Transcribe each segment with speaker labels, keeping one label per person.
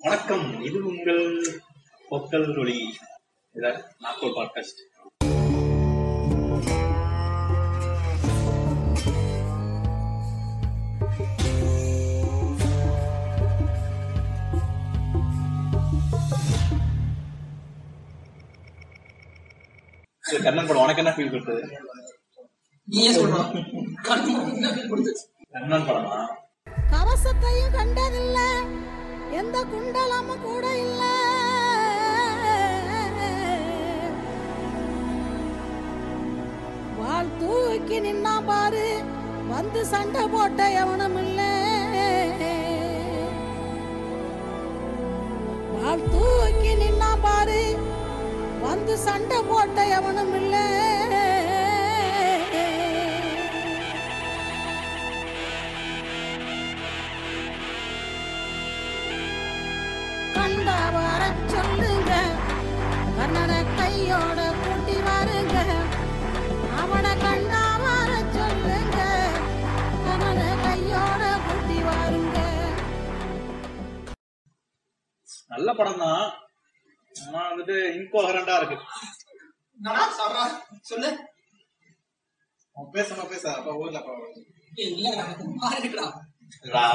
Speaker 1: வணக்கம். இது உங்கள் பொக்கல் ஒளி இதான் நாக்கோல் பாட்காஸ்ட் சரி, கண்ணன் படம் உனக்கு என்ன ஃபீல் கொடுத்தது?
Speaker 2: நீயே சொல்றான் கண்ணு என்ன feel கொடுத்துச்சு?
Speaker 1: கண்ணன் படமா?
Speaker 3: கவசத்தையும் கண்டதில்ல. எந்த குண்டலமும் கூட இல்ல. வாழ் தூக்கி நின்னா பாரு வந்து சண்டை போட்ட எவனும் இல்ல. வாழ் தூக்கி நின்னா பாரு வந்து சண்டை போட்ட எவனும் இல்லை. கையோட கூட்டி வாருங்க. அவனை கண்டா வர சொல்லுங்க. கண்ணனை கையோட கூட்டி வாருங்க.
Speaker 1: நல்ல படம் தான் ஆனா வந்துட்டு இன்கோஹரண்டா இருக்கு?
Speaker 2: சொல்லு.
Speaker 4: அவன் பேசணும் பேச அப்ப ஊர்ல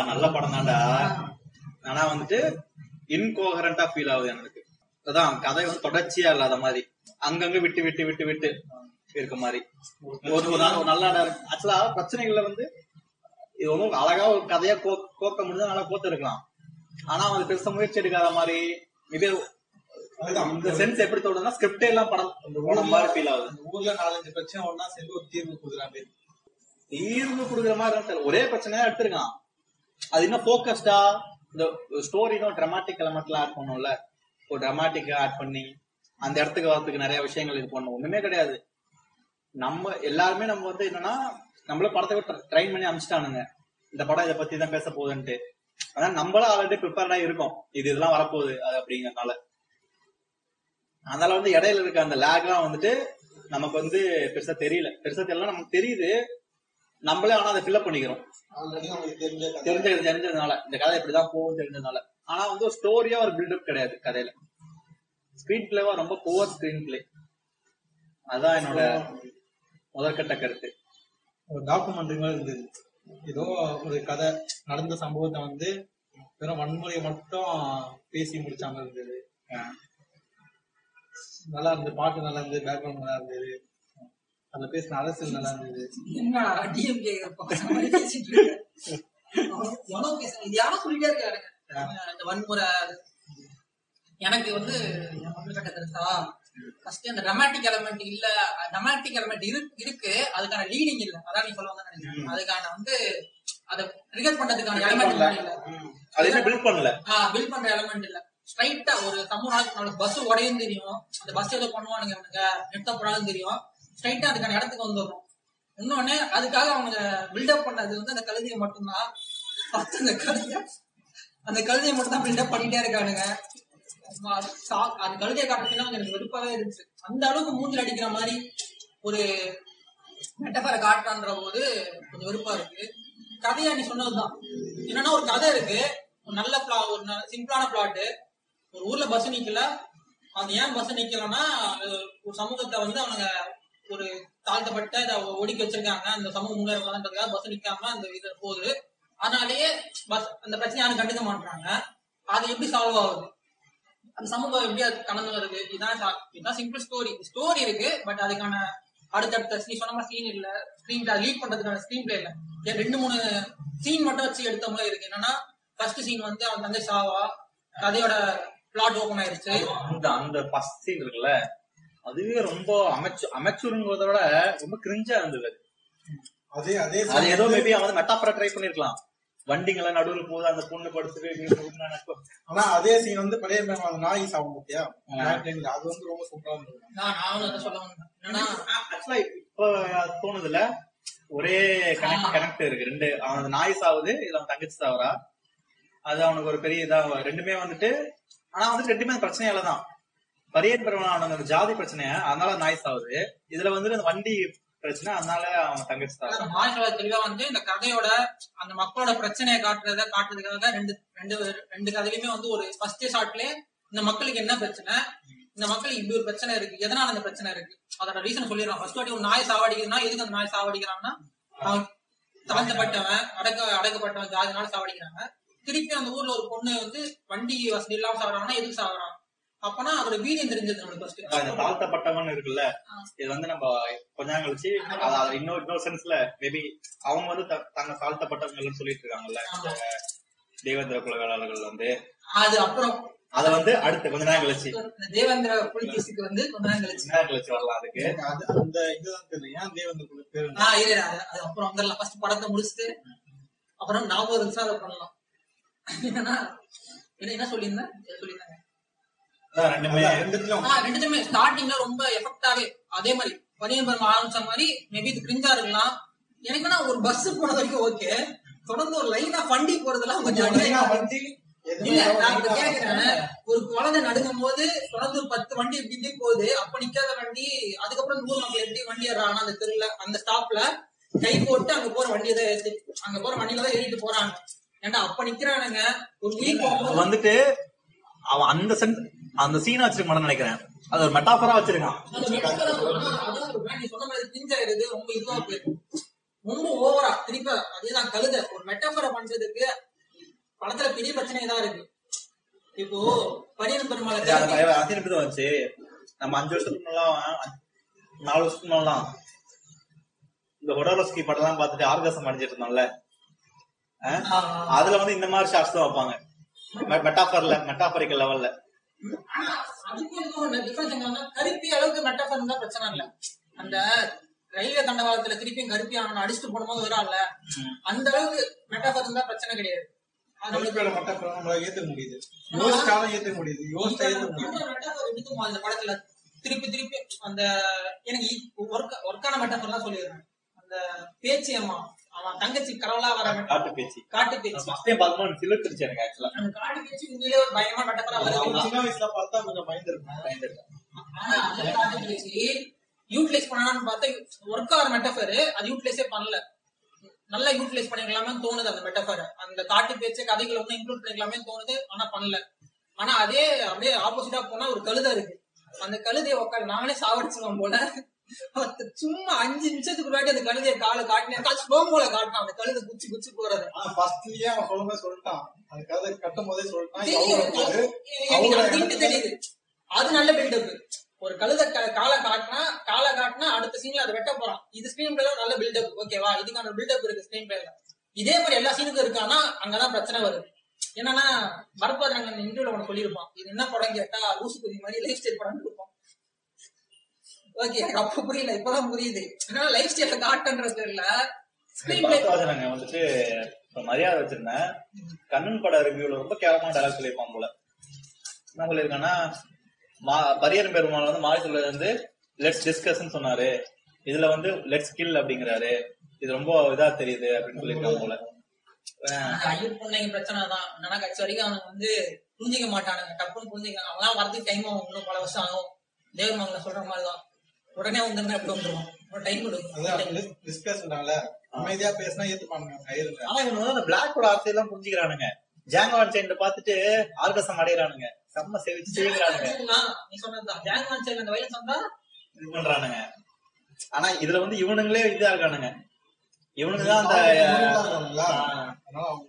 Speaker 1: நல்ல படம் தான்டா ஆனா வந்துட்டு இன்கோஹரண்டா ஃபீல் ஆகுது எனக்கு. அதான் கதை வந்து தொடர்ச்சியா இல்லாத மாதிரி. அங்கங்க விட்டு விட்டு விட்டு விட்டு இருக்க மாதிரி. ஒரு நல்ல ஆக்சுவலா பிரச்சனைகள்ல வந்து இது ஒன்றும் அழகா ஒரு கதையா கோ கோக்க முடிஞ்சா நல்லா கோத்து இருக்கலாம் ஆனா அது பெருசா முயற்சி எடுக்காத மாதிரி இது இந்த சென்ஸ் எப்படி தோணுதுன்னா ஸ்கிரிப்டே எல்லாம் படம் படம் மாதிரி ஃபீல் ஆகுது.
Speaker 4: அந்த ஊர்ல நாலஞ்சு பிரச்சனை ஒன்னா சேர்ந்து ஒரு தீர்வு கொடுக்குற மாதிரி
Speaker 1: தீர்வு கொடுக்குற மாதிரி இருந்தா ஒரே பிரச்சனையா எடுத்திருக்கான். அது இன்னும் போக்கஸ்டா இந்த ஸ்டோரி இன்னும் ட்ரமாட்டிக் எலமெண்ட்லாம் பண்ணும்ல ஒரு ட்ரமாட்டிக்கா ஆட் பண்ணி அந்த இடத்துக்கு வரதுக்கு நிறைய விஷயங்கள் இது பண்ணும். ஒண்ணுமே கிடையாது. நம்ம எல்லாருமே நம்ம வந்து என்னன்னா நம்மள படத்தை ட்ரைன் பண்ணி அமிச்சிட்டானுங்க. இந்த படம் இதை பத்தி தான் பேச போகுதுன்ட்டு. ஆனா நம்மளும் ஆல்ரெடி ப்ரிப்பேர்டா இருக்கோம். இது இதெல்லாம் வரப்போகுது அது அப்படிங்கறதுனால. அதனால வந்து இடையில இருக்க அந்த லேக்லாம் வந்துட்டு நமக்கு வந்து பெருசா தெரியல. பெருசா தெரியல நமக்கு தெரியுது. நம்மளே ஆனா அதை ஃபில்அப் பண்ணிக்கிறோம்.
Speaker 4: தெரிஞ்ச.
Speaker 1: தெரிஞ்சது தெரிஞ்சதுனால. இந்த கதை இப்படிதான் போகும் தெரிஞ்சதுனால ஆனா வந்து ஒரு ஸ்டோரியா ஒரு பில்டப் கிடையாது கதையில. ஸ்கிரீன் பிளேவா ரொம்ப புவர் ஸ்கிரீன் பிளே அதான் என்னோட முதற்கட்ட கருத்து.
Speaker 4: ஒரு டாக்குமெண்ட்ரி மாதிரி இருந்தது. ஏதோ ஒரு கதை நடந்த சம்பவத்தை வந்து வெறும் வன்முறையை மட்டும் பேசி முடிச்ச மாதிரி இருந்தது. நல்லா இருந்தது பாட்டு நல்லா இருந்தது பேக்ரவுண்ட் நல்லா இருந்தது. அதுல பேசின அரசியல் நல்லா இருந்தது.
Speaker 2: பக்கம் மாதிரி பேசிட்டு இருக்க? எவனோ பேசுறான். இது யாரோ சொல்லிட்டே இருக்காரு. இந்த வன்முறை. எனக்கு வந்து கருத்தா ஃபர்ஸ்ட் அந்த dramatic element இல்ல element இரு- இருக்கு அதுக்கான லீடிங் இல்ல. அதான் நீ சொல்ல வந்தா நினைக்கிறேன். அதுக்கான வந்து அதை ட்ரிகர் பண்றதுக்கான எலமெண்ட் இல்ல.
Speaker 1: அது பில்ட் பண்ணல?
Speaker 2: பில் பண்ற எலமெண்ட் இல்ல. ஸ்ட்ரைட்டா ஒரு சமூக நாளுக்கு நாளைக்கு பஸ் உடையும் தெரியும். அந்த பஸ் ஏதோ பண்ணுவானுங்க அவனுங்க நிறுத்த போறாலும் தெரியும் ஸ்ட்ரைட்டா அதுக்கான இடத்துக்கு வந்துடும் இன்னொன்னு அதுக்காக அவங்க பில்டப் பண்ணது வந்து அந்த கழுதையை மட்டும்தான். அந்த கழுதை அந்த கழுதையை மட்டும் தான் பில்டப் பண்ணிட்டே இருக்கானுங்க. அந்த கழுதையை காட்டுறதுலாம் எனக்கு வெறுப்பாவே இருந்துச்சு. அந்த அளவுக்கு மூஞ்சில் அடிக்கிற மாதிரி ஒரு மெட்டபரை காட்டுறான்ற போது கொஞ்சம் வெறுப்பா இருக்கு. கதையா நீ சொன்னதுதான். என்னன்னா ஒரு கதை இருக்கு. ஒரு நல்ல பிளா ஒரு சிம்பிளான பிளாட்டு ஒரு ஊர்ல பஸ் நிக்கல. அது ஏன் பஸ் நிக்கலன்னா ஒரு சமூகத்தை வந்து அவனுங்க ஒரு தாழ்த்தப்பட்ட இதை ஒடுக்கி வச்சிருக்காங்க. அந்த சமூகம் முன்னேறதுக்காக பஸ் நிக்காம அந்த இது போகுது. அதனாலேயே பஸ் அந்த பிரச்சனை யாரும் கண்டுக்க மாட்டாங்க அது எப்படி சால்வ் ஆகுது? அந்த சமூகம் எப்படி அது கடந்து வருது? இதுதான் இதுதான் சிம்பிள் ஸ்டோரி ஸ்டோரி இருக்கு பட் அதுக்கான அடுத்தடுத்த நீ சொன்ன மாதிரி சீன் இல்ல. ஸ்கிரீன் லீட் பண்றதுக்கான ஸ்கிரீன் பிளே இல்ல. ஏன் ரெண்டு மூணு சீன் மட்டும் வச்சு எடுத்த மாதிரி இருக்கு. என்னன்னா ஃபர்ஸ்ட் சீன் வந்து அவன் தந்தை சாவா கதையோட பிளாட் ஓபன் ஆயிருச்சு.
Speaker 1: அந்த அந்த ஃபர்ஸ்ட் சீன் இருக்குல்ல அதுவே ரொம்ப அமைச்சு அமைச்சுருங்கிறத விட ரொம்ப கிரிஞ்சா இருந்தது. அது.
Speaker 4: அதே அதே
Speaker 1: ஏதோ மேபி அவன் மெட்டாஃபரா ட்ரை பண்ணிருக்கலாம். வண்டிங்கள நடுவுல போகுது அந்த பொண்ணு படுத்துட்டு.
Speaker 4: ஆனா அதே சீன் வந்து பழைய மேம் அந்த நாய் சாப்பிடும் பாத்தியா? அது வந்து ரொம்ப சூப்பரா இருந்தது.
Speaker 2: நான் நானும் அதை சொல்ல வந்தேன். என்னன்னா
Speaker 1: ஆக்சுவலா இப்ப தோணுதுல ஒரே கனெக்ட் கனெக்ட் இருக்கு. ரெண்டு அவன் நாய் சாவுது இதுல அவன் தங்கச்சி சாவுறா. அது அவனுக்கு ஒரு பெரிய இதா ரெண்டுமே வந்துட்டு ஆனா வந்துட்டு ரெண்டுமே அந்த பிரச்சனையால தான் பரியன் பெருமான் அவனுக்கு அந்த ஜாதி பிரச்சனைய? அதனால நாய் சாவுது. இதுல வந்துட்டு அந்த வண்டி பிரச்சனை அதனால அவங்க தங்கச்சி தான்
Speaker 2: தெளிவா வந்து இந்த கதையோட அந்த மக்களோட பிரச்சனையை காட்டுறத காட்டுறதுக்காக ரெண்டு ரெண்டு ரெண்டு கதையிலுமே வந்து ஒரு ஃபர்ஸ்ட் ஷாட்லயே இந்த மக்களுக்கு என்ன பிரச்சனை? இந்த மக்களுக்கு இப்படி ஒரு பிரச்சனை இருக்கு. எதனால அந்த பிரச்சனை இருக்கு? அதோட ரீசன் சொல்லிடுறான் ஃபர்ஸ்ட் வாட்டி ஒரு நாய் சாவடிக்கிறதுனா எதுக்கு அந்த நாய் சாவடிக்கிறான்னா அவன் தாழ்த்தப்பட்டவன் அடக்க அடக்கப்பட்டவன் ஜாதினால சாவடிக்கிறாங்க. திருப்பி அந்த ஊர்ல ஒரு பொண்ணு வந்து வண்டி வசதி இல்லாம சாவறாங்கன்னா எதுக்கு சாவறான் அப்பனா அதோட வீரியம் தெரிஞ்சது நம்மளுக்கு ஃபர்ஸ்ட்
Speaker 1: தாழ்த்தப்பட்டவன் இருக்குல்ல இது வந்து நம்ம கொஞ்ச நாள் கழிச்சு இன்னொரு இன்னொரு சென்ஸ்ல மேபி அவங்க வந்து த- தாங்க தாழ்த்தப்பட்டவங்கன்னு சொல்லிட்டு இருக்காங்கல்ல தேவேந்திர குலகாரர்கள் வந்து.
Speaker 2: அது அப்புறம்
Speaker 1: அத வந்து அடுத்த கொஞ்ச நேரம் கழிச்சு.
Speaker 2: தேவேந்திர புலிகேசிக்கு வந்து கொஞ்ச நேரம் கழிச்சு.
Speaker 1: நேரம் கழிச்சு வரலாம் அதுக்கு.
Speaker 4: அது அந்த இதுதான் தெரியும் ஏன் தேவந்தர் பேர்
Speaker 2: ஆ, இரு, இரு, அது அப்புறம் வந்துடலாம். ஃபர்ஸ்ட் படத்தை முடிச்சுட்டு அப்புறம் ஞாபகம் இருந்துச்சா அதை பண்ணலாம். என்னன்னா என்ன என்ன சொல்லியிருந்தேன்? சொல்லியிருந்தாங்க.
Speaker 1: ரெண்டுமே.
Speaker 2: ஸ்டார்டிங்ல ரொம்ப எஃபெக்டாவே அதே மாதிரி. பனியன் பெருமை ஆரம்பிச்ச மாதிரி மேபி இது கிரிஞ்சா இருக்கலாம் எனக்கு ஒரு பஸ் போனது வரைக்கும் ஓகே தொடர்ந்து ஒரு லைனா வண்டி போறதெல்லாம் கொஞ்சம்
Speaker 4: வண்டி
Speaker 2: இல்ல நான் கேக்குறேன். ஒரு குழந்தை நடுங்கும் போது தொடர்ந்து ஒரு பத்து வண்டி இப்படி போகுது. அப்ப நிக்காத வண்டி அதுக்கப்புறம் ஊர் மக்கள் எப்படி வண்டி ஏறாங்க அந்த தெருல அந்த ஸ்டாப்ல கை போட்டு அங்க போற வண்டியை தான் ஏத்தி அங்க போற வண்டியில தான் ஏறிட்டு போறாங்க. ஏன்டா அப்ப நிக்கிறானுங்க. ஒரு போகும்போது
Speaker 1: வந்துட்டு அவன் அந்த சென்ஸ் அந்த சீனை வச்சிருக்க நினைக்கிறேன். அது ஒரு மெட்டாஃபரா வச்சிருக்கான்.
Speaker 2: ரொம்ப இதுவா போயிடும் ரொம்ப ஓவரா திருப்பி அதேதான் கழுத. ஒரு மெட்டாஃபரை பண்றதுக்கு படத்துல பெரிய பிரச்சனை தான் இருக்கு. இப்போ பனியன் பெருமாளை
Speaker 1: வந்துச்சு. நம்ம அஞ்சு வருஷத்துக்கு நாலு வருஷத்துக்கு முன்னாலாம் இந்த ஹொடோரோஸ்கி படம் எல்லாம் பார்த்துட்டு ஆர்காசம் அடைஞ்சிட்டு இருந்தோம்ல? அதுல வந்து இந்த மாதிரி ஷார்ட்ஸ் தான் வைப்பாங்க. மெட்டாஃபர்ல மெட்டாஃபரிக்கல் லெவல்ல
Speaker 2: ஆனா, அதுக்கும் இதுக்கும் டிஃபரன்ஸ் என்னன்னா கருப்பி அளவுக்கு மெட்டாஃபர் இருந்தா பிரச்சனை இல்ல. அந்த ரயில்வே தண்டவாளத்துல திருப்பியும் கருப்பி அவனை அடிச்சுட்டு போடும்போது வரான்ல அந்த அளவுக்கு மெட்டாஃபர் இருந்தா பிரச்சனை கிடையாது. அந்த படத்துல திருப்பி திருப்பி அந்த எனக்கு ஒர்க் ஒர்க்கான மெட்டாஃபர் தான் சொல்லிடுறேன் அந்த பேச்சு அம்மா அவன் தங்கச்சி கடவுளா வர.
Speaker 1: காட்டு பேச்சு.
Speaker 2: காட்டு பேச்சு.
Speaker 1: ஃபர்ஸ்ட் டைம் சிலுத்துருச்சு எனக்கு ஆக்சுவலா
Speaker 2: அந்த காட்டு பேச்சு உண்மையிலேயே ஒரு பயங்கரமான மெட்டாஃபரா வருது
Speaker 4: சின்ன வயசுல பார்த்தா கொஞ்சம் பயந்துருக்கும்
Speaker 2: ஆனா அந்த காட்டு பேச்சு யூட்டிலைஸ் பண்ணலாம்னு பார்த்தா ஒர்க் ஆகிற மெட்டாஃபர் அது யூட்டிலைஸே பண்ணல. நல்லா யூட்டிலைஸ் பண்ணிக்கலாமே தோணுது அந்த மெட்டாஃபர் அந்த காட்டு பேச்சு கதைகளை ஒன்னும் இன்க்ளூட் பண்ணிக்கலாமே தோணுது ஆனா பண்ணல. ஆனா அதே அப்படியே ஆப்போசிட்டா போனா ஒரு கழுதை இருக்கு. அந்த கழுதையை உட்காந்து நானே சாவடிச்சிருவேன் போல. சும்மா அஞ்சு நிமிஷத்துக்கு முன்னாடி அந்த கழுதையை காலை காட்டினேன். ஸ்லோமோல காட்டினான். அந்த கழுதை குச்சி குச்சி போறது.
Speaker 4: ஃபர்ஸ்ட்லயே அவன் சொல்லிட்டான். அந்த கதை கட்டும் போதே சொல்லிட்டான்.
Speaker 2: தெரியும்.
Speaker 4: எவ்வளவு போகுது
Speaker 2: எனக்கு அது hint தெரியுது. அது நல்ல பில்டப் ஒரு கழுத காலை காட்டினா காலை காட்டினா அடுத்த சீன்ல அதை வெட்ட போறான். இது ஸ்கிரீன் பிளேல நல்ல பில்டப் ஓகேவா இதுக்கான பில்டப் இருக்கு ஸ்கிரீன் பிளேல இதே மாதிரி எல்லா சீனுக்கும் இருக்கானா அங்கதான் பிரச்சனை வருது. என்னன்னா பரத்வாஜன் இன்டர்வியூல உனக்கு சொல்லியிருப்பான். இது என்ன படம் கேட்டா லூசு குதி மாதிரி லைஃப் ஸ்டைல் படம். ஓகே எனக்கு அப்ப புரியல இப்பதான் புரியுது. ஏன்னா லைஃப் ஸ்டைல காட்டுன்றது இல்ல.
Speaker 1: வந்துட்டு இப்ப மரியாதை வச்சிருந்தேன். கண்ணன் பட ரிவ்யூல ரொம்ப கேவலமான டயலாக் சொல்லியிருப்பான் போல. என்ன சொல்லியிருக்கான்னா மா பரியர் பெருமாள் வந்து மாறி சொல்றது வந்து லெட்ஸ் டிஸ்கஸ்ன்னு சொன்னாரு. இதுல வந்து லெட்ஸ் கில் அப்படிங்கிறாரு. இது ரொம்ப இதா தெரியுது அப்படின்னு சொல்லியிருக்காங்க போல.
Speaker 2: ஐயர் பொண்ணைங்க பிரச்சனை தான். என்னன்னா கட்சி வரைக்கும் அவனுக்கு வந்து புரிஞ்சிக்க மாட்டானுங்க. டப்புன்னு புரிஞ்சுக்க அவன் வரதுக்கு டைம் ஆகும். இன்னும் பல வருஷம் ஆகும். தேவர் மங்கள சொல்ற மாதிரிதான். உடனே வந்துருந்தா எப்படி வந்துருவான் டைம் எடுக்கும்
Speaker 4: அமைதியா பேசினா ஏத்துப்பானுங்க
Speaker 1: ஆனா இவங்க வந்து அந்த பிளாக்கோட ஆசையெல்லாம் புரிஞ்சுக்கிறானுங்க. ஜாங்கவான் செயின் பார்த்துட்டு ஆர்கசம் அடையிறானுங்க. செம்ம செவிச்சு செய்கிறானுங்க
Speaker 2: நீ சொன்னதுதான். ஜாங்மான் சைடுல அந்த வயலன்ஸ் வந்தா
Speaker 1: இது பண்றானுங்க. ஆனா இதுல வந்து இவனுங்களே இதா இருக்கானுங்க. இவனுக்கு தான் அந்த
Speaker 4: அவங்க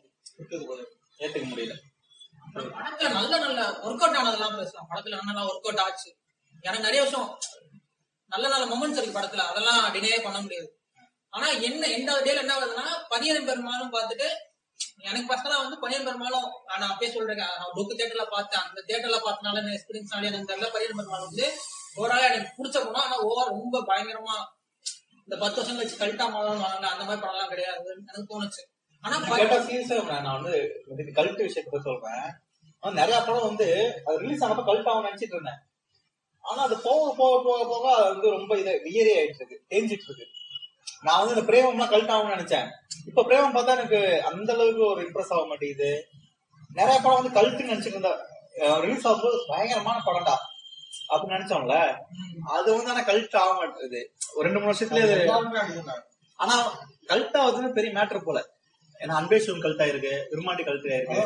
Speaker 1: ஏத்துக்க முடியல.
Speaker 2: படத்துல நல்ல நல்ல ஒர்க் அவுட் ஆனதெல்லாம் பேசலாம் படத்துல நல்லா ஒர்க் அவுட் ஆச்சு. எனக்கு நிறைய விஷயம் நல்ல நல்ல மொமெண்ட்ஸ் இருக்கு படத்துல. அதெல்லாம் டினே பண்ண முடியாது. ஆனா என்ன எந்த டேல என்ன வருதுன்னா பனியன் பெருமாளும் பார்த்துட்டு எனக்கு பர்சனலா வந்து பனியன் பெருமாளும் நான் அப்பயே சொல்றேன் நான் டொக்கு தேட்டர்ல பார்த்தேன். அந்த தேட்டர்ல பார்த்தனால என்ன எக்ஸ்பீரியன்ஸ் எனக்கு தெரியல. பனியன் பெருமாள் வந்து ஓவராலா எனக்கு பிடிச்ச படம் ஆனா ஓவர் ரொம்ப பயங்கரமா இந்த பத்து வருஷம் கழிச்சு கல்ட்டா மாதம் வாங்க அந்த மாதிரி படம்லாம் கிடையாது. எனக்கு தோணுச்சு. ஆனா
Speaker 1: நான் வந்து கல்ட்டு விஷயத்த சொல்றேன். நிறைய படம் வந்து அது ரிலீஸ் ஆனப்ப கல்ட் ஆகும் நினைச்சிட்டு இருந்தேன். ஆனா அது போக போக போக போக அது வந்து ரொம்ப இதை வியரி ஆயிட்டு இருக்கு தேஞ்சிட்டு இருக்கு நான் வந்து இந்த பிரேமம்லாம் கல்ட் ஆகும்னு நினைச்சேன். இப்ப பிரேமம் பார்த்தா எனக்கு அந்த அளவுக்கு ஒரு இம்ப்ரெஸ் ஆக மாட்டேங்குது. நிறைய படம் வந்து கல்ட்டுன்னு நினைச்சிட்டு இருந்தா ரிலீஸ் ஆகும்போது பயங்கரமான படம்டா அப்படின்னு நினைச்சோம்ல. அது வந்து ஆனா கல்ட் ஆக மாட்டேது ஒரு ரெண்டு மூணு வருஷத்துல அது ஆனா கல்ட் ஆகுதுன்னு பெரிய மேட்டர் போல. ஏன்னா அன்பேஷன் கல்ட் ஆயிருக்கு விரும்மாண்டி கல்ட் ஆயிருக்கு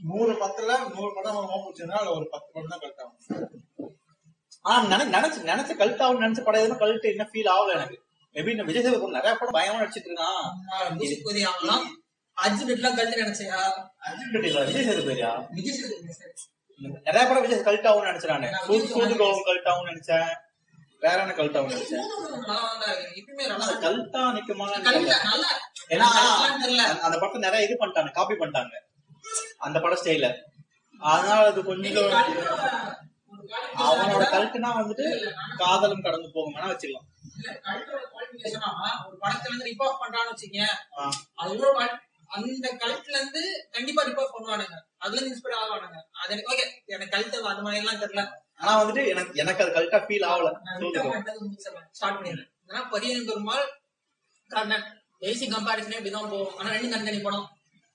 Speaker 4: நூறு பத்துல நூறு படம் அவங்க ஒரு பத்து படம் தான் கரெக்ட் ஆகும்
Speaker 1: ஆனா நினை நினைச்சு நினைச்ச கல்ட் ஆகும் நினைச்ச படம் எதுவும் கல்ட் என்ன ஃபீல் ஆகல எனக்கு. மேபி இந்த விஜய் சேதுபதி நிறைய படம் பயமா நடிச்சிட்டு இருக்கான்.
Speaker 2: அர்ஜுன் எல்லாம் கழுத்து நினைச்சியா
Speaker 1: அர்ஜுன் இல்ல விஜய் சேதுபதியா
Speaker 2: விஜய் சேதுபதி.
Speaker 1: நிறைய படம் விஜய் கல்ட் ஆகும் நினைச்சானே சூது கோவம் கல்ட் ஆகும் நினைச்சேன் வேற என்ன கல்ட் ஆகும் நினைச்சேன். கல்ட்டா
Speaker 2: நல்லா
Speaker 1: ஏன்னா அந்த- படத்தை நிறைய இது பண்ணிட்டாங்க காப்பி பண்ணிட்டாங்க. அந்த பட ஸ்டைல அதனால அது கொஞ்சம் அவனோட கல்ட்டுனா வந்துட்டு காதலும் கடந்து போகும். வேணா
Speaker 2: ஆ, ஒரு படத்துல இருந்து rip off பண்றான்னு வச்சுக்கங்க. அது அந்த கழுத்துல இருந்து கண்டிப்பா ரிப் ஆஃப் பண்ணுவானுங்க. அதுல இருந்து இன்ஸ்பயர் ஆவானுங்க. அது எனக்கு ஓகே எனக்கு கழுத்து அந்த மாதிரி எல்லாம் தெரியல.
Speaker 1: ஆனா வந்துட்டு எனக்கு எனக்கு அது கல்ட்டா ஃபீல் ஆகல.
Speaker 2: ஸ்டார்ட் பண்ணிடுறேன். ஏன்னா பரியன் பெருமாள் கர்ணன் பேசிக் கம்பாரிசனே இப்படிதான் போகும். ஆனா ரெண்டு தனித்தனி படம்.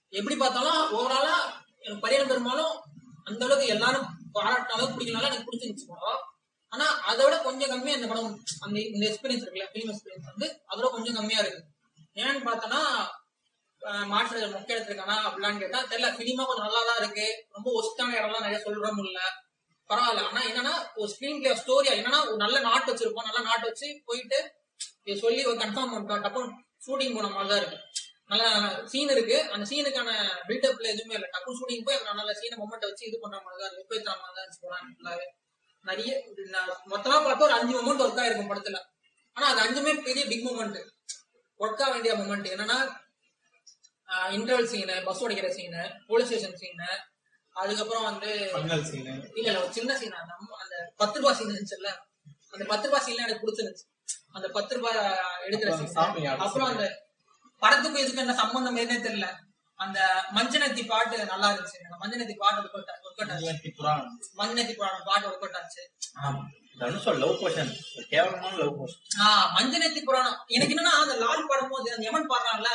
Speaker 2: எப்படி பார்த்தாலும் ஓவராலா எனக்கு பரியன் பெருமாளும் அந்த அளவுக்கு எல்லாரும் பாராட்டின அளவுக்கு பிடிக்கனால எனக்கு பிடிச்சிருந்துச்சு படம். ஆனா அதை விட கொஞ்சம் கம்மியா இந்த படம் அந்த இந்த எக்ஸ்பீரியன்ஸ் இருக்குல்ல ஃபிலிம் எக்ஸ்பீரியன்ஸ் வந்து அதோட கொஞ்சம் கம்மியா இருக்கு. ஏன்னு பார்த்தோன்னா மாற்று மொக்க எடுத்திருக்கானா அப்படிலான்னு கேட்டா தெரியல பிலிமா கொஞ்சம் நல்லா தான் இருக்கு. ரொம்ப ஒஸ்டான இடம்லாம் நிறைய சொல்ற முடியல. பரவாயில்ல. ஆனா என்னன்னா ஒரு ஸ்கிரீன் பிளே ஸ்டோரியா என்னன்னா ஒரு நல்ல நாட்டு வச்சிருப்போம். நல்ல நாட்டு வச்சு போயிட்டு சொல்லி ஒரு கன்ஃபார்ம் பண்ணிட்டோம். டப்புனு ஷூட்டிங் போன மாதிரி தான் இருக்கு. நல்ல சீன் இருக்கு. அந்த சீனுக்கான பில்டப்ல எதுவுமே இல்லை. டப்பு ஷூட்டிங் போய் அந்த நல்ல சீனை மொமெண்ட் வச்சு இது பண்ற மாதிரி தான் இருக்கு. போய் தர மாதிரி தான் ஃபுல்லாவே நிறைய மொத்தமா பார்த்தா ஒரு அஞ்சு மொமெண்ட் ஒர்க் ஆயிருக்கும் படத்துல. ஆனா அது அஞ்சுமே பெரிய பிக் மூமெண்ட் ஒர்க் ஆக வேண்டிய மூமெண்ட் என்னன்னா இன்டர்வல் சீனு பஸ் உடைக்கிற சீனு போலீஸ் ஸ்டேஷன் சீனு அதுக்கப்புறம் வந்து
Speaker 4: சீனு
Speaker 2: இல்ல இல்ல ஒரு சின்ன சீனா நம்ம அந்த பத்து ரூபாய் சீன் இருந்துச்சுல்ல? அந்த பத்து ரூபாய் சீன்ல எனக்கு பிடிச்சிருந்துச்சு. அந்த பத்து ரூபாய் எடுக்கிற
Speaker 4: ஆடுற
Speaker 2: அப்புறம் அந்த படத்துக்கும் இதுக்கு என்ன சம்பந்தம் எதுனே தெரியல. அந்த மஞ்சனத்தி பாட்டு நல்லா இருந்துச்சு. மஞ்சனத்தி பாட்டு ஒர்க் அவுட் ஆச்சு.
Speaker 4: புராணம்.
Speaker 2: மஞ்சனத்தி பாட்டு பாட்டு ஒர்க் அவுட் ஆச்சு.
Speaker 1: தனுஷோட லவ் போர்ஷன் கேவலமான லவ் போர்ஷன்
Speaker 2: ஆஹ் மஞ்சனத்தி புராணம். எனக்கு என்னன்னா அந்த லால் பாடும்போது அந்த யமன் பாடுறான்ல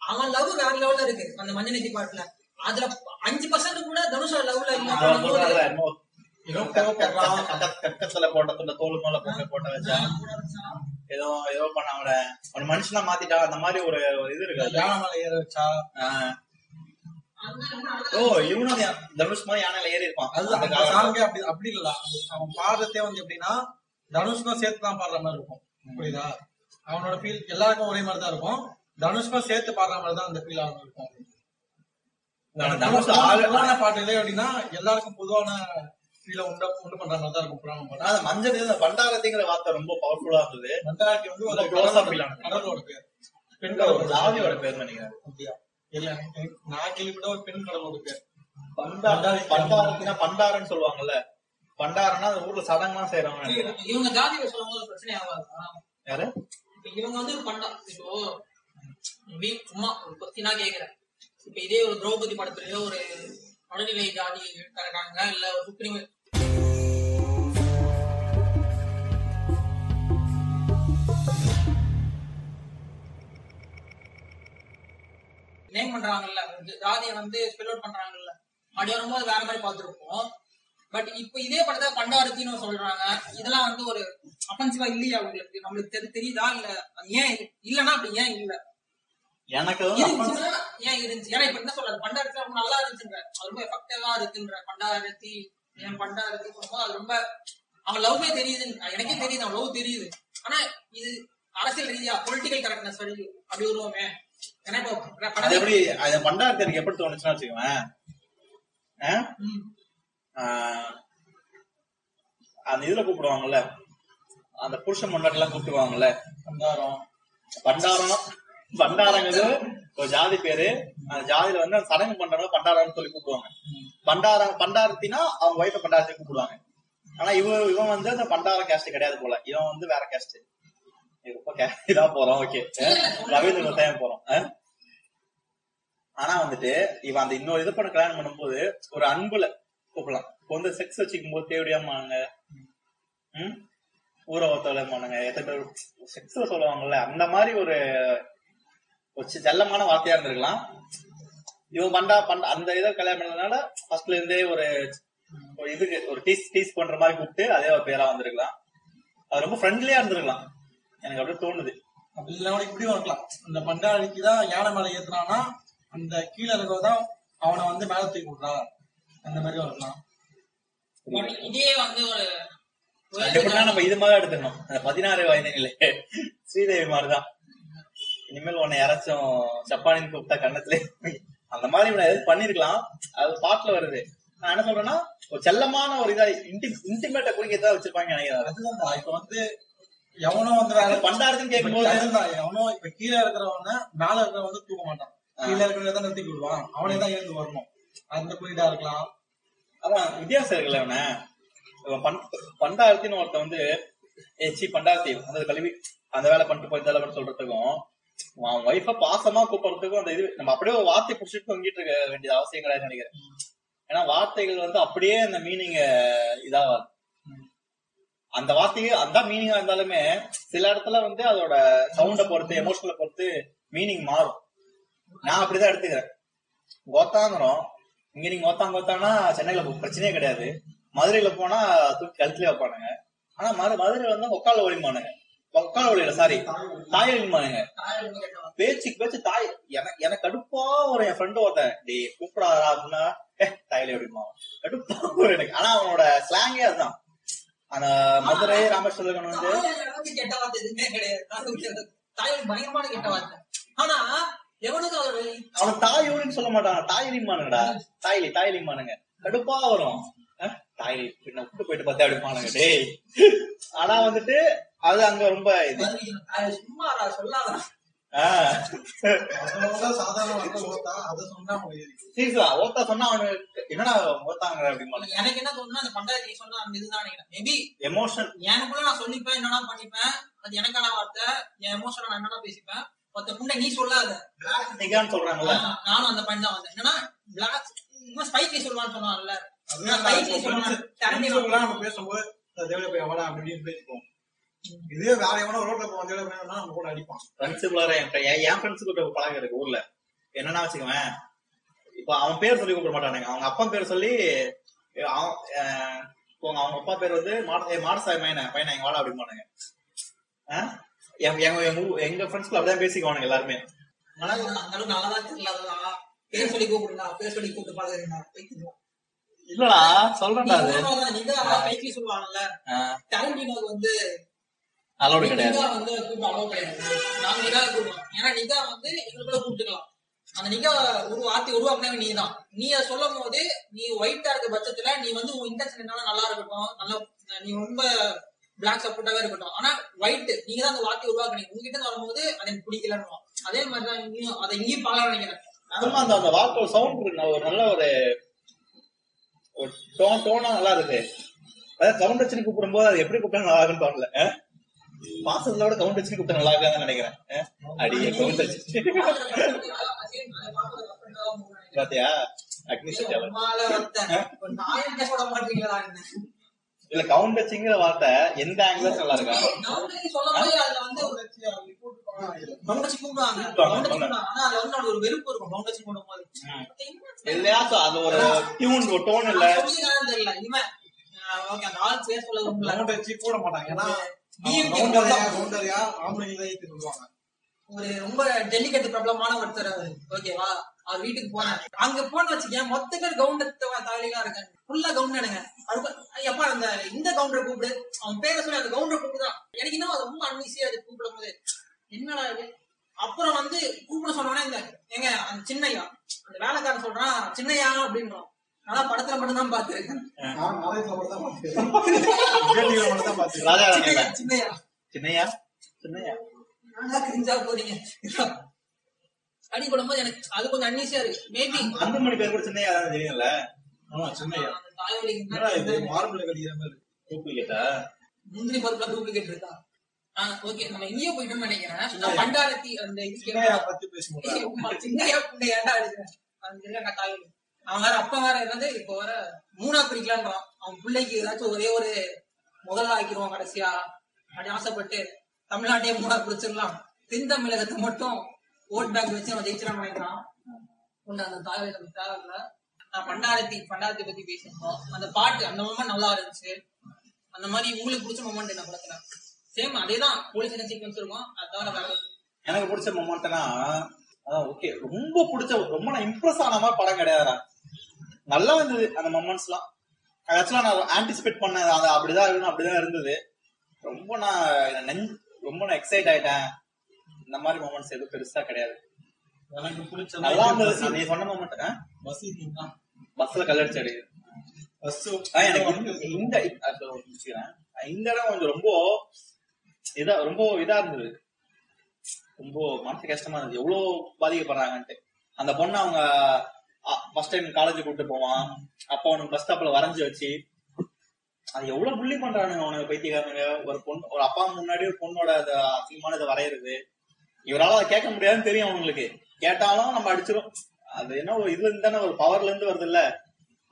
Speaker 2: அவன் லவ் வேற லெவல்ல இருக்கு அந்த மஞ்சனத்தி பாட்டுல. அதுல அஞ்சு பர்சன்ட் கூட தனுஷோட லவ்ல இல்ல.
Speaker 1: கக்கத்துல போட்ட தோல் மேல போட்டு போட்ட வச்சா ஏதோ ஏதோ பண்ணாங்கள ஒரு மனுஷனா மாத்திட்டா அந்த மாதிரி ஒரு இது இருக்காது.
Speaker 4: யானை மேல ஏற வச்சா.
Speaker 1: ஓ இவனும் தனுஷ் மாதிரி யானையில ஏறி இருப்பான்.
Speaker 4: அது
Speaker 1: அந்த
Speaker 4: அந்த
Speaker 1: காலத்துல.
Speaker 4: சாங்கே அப்படி அப்படி இல்ல அவன் பாடுறதே வந்து எப்படின்னா தனுஷ்க்கும் சேர்த்து தான் பாடுற மாதிரி இருக்கும். புரியுதா? அவனோட ஃபீல் எல்லாருக்கும் ஒரே மாதிரி தான் இருக்கும். தனுஷ்க்கும் சேர்த்து பாடுற மாதிரி தான் அந்த ஃபீல் அவனுக்கு இருக்கும்.
Speaker 1: தனுஷ்
Speaker 4: பொதுவான
Speaker 1: ஆளு-
Speaker 4: பொதுவான பாட்டு இல்லை அப்படின்னா எல்லாருக்கும் பொதுவான ஃபீல உண்டு உண்டு பண்ற மாதிரி தான் இருக்கும் புராணம் பாட்டு
Speaker 1: ஆனா அந்த மஞ்சள் இந்த பண்டாரத்திங்கிற வார்த்தை ரொம்ப பவர்ஃபுல்லா இருந்தது.
Speaker 4: மந்தாராட்டி வந்து ஒரு கடலோட பேர். பெண் கடலோட
Speaker 1: ஜாதியோட பேர் நினைக்கிறேன்
Speaker 4: அப்படியா? இல்ல எனக்கு- நான் கேள்விப்பட்ட ஒரு பெண் கடலோட பேர்.
Speaker 1: பண்டாரம் பண்டாரத்தினா பண்டாரன்னு சொல்லுவாங்கல்ல. பண்டாரம்னா அந்த ஊர்ல சடங்குலாம் நினைக்கிறேன்
Speaker 2: இவங்க ஜாதியை சொல்லும் போது பிரச்சனை ஆகாதா.
Speaker 1: யாரு?
Speaker 2: இவங்க வந்து ஒரு பண்டா. இப்போ சும்மா ஒரு கொஸ்டினா கேக்குறேன். இப்ப இதே ஒரு திரௌபதி படத்துலயோ ஒரு நடுநிலை ஜாதி இருக்காங்க இல்ல சுப்ரீம் நேம் பண்றாங்கல்ல? ஜாதியை வந்து ஸ்பெல் அவுட் பண்றாங்கல்ல? அப்படி வரும்போது வேற மாதிரி பார்த்திருப்போம். பட் இப்ப இதே படத்தை பண்டாரத்தின்னு சொல்றாங்க. இதெல்லாம் வந்து ஒரு அஃபென்சிவா இல்லையா உங்களுக்கு? நம்மளுக்கு தெரியுதா? இல்ல அது ஏன் இல்லன்னா அப்படி ஏன் இல்ல?
Speaker 1: எனக்கு
Speaker 2: ஏன் இருந்துச்சு? ஏன்னா இப்ப என்ன சொல்றது? பண்டாரத்தி ரொம்ப நல்லா இருந்துச்சுன்ற. அது ரொம்ப எஃபெக்டிவா இருக்குன்ற. பண்டாரத்தி என் பண்டாரத்தி சொல்லும்போது அது ரொம்ப அவன் லவ்வே தெரியுது எனக்கே தெரியுது. அவன் லவ் தெரியுது. ஆனா இது அரசியல் ரீதியா பொலிட்டிக்கல் கரெக்ட்னஸ் வரைக்கும் அப்படி வருவோமே. ஏன்னா இப்போ
Speaker 1: அது எப்படி அது பண்டாரத்தி எனக்கு எப்படி தோணுச்சுன்னா வச்சுக்கோவேன் அந்த இதுல கூப்பிடுவாங்கல்ல. அந்த புருஷன் மண்டாட்டி எல்லாம் கூப்பிடுவாங்கல்ல
Speaker 4: மந்தாரம்
Speaker 1: பண்டாரம். பண்டாரங்கிறது ஒரு ஜாதி பேரு. அந்த ஜாதியில வந்து அந்த சடங்கு பண்றவங்க பண்டாரம்னு சொல்லி கூப்பிடுவாங்க. பண்டாரம் பண்டாரத்தினா அவங்க ஒய்ஃபை பண்டாரத்தை கூப்பிடுவாங்க. ஆனா இவ இவன் வந்து அந்த பண்டார கேஸ்ட் கிடையாது போல. இவன் வந்து வேற கேஸ்ட் ரொம்ப இதா போறோம் ஓகே ரவீந்திர தான் போறோம் ஆனா வந்துட்டு இவன் அந்த இன்னொரு இது பண்ண கல்யாணம் பண்ணும்போது ஒரு அன்புல கூப்பிடலாம். இப்போ வந்து செக்ஸ் வச்சுக்கும் போது தேவையாமாங்க ஊரகத்தோட மானுங்க. எத்தனை பேர் செக்ஸ்ல சொல்லுவாங்கல்ல அந்த மாதிரி ஒரு ஒரு செல்லமான வார்த்தையா இருந்திருக்கலாம். இவன் பண்டா பண்டா அந்த இதை கல்யாணம் பண்ணதுனால ஃபர்ஸ்ட்ல இருந்தே ஒரு ஒரு இதுக்கு ஒரு டீஸ் டீஸ் பண்ற மாதிரி கூப்பிட்டு அதே ஒரு பேரா வந்திருக்கலாம். அது ரொம்ப ஃப்ரெண்ட்லியா இருந்திருக்கலாம். எனக்கு அப்படியே தோணுது.
Speaker 4: அப்படி இல்லைன்னா இப்படியும் இருக்கலாம். அந்த பண்டாளிக்கு தான் யானை மேல ஏத்துனானா அந்த கீழே இருக்கவதான் அவனை வந்து மேல தூக்கி விடுறா அந்த மாதிரி
Speaker 2: But இதே வந்து ஒரு
Speaker 1: நம்ம இது மாதிரி எடுத்துக்கணும். அந்த பதினாறு வயதினிலே ஸ்ரீதேவி மாதிரிதான். இனிமேல் உன்னை யாராச்சும் சப்பானின்னு கூப்பிட்டா கண்ணத்துல அந்த மாதிரி இவனை எதாவது பண்ணிருக்கலாம். அது பாட்டுல வருது. நான் என்ன சொல்றேன்னா ஒரு செல்லமான ஒரு இதா இன்டி இன்டிமேட்டை குறிக்க தான் வச்சிருப்பாங்க நினைக்கிறேன்.
Speaker 4: அதுதான் இப்ப வந்து எவனோ வந்து
Speaker 1: பண்டாருக்குன்னு கேட்கும்போது
Speaker 4: எவனோ இப்ப கீழே இருக்கிறவன மேல இருக்கிறவன் வந்து தூக்க மாட்டான். கீழே இருக்கிறவங்க தான் நிறுத்தி விடுவான் அவனே தான் எழுந்து வரணும். அந்த புரிதா இருக்கலாம்.
Speaker 1: அதான் வித்தியாசம் இருக்குல்ல பண் பண்டாரத்தின்னு ஒருத்தன் வந்து ஏச்சி பண்டாரத்தி அந்த கல்வி அந்த வேலை பண்ணிட்டு போய் பண்ணி சொல்றதுக்கும் அவன் ஒய்ஃப பாசமா கூப்பிடுறதுக்கும் அந்த இது நம்ம அப்படியே ஒரு வார்த்தை புடிச்சிட்டு தொங்கிட்டு இருக்க வேண்டியது அவசியம் கிடையாதுன்னு நினைக்கிறேன். ஏன்னா வார்த்தைகள் வந்து அப்படியே அந்த மீனிங் இதாவாது. அந்த வார்த்தைக்கு அந்த மீனிங்கா இருந்தாலுமே சில இடத்துல வந்து அதோட சவுண்ட பொறுத்து எமோஷனலை பொறுத்து மீனிங் மாறும். நான் அப்படிதான் எடுத்துக்கிறேன். கோத்தாங்கிறோம் இங்க நீங்க கோத்தாங்க கோத்தானா சென்னையில பிரச்சனையே கிடையாது. மதுரையில போனா தூக்கி கழுத்துலயே வைப்பானுங்க. ஆனா மது மதுரையில வந்து உக்கால ஒளிமானுங்க ஒக்கால ஒளியில சாரி தாய் ஒளிமானுங்க
Speaker 2: தாய் ரொம்ப கெட்டவன்.
Speaker 1: பேச்சுக்கு பேச்சு தாய் எனக்கு எனக்கு கடுப்பா ஒரு என் ஃப்ரெண்டு ஒருத்தன். டேய் கூப்பிடாதா அப்படின்னா ஏ தாயிலே அப்படிமா கடுப்பா வரும் எனக்கு. ஆனா அவனோட ஸ்லாங்கே அதுதான். அந்த மதுரை ராமேஸ்வரம் வந்து
Speaker 2: கெட்ட வார்த்தை எதுவுமே கிடையாது. தாய் தாய் பயங்கரமான கெட்ட வார்த்தை. ஆனா எவனுக்கு
Speaker 1: அவன் தாயோடின்னு சொல்ல மாட்டாங்க தாயிலிமானுங்கடா தாயிலி தாயிலிமானுங்க கடுப்பா வரும். தாயிலி பின்ன விட்டு போயிட்டு பார்த்தா அப்படிமானுங்க டேய். ஆனா வந்துட்டு அது அங்க ரொம்ப இது.
Speaker 2: சும்மா சொல்லாத
Speaker 1: ஆஹ்
Speaker 4: அதனாலதான் சாதாரண மக்கள் ஓத்தா அதை சொன்னா
Speaker 1: அவனுக்கு என்னடா ஓத்தாங்க அப்படிமானுங்க
Speaker 2: எனக்கு என்ன தோணுன்னா அந்த பண்டாயிரத்தி நீ சொன்ன அந்த இதுதான் நினைக்கிறேன். மேபி
Speaker 1: எமோஷன்
Speaker 2: எனக்குள்ள நான் சொல்லிப்பேன் என்னடா பண்ணிப்பேன் அது எனக்கான வார்த்தை என் எமோஷனை நான் என்னடா பேசிப்பேன் ஒருத்த புண்டை நீ சொல்லாத.
Speaker 1: நிகான்னு சொல்றாங்கல்ல.
Speaker 2: நானும் அந்த பாயிண்ட் தான் வந்தேன். என்னன்னா பிளாக் இன்னும் ஸ்பைக்கி சொல்லுவான்னு சொன்னான்ல.
Speaker 4: பேசும்போது இந்த தேவையில போய் எவனா அப்படி இப்படின்னு பேசிப்போம். இதே வேற எவனோ ரோட்ல தேவையில போய் நம்ம கூட அடிப்பான்.
Speaker 1: ஃப்ரெண்ட்ஸுக்குள்ளார என் friend- என் ஃப்ரெண்ட்ஸுக்கு ஒரு பழக்கம் இருக்கு ஊர்ல. என்னன்னா வச்சுக்கவேன் இப்ப அவன் பேர் சொல்லி கூப்பிட மாட்டானுங்க. அவங்க அப்பா பேர் சொல்லி அவன் அவங்க அப்பா பேர் வந்து மாட மாடசாமி பையனை பையனை எங்க வாடா அப்படிம்பானுங்க? எங்க எங்க- ஃப்ரெண்ட்ஸ்குள்ள அப்படிதான் பேசிக்குவானுங்க எல்லாருமே.
Speaker 2: பேர் சொல்லி கூப்பிடுங்க பேர் சொல்லி கூப்பிட்டு பாக்குறீங்க
Speaker 1: இல்லடா சொல்றேன்டா அது.
Speaker 2: சொல்லுவாங்கல்ல வந்து
Speaker 1: அலோடு கிடையாது.
Speaker 2: வந்து கூப்பிட்டு அலோவ் கிடையாது. நாங்க நிகா கூப்பிடுவோம் ஏன்னா நிகா வந்து எங்களுக்குள்ள கூப்பிட்டுக்கலாம் அந்த நிகா ஒரு வார்த்தை உருவாக்குனவே நீ தான் நீ அதை சொல்லும் போது நீ ஒயிட்டா இருக்க பட்சத்துல நீ வந்து உன் இன்டென்ஷன் என்னால நல்லா இருக்கட்டும். நல்லா நீ ரொம்ப பிளாக் சப்போர்ட்டாவே இருக்கட்டும். ஆனா ஒயிட் நீங்க தான் அந்த வார்த்தையை உருவாக்குனீங்க. உங்ககிட்ட இருந்து வரும்போது அது எனக்கு பிடிக்கலன்னு அதே மாதிரிதான் இங்கேயும் அதை இங்கேயும் பார்க்கலாம் நினைக்கிறேன்.
Speaker 1: அந்த அந்த வாக்கு சவுண்ட் இருக்கு. ஒரு நல்ல ஒரு ஒரு டோன் டோனா நல்லா இருக்கு. அதாவது கவுண்ட் வச்சு கூப்பிடும் போது அது எப்படி கூப்பிட்டா நல்லா இருக்குன்னு தோணல. விட கவுண்ட் வச்சு கூப்பிட்டா நல்லா இருக்கான்னு நினைக்கிறேன்? அடியே கவுண்ட் வச்சு. பாத்தியா? அக்னி
Speaker 2: என்ன
Speaker 1: இல்ல கவுண்ட் வச்சுங்கிற வார்த்தை எந்த ஆங்கிள் நல்லா இருக்கா? இல்லையாச்சும் அது ஒரு டியூன் டோன் இல்ல.
Speaker 2: தெரியல இவன் ஓகே அந்த ஆள் பேர் சொல்ல
Speaker 4: மாட்டாங்க. ஏன்னா
Speaker 2: ஒரு ரொம்ப டெலிகேட் பிரபலமான ஒருத்தர் அவரு. ஓகேவா அவர் வீட்டுக்கு போனேன் அங்க போன வச்சுக்கேன் மொத்த பேர் கவுண்டர் தாலிகளா இருக்காங்க ஃபுல்லா கவுண்டனுங்க எப்பா அந்த இந்த கவுண்டரை கூப்பிடு. அவன் பேரை சொல்லி அந்த கவுண்டரை கூப்பிடுதான். எனக்கு இன்னும் அது ரொம்ப அன்னிசியா அது கூப்பிடும் போது என்னடா இது? அப்புறம் வந்து கூப்பிட சொன்னோன்னே இந்த ஏங்க அந்த சின்னையா. அந்த வேலைக்காரன் சொல்றான் சின்னையா அப்படின்றோம். நான் படத்துல மட்டும் தான் பாத்துருக்கேன் சின்னையா சின்னையா.
Speaker 1: சின்னையா?
Speaker 2: நானா கிரிஞ்சா போறீங்க அடி போடும்போது எனக்கு அது கொஞ்சம் அன்னீசியா இருக்கு. மேபி
Speaker 1: அந்த மணி பேர் கூட சின்னையா தான் தெரியும்ல?
Speaker 4: ஆமா சின்னையா.
Speaker 2: தாய்வழி
Speaker 4: என்னடா இது? மார்பிள் கடிக்கிற மாதிரி.
Speaker 1: டூப்ளிகேட்டா?
Speaker 2: முந்திரி பருப்புல டூப்ளிகேட் இருக்கா? ஓகே நம்ம இங்கேயே போயிட்டோம்னு நினைக்கிறேன். நான் பண்டாரத்தி அந்த இது
Speaker 4: சின்னையா
Speaker 2: புண்டையாண்டா அடிக்கிறேன். அது இருக்காங்க தாய்வழி அவன் வேற அப்பா வேற இருந்து இப்போ வேற மூணா பிரிக்கலான்றான். அவன் பிள்ளைக்கு ஏதாச்சும் ஒரே ஒரு முதல்ல ஆக்கிடுவான் கடைசியா அப்படி ஆசைப்பட்டு தமிழ்நாட்டையே மூணா பிடிச்சிடலாம் தென் தமிழகத்தை மட்டும் ஓட் பேங்க் வச்சு அவன் ஜெயிச்சிடான்னு நினைக்கிறான். உண்டு அந்த தாய் தேவையில்ல நான் பண்டாரத்தி பண்டாரத்தை பத்தி பேசியிருந்தோம். அந்த பாட்டு அந்த மொமெண்ட் நல்லா இருந்துச்சு. அந்த மாதிரி உங்களுக்கு பிடிச்ச மொமெண்ட் என்ன படத்துல? சேம் அதேதான் போலீஸ் என்ன சீக்வன்ஸ் இருக்கும்? அதான் வேற.
Speaker 1: எனக்கு பிடிச்ச மொமெண்ட்னா அதான் ஓகே ரொம்ப பிடிச்ச ரொம்ப நான் இம்ப்ரெஸ் ஆன மாதிரி படம் கிடையாதுடா. நல்லா இருந்தது அந்த மொமெண்ட்ஸ் எல்லாம் ஆக்சுவலா நான் ஆன்டிசிபேட் பண்ண அது அப்படிதான் இருக்கணும் அப்படிதான் இருந்தது. ரொம்ப நான் நெஞ்சு- ரொம்ப நான் எக்ஸைட் ஆயிட்டேன். இந்த மாதிரி மொமெண்ட்ஸ் எதுவும் பெருசா கிடையாது.
Speaker 4: எனக்கு பிடிச்ச
Speaker 1: நல்லா இருந்தது. நீ சொன்ன மொமெண்ட்
Speaker 4: பஸ்
Speaker 1: பஸ்ல கல்லடிச்சு அடி
Speaker 4: பஸ்
Speaker 1: ஆ, எனக்கு இந்த-. இந்த இடம் கொஞ்சம் ரொம்ப இதா ரொம்ப இதா இருந்தது. ரொம்ப மனசு கஷ்டமா இருந்தது. எவ்வளவு பாதிக்கப்படுறாங்கன்ட்டு. அந்த பொண்ணு அவங்க ஃபர்ஸ்ட் டைம் காலேஜ் கூட்டு போவான். அப்போ அவனுக்கு பஸ் ஸ்டாப்ல வரைஞ்சு வச்சு அது எவ்வளவு புள்ளி பண்றானுங்க அவனுக்கு பைத்தியக்காரனுங்க. ஒரு பொண்ணு ஒரு அப்பா முன்னாடி ஒரு பொண்ணோட அதிகமான அசிங்கமானதை வரையறது. இவரால அதை கேட்க முடியாதுன்னு தெரியும் அவங்களுக்கு கேட்டாலும் நம்ம அடிச்சிடும் அது என்ன ஒரு இதுல இருந்து தானே ஒரு பவர்ல இருந்து வருது இல்ல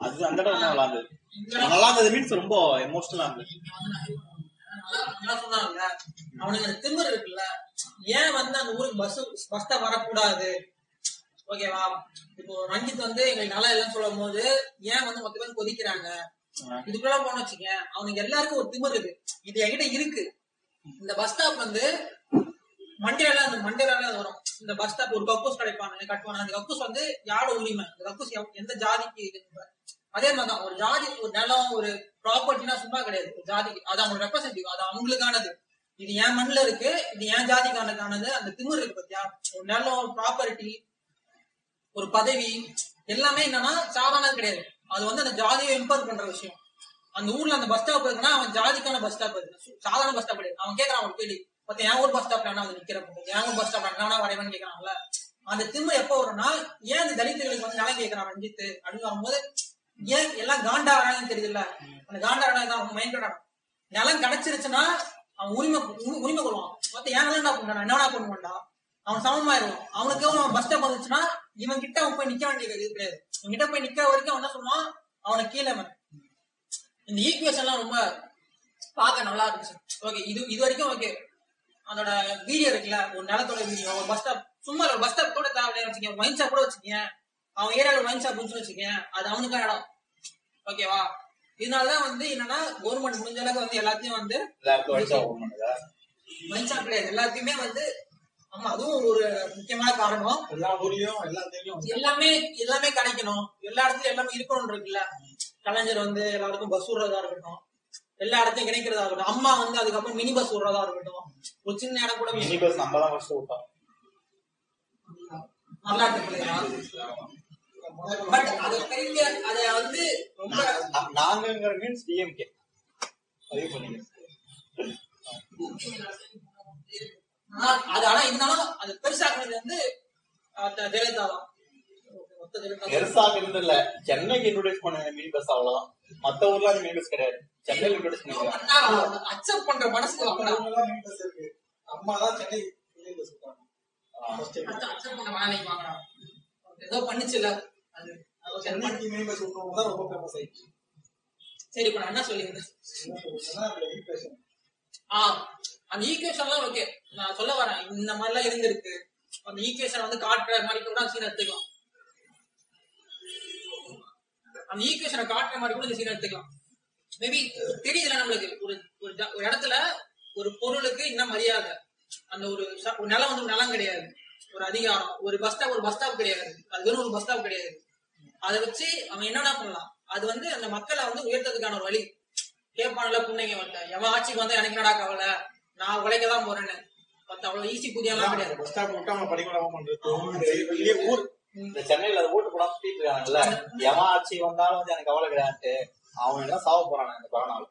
Speaker 1: அது அந்த இடம் நல்லா இருந்தது நல்லா இருந்தது மீன்ஸ் ரொம்ப எமோஷனலா இருந்தது.
Speaker 2: அவனுக்கு திமிர் இருக்குல்ல. ஏன் வந்து அந்த ஊருக்கு பஸ் பஸ்ட வரக்கூடாது? ஓகேவா இப்போ ரஞ்சித் வந்து எங்களுக்கு நல்லா இல்லைன்னு சொல்லும் போது ஏன் வந்து மொத்த பேர் கொதிக்கிறாங்க இதுக்குள்ள போன வச்சுக்க அவனுக்கு எல்லாருக்கும் ஒரு திமிர் இருக்கு. இது என்கிட்ட இருக்கு. இந்த பஸ் ஸ்டாப் வந்து மண்டேல அந்த மண்டேல வரும். இந்த பஸ் ஸ்டாப் ஒரு கக்கூஸ் கிடைப்பாங்க கட்டுவாங்க அந்த கக்கூஸ் வந்து யாரோட உரிமை? இந்த கக்கூஸ் எந்த ஜாதிக்கு அதே மாதிரிதான் ஒரு ஜாதி ஒரு நிலம் ஒரு ப்ராப்பர்ட்டினா சும்மா கிடையாது. ஒரு ஜாதிக்கு. அது அவங்க ரெப்ரசன்டேட்டிவ் அது அவங்களுக்கானது. இது என் மண்ணுல இருக்கு. இது என் ஜாதிக்கானதானது அந்த திமிர் இருக்கு பாத்தியா? ஒரு நிலம் ப்ராப்பர்ட்டி ஒரு பதவி எல்லாமே என்னன்னா சாதாரணது கிடையாது. அது வந்து அந்த ஜாதியை இம்பர் பண்ற விஷயம். அந்த ஊர்ல அந்த பஸ் ஸ்டாப் இருக்குன்னா அவன் ஜாதிக்கான பஸ் ஸ்டாப் இருக்கு சாதாரண பஸ் ஸ்டாப் கிடையாது. அவன் கேக்குறான் அவன் கேள்வி. பத்த என் ஊர் பஸ் ஸ்டாப்ல என்ன வந்து நிக்கிறப்போ என் ஊர் பஸ் ஸ்டாப் என்ன வரைவன் கேக்குறான்ல. அந்த திமிர் எப்ப வரும்னா ஏன் அந்த தலித்துகளுக்கு வந்து நிலம் கேக்குறான் ரஞ்சித் அப்படின்னு வரும்போது ஏன் எல்லாம் காண்டா வராங்கன்னு தெரியுதுல்ல? அந்த காண்டா வராங்க அவங்க மைண்ட் நிலம் கிடைச்சிருச்சுன்னா அவன் உரிமை உரிமை கொள்வான். மத்த ஏன் நிலம் என்ன பண்ணா என்ன பண்ணுவான்டா? அவன் சமமாயிருவான் அவனுக்கு அவன் பஸ் ஸ்டாப் வந்துச்சுன்னா இவன் கிட்ட அவன் போய் நிக்க வேண்டிய இது கிடையாது. இவன் கிட்ட போய் நிக்கிற வரைக்கும் அவன் என்ன சொல்லுவான்? அவனை கீழே. இந்த ஈக்குவேஷன்லாம் ரொம்ப பார்க்க நல்லா இருந்துச்சு. ஓகே இது இது வரைக்கும் ஓகே அதோட வீடியோ இருக்குல்ல ஒரு நிலத்தோட வீடியோ ஒரு பஸ் ஸ்டாப் சும்மா ஒரு பஸ் ஸ்டாப் கூட தேவையில்லை வச்சுக்கேன். ஒயின் ஷாப் கூட வச்சுக்கேன். அவன் ஏரியால ஒயின் ஷாப் வச்சுக்கேன். அது அவனுக்கான இடம். ஓகேவா இதனாலதான் வந்து என்னன்னா கவர்மெண்ட் முடிஞ்ச அளவுக்கு வந்து எல்லாத்தையும் வந்து ஒயின் ஷாப் கிடையாது. எல்லாத்தையுமே வந்து ஆமா அதுவும் ஒரு முக்கியமான காரணம்.
Speaker 4: எல்லா ஊர்லயும் எல்லா தெரியும்
Speaker 2: எல்லாமே எல்லாமே கிடைக்கணும். எல்லா இடத்துலயும் எல்லாமே இருக்கணும் இருக்குல்ல. கலைஞர் வந்து எல்லாருக்கும் பஸ் விடுறதா இருக்கட்டும். எல்லா இடத்தையும் கிடைக்கிறதா இருக்கட்டும். அம்மா வந்து அதுக்கப்புறம் மினி பஸ் விடுறதா இருக்கட்டும். ஒரு சின்ன இடம் கூட
Speaker 1: மினி பஸ் நம்ம தான் ஃபர்ஸ்ட் விட்டோம்.
Speaker 2: நல்லா இருக்கு பட் அது பெரிய அதை வந்து ரொம்ப
Speaker 1: நாங்கங்கிற மீன்ஸ் டிஎம்கே பதிவு பண்ணீங்க
Speaker 2: ஆனா- அது ஆனா இருந்தாலும் அது பெருசாக்குறது வந்து ஜெயலலிதா தான்.
Speaker 1: பெருசாக இருந்ததில்ல. சென்னைக்கு இன்ட்ரோடியூஸ் பண்ண மினி பஸ் அவ்வளவுதான். மத்த ஊர்ல அது மினி பஸ் கிடையாது. சென்னையில் இன்ட்ரோடியூஸ் பண்ணிருக்காங்க
Speaker 2: அக்செப்ட் பண்ற மனசு
Speaker 4: மினி பஸ் இருக்கு. அம்மா தான் சென்னை மினி பஸ்.
Speaker 2: அக்செப்ட் பண்ண மனநிலைக்கு வாங்கலாம் ஏதோ பண்ணுச்சுல்ல அது.
Speaker 4: சென்னைக்கு மினி பஸ் விட்டவங்க தான் ரொம்ப ஃபேமஸ் ஆயிடுச்சு.
Speaker 2: சரி இப்ப நான் என்ன சொல்லியிருந்தேன் ஆ. அந்த ஈக்குவேஷன்லாம் ஓகே நான் சொல்ல வரேன். இந்த மாதிரிலாம் இருந்திருக்கு. அந்த ஈக்குவேஷன் வந்து காட்டுற மாதிரி கூட சீன் எடுத்துக்கலாம். அந்த ஈக்குவேஷனை காட்டுற மாதிரி கூட இந்த சீன் எடுத்துக்கலாம். மேபி தெரியுதுல நம்மளுக்கு. ஒரு ஒரு இடத்துல ஒரு பொருளுக்கு இன்னும் மரியாதை. அந்த ஒரு நிலம் வந்து நிலம் கிடையாது. ஒரு அதிகாரம். ஒரு பஸ் ஸ்டாப் ஒரு பஸ் ஸ்டாப் கிடையாது. அது வெறும் ஒரு பஸ் ஸ்டாப் கிடையாது. அதை வச்சு அவன் என்னென்ன பண்ணலாம். அது வந்து அந்த மக்களை வந்து உயர்த்ததுக்கான ஒரு வழி. கேட்பான்ல புண்ணைங்க வந்த எவன் ஆட்சிக்கு வந்தா எனக்கு என்னடா கவலை? நான் உழைக்க தான் போறேன்னு. பட் அவ்வளவு ஈஸி புதியெல்லாம் கிடையாது.
Speaker 4: பஸ் ஸ்டாப் விட்டு அவங்க பண்றது ஊர்
Speaker 1: இந்த சென்னையில அது ஓட்டு போடாம சுத்திட்டு இருக்காங்கல்ல எவன் ஆட்சி வந்தாலும் வந்து எனக்கு கவலை கிடையாது அவன் எல்லாம் சாவ போறானு இந்த கொரோனால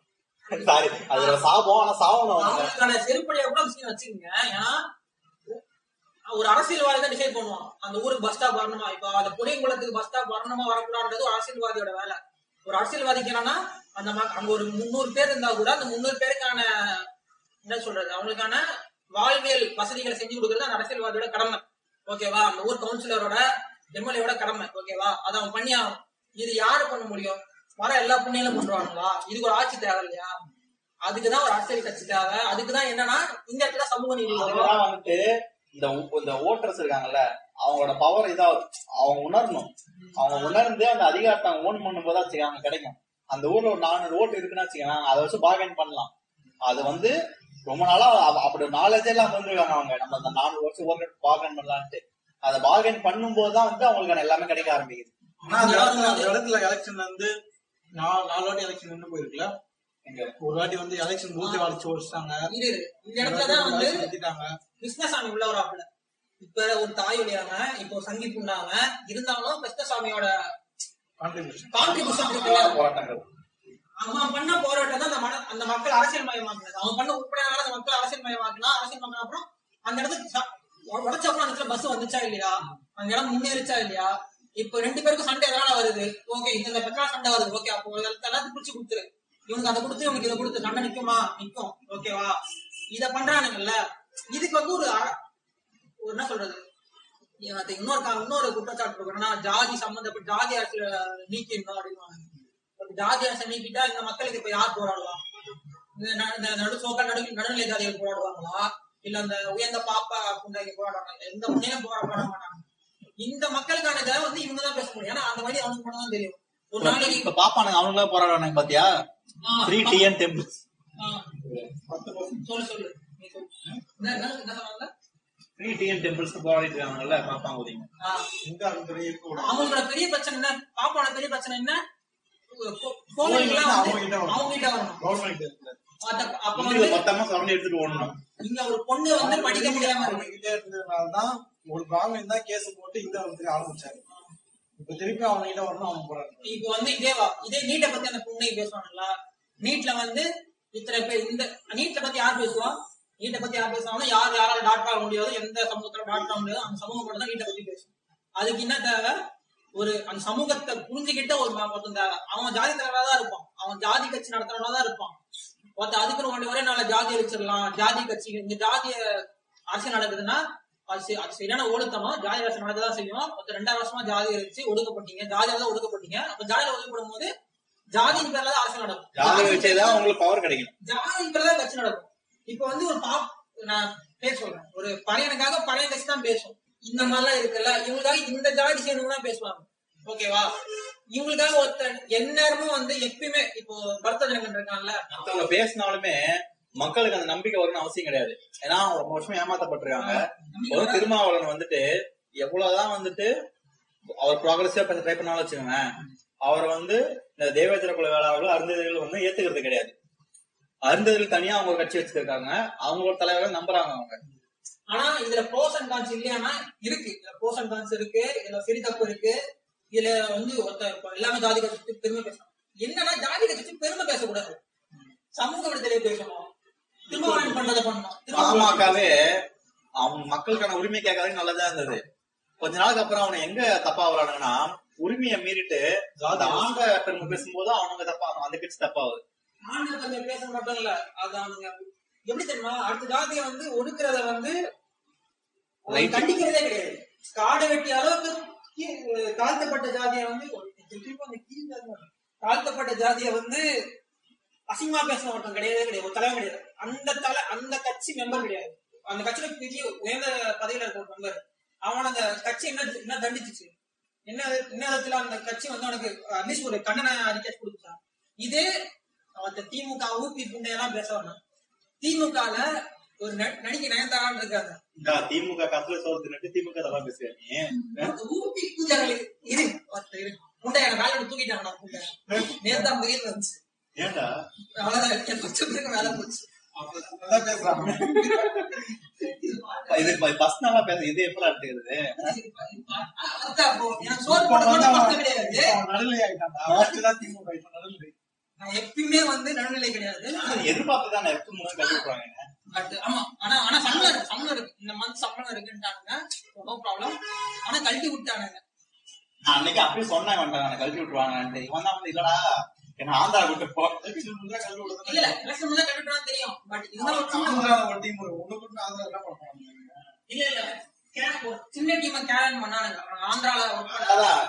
Speaker 1: சாரி அதுல சாபம் ஆனா சாவணும்
Speaker 2: அவங்களுக்கான செருப்படியா கூட சீன் வச்சுக்கோங்க. ஏன்னா ஒரு அரசியல்வாதி தான் டிசைட் பண்ணுவான். அந்த ஊருக்கு பஸ் ஸ்டாப் வரணுமா? இப்போ அந்த புளியங்குளத்துக்கு பஸ் ஸ்டாப் வரணுமா வரக்கூடாதுன்றது ஒரு அரசியல்வாதியோட வேலை. ஒரு அரசியல்வாதிக்கு என்னன்னா அந்த அங்க ஒரு முந்நூறு பேர் இருந்தா கூட அந்த முந்நூறு பேருக்கான என்ன சொல்றது? அவங்களுக்கான வாழ்வியல் வசதிகளை செஞ்சு கொடுக்கறது அந்த அரசியல்வாதியோட கடமை. ஓகேவா அந்த ஊர் கவுன்சிலரோட எம்எல்ஏவோட கடமை. ஓகேவா அதை அவன் பண்ணி ஆகணும். இது யாரு பண்ண முடியும்? வர எல்லா புண்ணியங்களும் பண்றாங்களா இதுக்கு ஒரு ஆட்சி தேவை இல்லையா? அதுக்குதான் ஒரு அரசியல் கட்சி தேவை. அதுக்குதான் என்னன்னா இந்த இடத்துல சமூக நீதி
Speaker 1: வந்துட்டு இந்த இந்த ஓட்டர்ஸ் இருக்காங்கல்ல அவங்களோட பவர் இதா அவங்க உணரணும். அவங்க உணர்ந்து அந்த அதிகாரத்தை அவங்க ஓன் பண்ணும்போது தான் வச்சுக்க அவங்க கிடைக்கும். அந்த ஊர்ல ஒரு நானூறு ஓட்டு இருக்குன்னு வச்சுக்கலாம் அதை வச்சு பார்கன் பண்ணலாம். அது வந்து ரொம்ப நாளா அப்படி நாலேஜ் எல்லாம் வந்துருக்காங்க அவங்க. நம்ம அந்த நானூறு வருஷம் ஓட்டு பார்கன் பண்ணலான்ட்டு. அதை பார்கன் பண்ணும்போது தான் வந்து அவங்களுக்கு எல்லாமே கிடைக்க ஆரம்பிக்குது.
Speaker 4: ஆனா அந்த இடத்துல எலெக்ஷன் வந்து நாலு நாலு வாட்டி எலெக்ஷன் நின்று போயிருக்குல்ல?
Speaker 1: இங்க
Speaker 4: ஒரு வாட்டி வந்து எலெக்ஷன் பூத்தை வளைச்சு ஓடிச்சிட்டாங்க
Speaker 2: இது இந்த இடத்துலதான் வந்து கிருஷ்ணசாமி உள்ள வராப்புல இப்ப ஒரு தாயுடையாம இப்போ சங்கீப் உண்டாம இருந்தாலும் கிருஷ்ணசாமியோட
Speaker 4: கான்ட்ரிபியூஷன்
Speaker 2: கான்ட்ரிபியூஷன்
Speaker 1: போராட்டங்கள்.
Speaker 2: அவன் பண்ண போராட்டம் தான் அந்த மன அந்த மக்கள் அரசியல் மயமாக்குனது. அவன் பண்ண உட்படையான அந்த மக்கள் அரசியல் மயமாக்குனா அரசியல் மயமான அப்புறம் அந்த இடத்துக்கு ச- அப்புறம் அந்த இடத்துல பஸ் வந்துச்சா இல்லையா? அந்த இடம் முன்னேறிச்சா இல்லையா? இப்ப ரெண்டு பேருக்கும் சண்டை எதனால வருது? ஓகே இந்த பிரச்சனை சண்டை வருது. ஓகே அப்போ இடத்துல எல்லாத்தையும் பிடிச்சு கொடுத்துரு. இவனுக்கு அதை கொடுத்து இவனுக்கு இதை கொடுத்து சண்டை நிக்குமா? நிக்கும். ஓகேவா இத பண்றானுங்கல்ல. இதுக்கு வந்து ஒரு ஒரு என்ன சொல்றது? இன்னொரு இன்னொரு குற்றச்சாட்டு இருக்குன்னா ஜாதி சம்பந்தப்பட்ட ஜாதி அரசியல் நீக்கிடணும் அப்படின்னு இப்ப ஜாதி அரசை நீக்கிட்டா இந்த மக்களுக்கு இப்ப யார் போராடலாம் இந்த ந- இந்த நடு சோக்கா நடு நடுநிலை ஜாதிகள் போராடுவாங்களா? இல்ல அந்த உயர்ந்த பாப்பா புண்டைக்கு போராடுவாங்க எந்த முன்னையும் போராட மாட்டாங்க. இந்த மக்களுக்கான இதை வந்து இவங்க தான் பேச முடியும். ஏன்னா அந்த வழி அவனுக்கு மட்டும் தான் தெரியும். ஒரு நாளைக்கு
Speaker 1: இப்ப பாப்பானுங்க அவங்களே போராடுவானுங்க பாத்தியா? த்ரீ டிஎன் டெம்பிள்ஸ்
Speaker 2: சொல்லு சொல்லு. என்ன சொன்னாங்க?
Speaker 1: த்ரீ டிஎன் டெம்பிள்ஸ் போராடிட்டு இருக்காங்கல்ல பாப்பாங்க
Speaker 2: அவங்களோட பெரிய பிரச்சனை என்ன? பாப்பாவோட பெரிய பிரச்சனை என்ன?
Speaker 1: மொத்தமா சரௌண்ட் எடுத்துட்டு ஓடணும்.
Speaker 2: இங்க ஒரு பொண்ணு வந்து படிக்க முடியாம
Speaker 4: அவங்க
Speaker 2: இருக்கு.
Speaker 4: கிட்ட இருந்ததுனாலதான் ஒரு பிராமின் தான் கேஸ் போட்டு இந்த வந்து ஆரம்பிச்சாரு. இப்ப திருப்பி அவங்க கிட்ட வரணும் அவங்க போறாங்க
Speaker 2: இப்போ வந்து இதே வா- இதே நீட்டை பத்தி அந்த பொண்ணை பேசுவாங்களா நீட்ல வந்து இத்தனை பேர் இந்த நீட்டை பத்தி யார் பேசுவா? நீட்டை பத்தி யார் பேசுவாங்க யார் யாரால டாக்டர் ஆக முடியாது எந்த சமூகத்துல ஆக முடியாது அந்த சமூகம் மட்டும் தான் நீட்டை பத்தி பேசும். அதுக்கு என்ன தேவை? ஒரு அந்த சமூகத்தை புரிஞ்சுக்கிட்ட ஒரு ஒருத்தன் தேவை அவன் ஜாதி தலைவரா தான் இருப்பான். அவன் ஜாதி கட்சி நடத்துறவனா தான் இருப்பான். ஒருத்தன் அதுக்குன்னு ஒன்று வரை நாளை ஜாதி அழிச்சிடலாம் ஜாதி கட்சி இந்த ஜாதிய அரசியல் நடக்குதுன்னா அது அது சரியான ஒழுக்கணும் ஜாதி அரசு நடக்கதான் செய்யும். ஒருத்தர் ரெண்டாயிரம் வருஷமா ஜாதி அழிச்சு ஒடுக்கப்பட்டீங்க ஜாதியால தான் ஒடுக்கப்பட்டீங்க. அப்ப ஜாதியில ஒதுக்கப்படும் போது ஜாதியின் பேர்ல தான் அரசியல் நடக்கும்.
Speaker 1: ஜாதி வச்சேதான் உங்களுக்கு பவர் கிடைக்கும்
Speaker 2: ஜாதியின் பேர்ல தான் கட்சி நடக்கும். இப்ப வந்து ஒரு பாப் நான் பேர் சொல்றேன். ஒரு பழையனுக்காக பழைய கட்சி தான் பேசும். இந்த மாதிரிலாம் இருக்குல்ல? இவங்களுக்காக இந்த ஜாதி சேர்ந்தவங்க தான் பேசுவாங்க ஓகேவா இவங்களுக்காக ஒருத்தர் எந்நேரமும் வந்து எப்பயுமே இப்போ பரத ஜனகன் இருக்கான்ல
Speaker 1: மத்தவங்க பேசினாலுமே மக்களுக்கு அந்த நம்பிக்கை வரும்னு அவசியம் கிடையாது. ஏன்னா அவங்க ரொம்ப வருஷம் ஏமாத்தப்பட்டிருக்காங்க. ஒரு திருமாவளவன் வந்துட்டு எவ்வளவுதான் வந்துட்டு அவர் ப்ராக்ரஸிவா பேச ட்ரை பண்ணாலும் வச்சுக்கோங்க அவர் வந்து இந்த தேவேந்திர குல வேளாளர்கள் அருந்ததிகள் வந்து ஏத்துக்கிறது கிடையாது. அருந்ததிகள் தனியா அவங்க கட்சி வச்சிருக்காங்க. அவங்களோட தலைவரை நம்புறாங்க அவங்க.
Speaker 2: ஆனா இதுல ப்ரோஸ் அண்ட் கான்ஸ் இல்லையானா இருக்கு. இதுல ப்ரோஸ் அண்ட் கான்ஸ் இருக்கு இதுல சரி தப்பு இருக்கு. இதுல வந்து ஒருத்த இப்ப எல்லாமே ஜாதி கட்சி பெருமை பேசணும். என்னன்னா ஜாதி கட்சி பெருமை பேசக்கூடாது. சமூக விடுதலை பேசணும். திருமாவளவன் பண்றதை பண்ணணும்.
Speaker 1: பாமகவே அவங்க மக்களுக்கான உரிமை கேட்கறதுக்கு நல்லதா இருந்தது. கொஞ்ச நாளுக்கு அப்புறம் அவனை எங்க தப்பா வரானுங்கன்னா உரிமையை மீறிட்டு அந்த ஆண்ட பெருமை பேசும்போது அவனுங்க தப்பா அந்த கட்சி தப்பாகுது.
Speaker 2: ஆண்கள் தன்மை பேச மட்டும் இல்ல அது அவனுங்க எப்படி தெரியுமா? அடுத்த ஜாதியை வந்து ஒடுக்குறத வந்து அவன். கண்டிக்கிறதே கிடையாது. காடை வெட்டி அளவுக்கு தாழ்த்தப்பட்ட ஜாதியை வந்து. தாழ்த்தப்பட்ட ஜாதியை வந்து அசிங்கமா பேசின ஒருத்தன் கிடையவே கிடையாது. ஒரு தலைவன் கிடையாது. அந்த தலை அந்த கட்சி மெம்பர் கிடையாது. அந்த கட்சியில பெரிய உயர்ந்த பதவியில இருக்க ஒரு மெம்பர் அவன் அந்த கட்சி என்ன என்ன தண்டிச்சுச்சு? என்ன என்ன விதத்துல அந்த கட்சி வந்து அவனுக்கு அட்லீஸ்ட் ஒரு கண்டன அறிக்கை கொடுத்துட்டான் இதே அவத்த திமுக ஊப்பி புண்டையெல்லாம் பேச வேணாம். திமுகல ஒரு நடிகை நயன்தாரான்னு இருக்காங்க.
Speaker 1: இந்த திமுக காசுல சோறு தின்னுட்டு திமுக தப்பா பேசுறியா நீ?
Speaker 2: ஊப்பி பூஜாரி இரு. இரு. புண்டை எனக்கு வேலை விட்டு தூக்கிட்டாங்க நான் புண்டை நேர்தான் முயல் வந்துச்சு.
Speaker 1: ஏன்டா?
Speaker 2: அவ்வளவுதான் பத்து பேருக்கு வேலை போச்சு.
Speaker 1: இது பஸ் நல்லா பேச இது எப்படா எடுத்துக்கிறது?
Speaker 4: நடுநிலை தான்
Speaker 2: எப்பயுமே வந்து நடுநிலை கிடையாது.
Speaker 1: எதிர்பார்த்து தான் எப்ப முதல்ல கட்டி விடுறாங்க
Speaker 2: பட் ஆமா ஆனா ஆனா சம்பளம் இருக்கு சம்பளம் இருக்கு. இந்த மந்த் சம்பளம் இருக்குன்ட்டானுங்க. நோ ப்ராப்ளம் ஆனா கழட்டி விட்டானுங்க.
Speaker 1: நான் அன்னைக்கு அப்படியே சொன்னேன் வேண்டாம் கழட்டி விட்டுருவாங்க இவன் தான் வந்து இல்லடா என்ன ஆந்திரா கூட்டு போ.
Speaker 2: இல்ல எலெக்ஷன் தான் கழட்டி தெரியும். பட் இருந்தாலும் ஒரு சின்ன-
Speaker 4: ஆந்திரா ஒரு டீம் ஒண்ணு கூட ஆந்திரா என்ன பண்ணுவாங்க
Speaker 2: இல்ல இல்ல. சின்ன டீம் கேரன் பண்ணானுங்க. ஆந்திரால work பண்ண-
Speaker 1: அதான்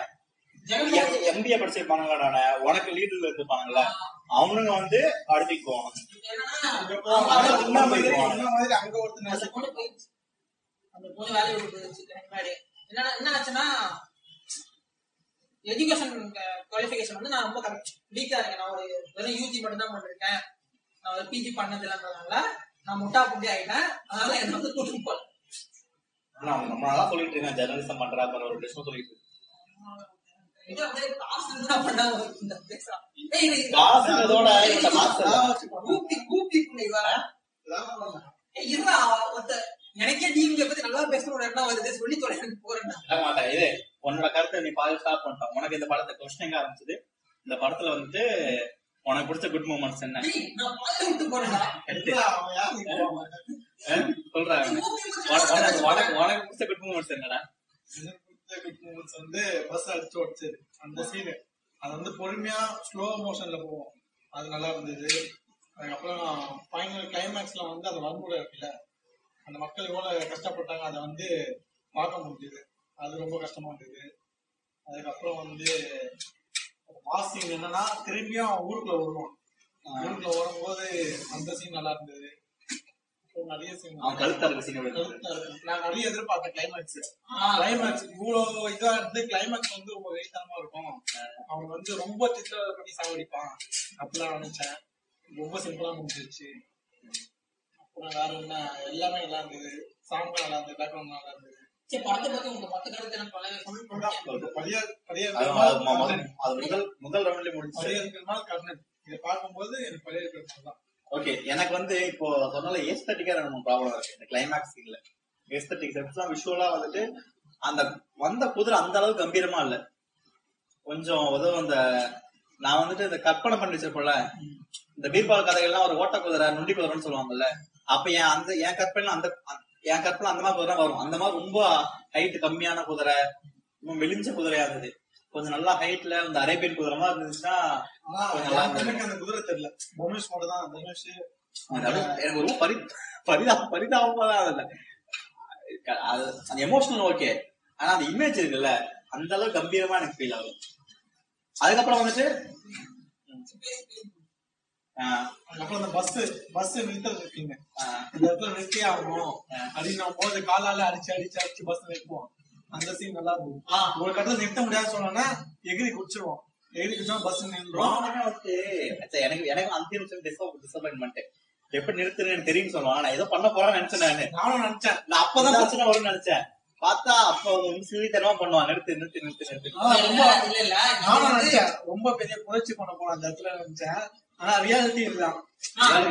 Speaker 2: ஜெகன்மோகன்
Speaker 1: எம்பிஏ படிச்சிருப்பானுங்கடா உனக்கு லீடர்ல இருப்பானுங்களா அவனுங்க வந்து அடுத்துக்கு போவாங்க.
Speaker 2: என்னன்னா,
Speaker 1: ஆமா,
Speaker 2: அவங்க-
Speaker 1: அது
Speaker 4: இந்த மாதிரி இந்த மாதிரி அங்க ஒருத்தர்
Speaker 2: அந்த பொண்ணு வேலையை விட்டு முன்னாடி என்ன என்ன ஆச்சுன்னா எஜுகேஷன் குவாலிஃபிகேஷன் வந்து நான் ரொம்ப வீக்கா இருக்கேன். நான் ஒரு வெறும் யூஜி மட்டும் தான் பண்ணிருக்கேன் நான் ஒரு பிஜி பண்ணது இல்லைன்றதுனால நான் முட்டா புண்டி ஆயிட்டேன். அதனால என்ன வந்து கூட்டிட்டு போல
Speaker 1: நம்ம அதான் சொல்லிட்டு இருக்கேன். ஜெர்னலிசம் பண்றா ஒரு விஷயம் சொல்லிட்டு இருக்கேன்.
Speaker 2: கூப்பி ஒருத்த எனக்கே நீங்க பத்தி நல்லா பேசணும் ஒரு எண்ணம் வருது. சொல்லி தொலைன்னு போறேன்
Speaker 1: மாட்டேன் இது உன்னோட கருத்தை நீ பாதி ஸ்டாப் பண்ணிட்டோம். உனக்கு இந்த படத்தை கொஸ்டின் எங்க ஆரம்பிச்சது இந்த படத்துல வந்துட்டு உனக்கு பிடிச்ச குட் மூமெண்ட்ஸ் என்ன?
Speaker 2: விட்டு
Speaker 1: உனக்கு- உனக்கு உனக்கு பிடிச்ச குட் மூமெண்ட்ஸ் என்னடா?
Speaker 4: Good moments வந்து பஸ் அடிச்சு உடச்சது அந்த சீனு அது வந்து பொறுமையா ஸ்லோ மோஷன்ல போவோம். அது நல்லா இருந்தது. அதுக்கப்புறம் ஃபைனல் கிளைமேக்ஸ்ல வந்து அந்த வன்முறை இருக்குல்ல. அந்த மக்கள் எவ்வளவு கஷ்டப்பட்டாங்க அதை வந்து பார்க்க முடியுது அது ரொம்ப கஷ்டமா இருந்தது. அதுக்கப்புறம் வந்து சீன் என்னன்னா திரும்பியும் அவன் ஊருக்குள்ள வருவான். ஊருக்குள்ள வரும்போது அந்த சீன் நல்லா இருந்தது. நிறைய சீன் நான் நிறைய எதிர்பார்த்தேன் கிளைமேக்ஸ் கிளைமேக்ஸ் இவ்வளவு இதா இருந்து கிளைமேக்ஸ் வந்து ரொம்ப வெயிட்டாம இருக்கும். அவன் வந்து ரொம்ப பண்ணி சாவடிப்பான் அப்படிலாம் நினைச்சேன். ரொம்ப சிம்பிளா முடிஞ்சிருச்சு. அப்புறம் வேற என்ன? எல்லாமே நல்லா இருந்தது. சாங் நல்லா இருந்தது. பேக்ரவுண்ட் நல்லா இருந்தது.
Speaker 1: முதல் முதல் ரவுண்ட்ல முடிச்சு
Speaker 4: இதை பார்க்கும்போது எனக்கு பழைய தான்.
Speaker 1: ஓகே எனக்கு வந்து இப்போ சொன்னால ஏஸ்தட்டிக்கா ரெண்டு மூணு ப்ராப்ளம் இருக்கு. இந்த கிளைமேக்ஸ் சீன்ல ஏஸ்தட்டிக் செட்ஸ்லாம் விஷுவலா வந்துட்டு அந்த வந்த குதிரை அந்த அளவுக்கு கம்பீரமா இல்ல. கொஞ்சம் ஏதோ அந்த நான் வந்துட்டு இந்த கற்பனை பண்ணி வச்சிருப்போம்ல இந்த பீர்பால் கதைகள்லாம் ஒரு ஓட்ட குதிரை நுண்டி குதிரைன்னு சொல்லுவாங்கல்ல. அப்ப என் அந்த என் கற்பனை அந்த என் கற்பனை அந்த மாதிரி குதிரை வரும். அந்த மாதிரி ரொம்ப ஹைட் கம்மியான குதிரை ரொம்ப மெலிஞ்ச குதிரையா இருந்தது. கொஞ்சம் நல்லா ஹைட்ல இந்த அரேபியன் குதிரை மாதிரி இருந்துச்சுன்னா.
Speaker 4: எனக்கு அந்த குதிரை தெரியல. தனுஷ் மட்டும் தான் தனுஷ்
Speaker 1: எனக்கு ரொம்ப பரி பரிதா பரிதாபமா தான் அதுல அது அந்த எமோஷனல் ஓகே ஆனா அந்த இமேஜ் இருக்குல்ல அந்த அளவுக்கு கம்பீரமா எனக்கு ஃபீல் ஆகும் அதுக்கப்புறம் வந்துட்டு
Speaker 4: அதுக்கப்புறம் அந்த பஸ் பஸ் நிறுத்தல் இருக்கீங்க. இந்த இடத்துல நிறுத்தியே ஆகணும். அப்படின்னு போது காலால அடிச்சு அடிச்சு அடிச்சு பஸ் நிறுத்துவோம். அந்த சீன் நல்லா இருக்கும். ஒரு கட்டத்துல நிறுத்த முடியாது சொன்னோன்னா எகிரி குடிச்சிருவோம். எகிரி குடிச்சா பஸ்
Speaker 1: அச்சா, எனக்கு எனக்கு அந்த நிமிஷம் டிசப்பாயின்மெண்ட் எப்படி நிறுத்துன்னு எனக்கு தெரியும் சொல்லுவான் நான் ஏதோ பண்ண போறேன்னு நினைச்சேன் நானு.
Speaker 4: நானும் நினைச்சேன்.
Speaker 1: நான் அப்பதான் பிரச்சனை வரும்னு நினைச்சேன். பார்த்தா அப்ப வந்து சிவித்தனமா பண்ணுவான் நிறுத்து நிறுத்து நிறுத்து நிறுத்து.
Speaker 4: ரொம்ப
Speaker 2: இல்ல இல்ல
Speaker 4: நானும் ரொம்ப பெரிய புரட்சி பண்ண போன அந்த இடத்துல நினைச்சேன். ஆனா ரியாலிட்டி இதுதான்
Speaker 2: அதான்.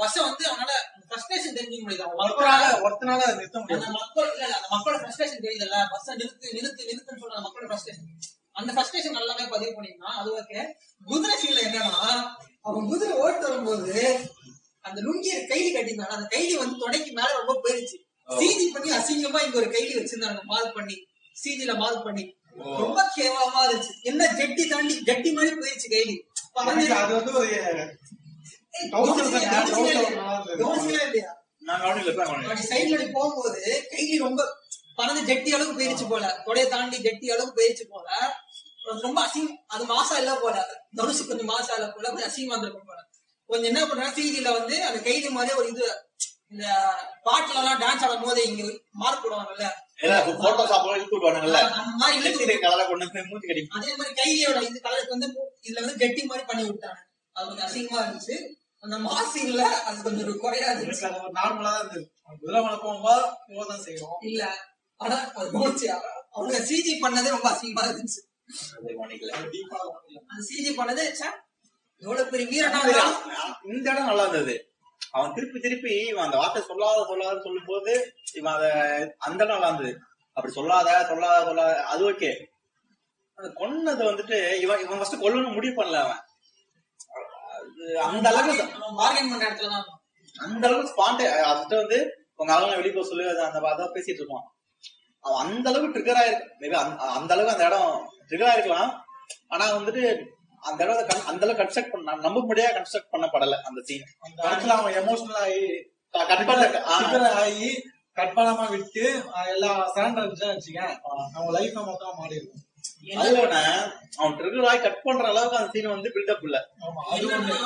Speaker 2: bus அ வந்து அவனால frustration தெரிஞ்சுக்க முடியுது. அவன்
Speaker 4: ஒருத்தனால நிறுத்த
Speaker 2: அந்த
Speaker 4: முடியாது
Speaker 2: மக்கள் இல்ல இல்ல, அந்த மக்களோட frustration தெரியுதுல்ல? பஸ் நிறுத்து நிறுத்து நிறுத்துன்னு சொல்ற அந்த மக்களோட frustration. அந்த frustration நல்லாவே பதிவு பண்ணிருந்தான் அது ஓகே குதிரை சீன்ல என்னன்னா அவன் குதிரை ஓட்டு வரும்போது அந்த லுங்கிய கைலி கட்டியிருந்தாங்க. அந்த கைலி வந்து தொடைக்கு மேல ரொம்ப போயிருச்சு. சிஜி பண்ணி அசிங்கமா இங்க ஒரு கைலி வச்சிருந்தாங்க. மார்க் பண்ணி சிஜில மார்க் பண்ணி. ரொம்ப கேவலமா இருந்துச்சு. என்ன ஜெட்டி தாண்டி ஜெட்டி மாதிரி போயிருச்சு கைலி.
Speaker 4: அது வந்து ஒரு
Speaker 2: போகும்போது கைலி ரொம்ப பறந்து ஜெட்டி அளவுக்கு போயிருச்சு போல தொடைய தாண்டி ஜெட்டி அளவுக்கு போயிருச்சு போல ரொம்ப அசிங் அது மாசா இல்ல போல தனுஷு கொஞ்சம் மாசா இல்ல போல கொஞ்சம் அசிங்கமா இருந்திருக்கும் போல கொஞ்சம் என்ன பண்றா சிஜில வந்து அந்த கைதி மாதிரி ஒரு இது இந்த பாட்டுல எல்லாம் டான்ஸ் ஆடும் போது இங்க மார்க் போடுவாங்கல்ல
Speaker 1: இல்ல போட்டோ ஷாப்ல இழுத்து விடுவானுங்கல்ல
Speaker 2: அந்த மாதிரி இழுத்து
Speaker 1: இலக்கிய கலரை கொண்டு வந்து மூஞ்சி கடிக்கும்.
Speaker 2: அதே மாதிரி கைலியோட இது கலருக்கு வந்து இதுல வந்து கெட்டி மாதிரி பண்ணி விட்டாங்க. அது கொஞ்சம் அசிங்கமா இருந்துச்சு. அந்த மாசின்ல அது கொஞ்சம் குறையா இருந்துச்சு.
Speaker 4: அது நார்மலா தான் இருந்தது. மலை போகும்போது போதான் செய்வோம்.
Speaker 2: இல்ல ஆனா அது அவங்க சிஜி பண்ணது ரொம்ப அசிங்கமா இருந்துச்சு. அந்த சிஜி பண்ணது எவ்வளவு பெரிய வீரனா.
Speaker 1: இந்த இடம் நல்லா இருந்தது. அவன் திருப்பி திருப்பி இவன் அந்த வார்த்தை சொல்லாத சொல்லாத சொல்லும் போது இவன் அத அந்த நல்லா இருந்தது அப்படி சொல்லாத சொல்லாத சொல்லாத அது ஓகே கொன்னது வந்துட்டு இவன் இவன் ஃபர்ஸ்ட் கொல்லணும் முடிவு பண்ணல அவன். அது அந்த அளவுக்கு. அந்த அளவுக்கு ஸ்பாண்ட் அதுட்டு வந்து உங்க ஆளுங்க வெளியே போக சொல்லி அந்த அதான் பேசிட்டு இருப்பான். அவன் அந்த அளவுக்கு ட்ரிகர் ஆயிருக்கு. மேபி அந்த அளவுக்கு அந்த இடம் ட்ரிகர் ஆயிருக்கலாம். ஆனா வந்துட்டு அந்த con- அந்த அளவுக்கு கன்ஸ்ட்ரக்ட் பண்ண நம்ப முடியாத கன்ஸ்ட்ரக்ட் பண்ணப்படல அந்த சீன்
Speaker 4: அந்த இடத்துல அவன் எமோஷனல் ஆகி
Speaker 1: கட் பண்ண
Speaker 4: ஆகி கட் பண்ணாம விட்டு எல்லா சரண்டர் இருந்துச்சுன்னு வச்சுக்க அவங்க லைஃப் மொத்தமா மாறி இருக்கும்
Speaker 1: அவன் ட்ரிகர் ஆகி கட் பண்ற அளவுக்கு அந்த சீன் வந்து பில்டப் இல்ல.
Speaker 4: அது ஒண்ணு.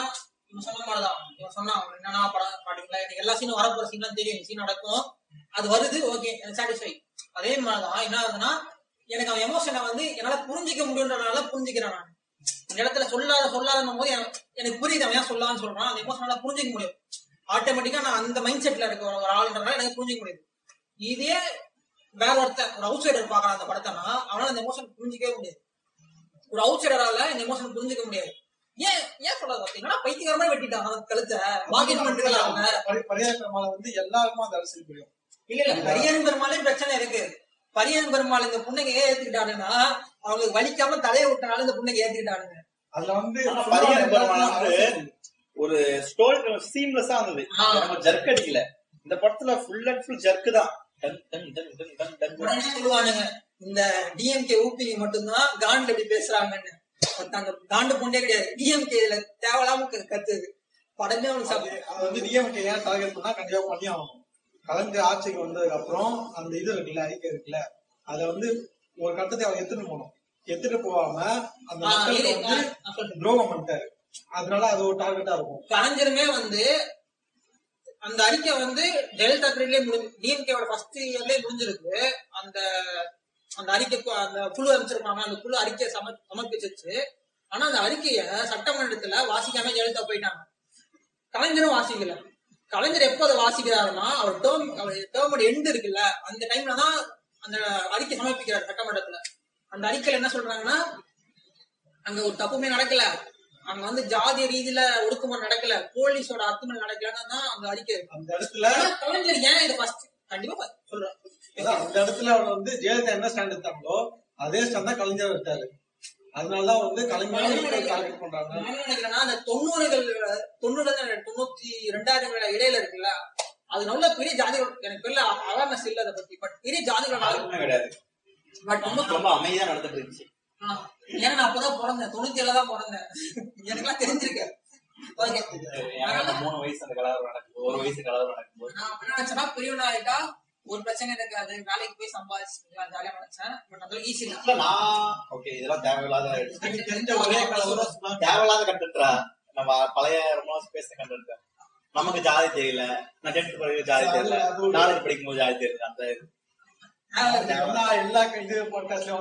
Speaker 2: சொன்ன மாதிரிதான். இவன் அவன் என்னன்னா படம் பாத்தீங்களா எனக்கு எல்லா சீனும் வரப்போற சீன்லாம் தெரியும். சீன் நடக்கும். அது வருது ஓகே சாட்டிஸ்ஃபை அதே மாதிரிதான் என்ன ஆகுதுன்னா எனக்கு அவன் எமோஷனை வந்து என்னால புரிஞ்சிக்க முடியுன்றனால புரிஞ்சுக்கிறேன் நான். இந்த இடத்துல சொல்லாத சொல்லாத போது எனக்கு- புரியுது அவன் ஏன் சொல்லான்னு சொல்றான். அந்த எமோஷனால புரிஞ்சிக்க முடியும். ஆட்டோமேட்டிக்கா நான் அந்த மைண்ட் செட்ல இருக்க ஒரு ஆளுன்றனால எனக்கு புரிஞ்சிக்க முடியுது. இதே வேற ஒருத்தன் ஒரு அவுட் சைடர் பாக்குறான் அந்த படத்தைனா அவனால அந்த எமோஷன் புரிஞ்சிக்கவே முடியாது. ஒரு அவுட் சைடரால இந்த எமோஷன் புரிஞ்சிக்க முடியாது. ஏன் ஏன் சொல்லாத? பாத்தீங்கன்னா பைத்தியகாரமா வெட்டிட்டான். அவன் கழுத்தை. பாக்கெட் பண்ணிட்டு அவங்க
Speaker 4: பரி- பரியாய பெருமாளை வந்து எல்லாருக்கும் அந்த அரசியல் புரியும்.
Speaker 2: இல்ல இல்ல. பரியன் பெருமாளே பிரச்சனை இருக்கு. பரியன் பெருமாள் இந்த புண்ணைங்க ஏன் ஏத்துக்கிட்டானுன்னா அவங்களுக்கு வலிக்காம தலையை விட்டனால இந்த புண்ணைங்க ஏத்துக்கிட்டானுங்க.
Speaker 4: அதுல வந்து
Speaker 1: ஒரு ஸ்டோரி சீம்லெஸ்ஸா இருந்தது. நம்ம ஜர்க் அடிக்கல. இந்த படத்துல ஃபுல் அண்ட் ஃபுல் ஜர்க்கு தான். டன், டன், டன், டன், டன், டன்.
Speaker 2: உடனே சொல்லுவானுங்க? இந்த டிஎம்கே ஊபி மட்டும்தான் காண்டு எப்படி பேசுறாங்கன்னு. அந்த காண்டு பொண்டே கிடையாது. டிஎம்கே இதுல தேவையில்லாம கத்துது. படமே அவனுக்கு
Speaker 4: அது
Speaker 2: சாப்பிடு
Speaker 4: அது வந்து டிஎம்கே ஏன் டார்கெட் பண்ணா கண்டிப்பா பண்ணி ஆகணும். கலைஞர் ஆட்சிக்கு வந்ததுக்கு அப்புறம் அந்த இது இருக்குல்ல அறிக்கை இருக்குல்ல அத வந்து ஒரு கட்டத்தை அவர் எடுத்துட்டு போகணும். எடுத்துட்டு போகாம அந்த மக்களுக்கு வந்து. துரோகம் பண்ணிட்டாரு. அதனால அது ஒரு டார்கெட்டா இருக்கும்.
Speaker 2: கலைஞருமே வந்து அந்த அறிக்கை வந்து டெல்டா பீரியட்லயே முடிஞ்சு டிஎம்கேவோட ஃபர்ஸ்ட் இயர்லயே முடிஞ்சிருக்கு. அந்த அந்த அறிக்கை அந்த குழு அமைச்சிருப்பாங்க. அந்த குழு அறிக்கையை சம சமர்ப்பிச்சிருச்சு. ஆனா அந்த அறிக்கைய சட்டமன்றத்துல வாசிக்காம ஜெயலலிதா போயிட்டாங்க. கலைஞரும் வாசிக்கல. கலைஞர் எப்போ அதை வாசிக்கிறாருன்னா அவர் டேர்ம் அவர் டேர்மோட எண்டு இருக்குல்ல அந்த டைம்ல தான் அந்த அறிக்கை சமர்ப்பிக்கிறார் சட்டமன்றத்துல. அந்த அறிக்கையில என்ன சொல்றாங்கன்னா அங்க ஒரு தப்புமே நடக்கல. அங்க வந்து ஜாதிய ரீதியில ஒடுக்குமுறை நடக்கல. போலீஸோட அத்துமீறல் நடக்கலன்னு தான் அந்த அறிக்கை.
Speaker 4: அந்த இடத்துல
Speaker 2: கலைஞர் ஏன் இது ஃபர்ஸ்ட் கண்டிப்பா சொல்றேன்
Speaker 4: அந்த இடத்துல அவர் வந்து ஜெயலலிதா என்ன ஸ்டாண்ட் எடுத்தாங்களோ அதே ஸ்டாண்ட் தான் கலைஞர் எடுத்தாரு. அதனாலதான் வந்து கலைஞர் பண்றாங்க.
Speaker 2: என்ன நினைக்கிறேன்னா அந்த தொண்ணூறுகள் தொண்ணூறுல தொண்ணூத்தி ரெண்டாயிரம் இடையில இருக்குல்ல அது நல்ல பெரிய ஜாதிகள் எனக்கு பெரிய அவேர்னஸ் இல்ல அதை பத்தி. பட் பெரிய ஜாதிகளோட
Speaker 1: கிடையாது.
Speaker 2: பட் ரொம்ப
Speaker 1: ரொம்ப அமைதியா நடந்துட்டு இருந்துச்சு.
Speaker 2: ஏன்னா நான் அப்பதான் பிறந்தேன். தொண்ணூத்தி ஏழுல தான் பிறந்தேன்.
Speaker 1: எனக்கு அந்த மூணு வயசு அந்த கலவரம் நடக்கும் ஒரு வயசு கலவரம் நடக்கும்போது.
Speaker 2: நான் நினைச்சேன்னா பெரியவனா ஆயிட்டா ஒரு பிரச்சனை இருக்காது வேலைக்கு போய் சம்பாதிச்சு ஜாலியா நினைச்சேன் பட் அது ஈஸி
Speaker 1: நான் ஓகே இதெல்லாம் தேவையில்லாத
Speaker 4: தெரிஞ்ச ஒரே கலவரம்.
Speaker 1: தேவையில்லாத கண்டென்ட்ரா நம்ம பழைய ரொம்ப பேச கண்டென்ட் நமக்கு ஜாதி தெரியல. நான் டென்த் படிக்கிற ஜாதி தெரியல. காலேஜ் படிக்கும் போது ஜாதி தெரியல. அந்த இது.
Speaker 4: எல்லா இது பாட்காஸ்ட்லயும்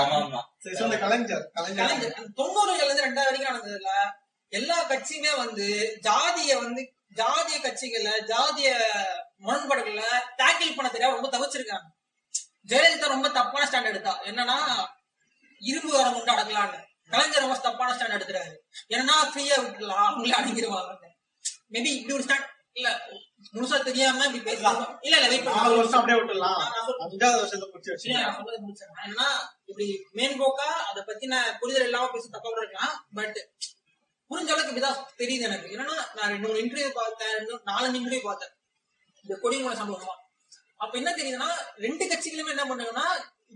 Speaker 1: ஆமா ஆமா
Speaker 4: கலைஞர் கலைஞர்.
Speaker 2: தொண்ணூறுகள்ல இருந்து ரெண்டாவது வரைக்கும் நடந்ததுல எல்லா கட்சியுமே வந்து ஜாதிய வந்து ஜாதிய கட்சிகள்ல ஜாதிய முரண்பாடுகள்ல டேக்கிள் பண்ண தெரியாம ரொம்ப தவிச்சிருக்காங்க. ஜெயலலிதா ரொம்ப தப்பான ஸ்டாண்ட் எடுத்தா. என்னன்னா இரும்பு வரம் கொண்டு அடக்கலான்னு கலைஞர் ரொம்ப தப்பான ஸ்டாண்ட் எடுத்துறாரு என்னன்னா ஃப்ரீயா விட்டுலாம் அவங்களே அடங்கிடுவாங்க மேபி இப்படி ஒரு ஸ்டாண்ட் இல்ல முழுசா தெரியாம இப்படி பேசலாம் இல்ல இல்ல வெயிட்
Speaker 4: நாலு வருஷம் அப்படியே விட்டுலாம்
Speaker 2: நான்.
Speaker 4: அஞ்சாவது வருஷத்தை
Speaker 2: இல்ல,
Speaker 4: வச்சு.
Speaker 2: நான் சொல்றது முடிச்சிடுறேன். என்னன்னா இப்படி மேம்போக்கா அதை பத்தின புரிதல் இல்லாம பேசி தப்பா கூட இருக்கலாம். பட் புரிஞ்ச அளவுக்கு இப்படிதான் தெரியுது எனக்கு. என்னன்னா நான் ரெண்டு மூணு இன்டர்வியூ பார்த்தேன் ரெண்டு நாலஞ்சு இன்டர்வியூ பார்த்தேன். இந்த கொடிமூல சம்பவமா. அப்ப என்ன தெரியுதுன்னா ரெண்டு கட்சிகளுமே என்ன பண்ணாங்கன்னா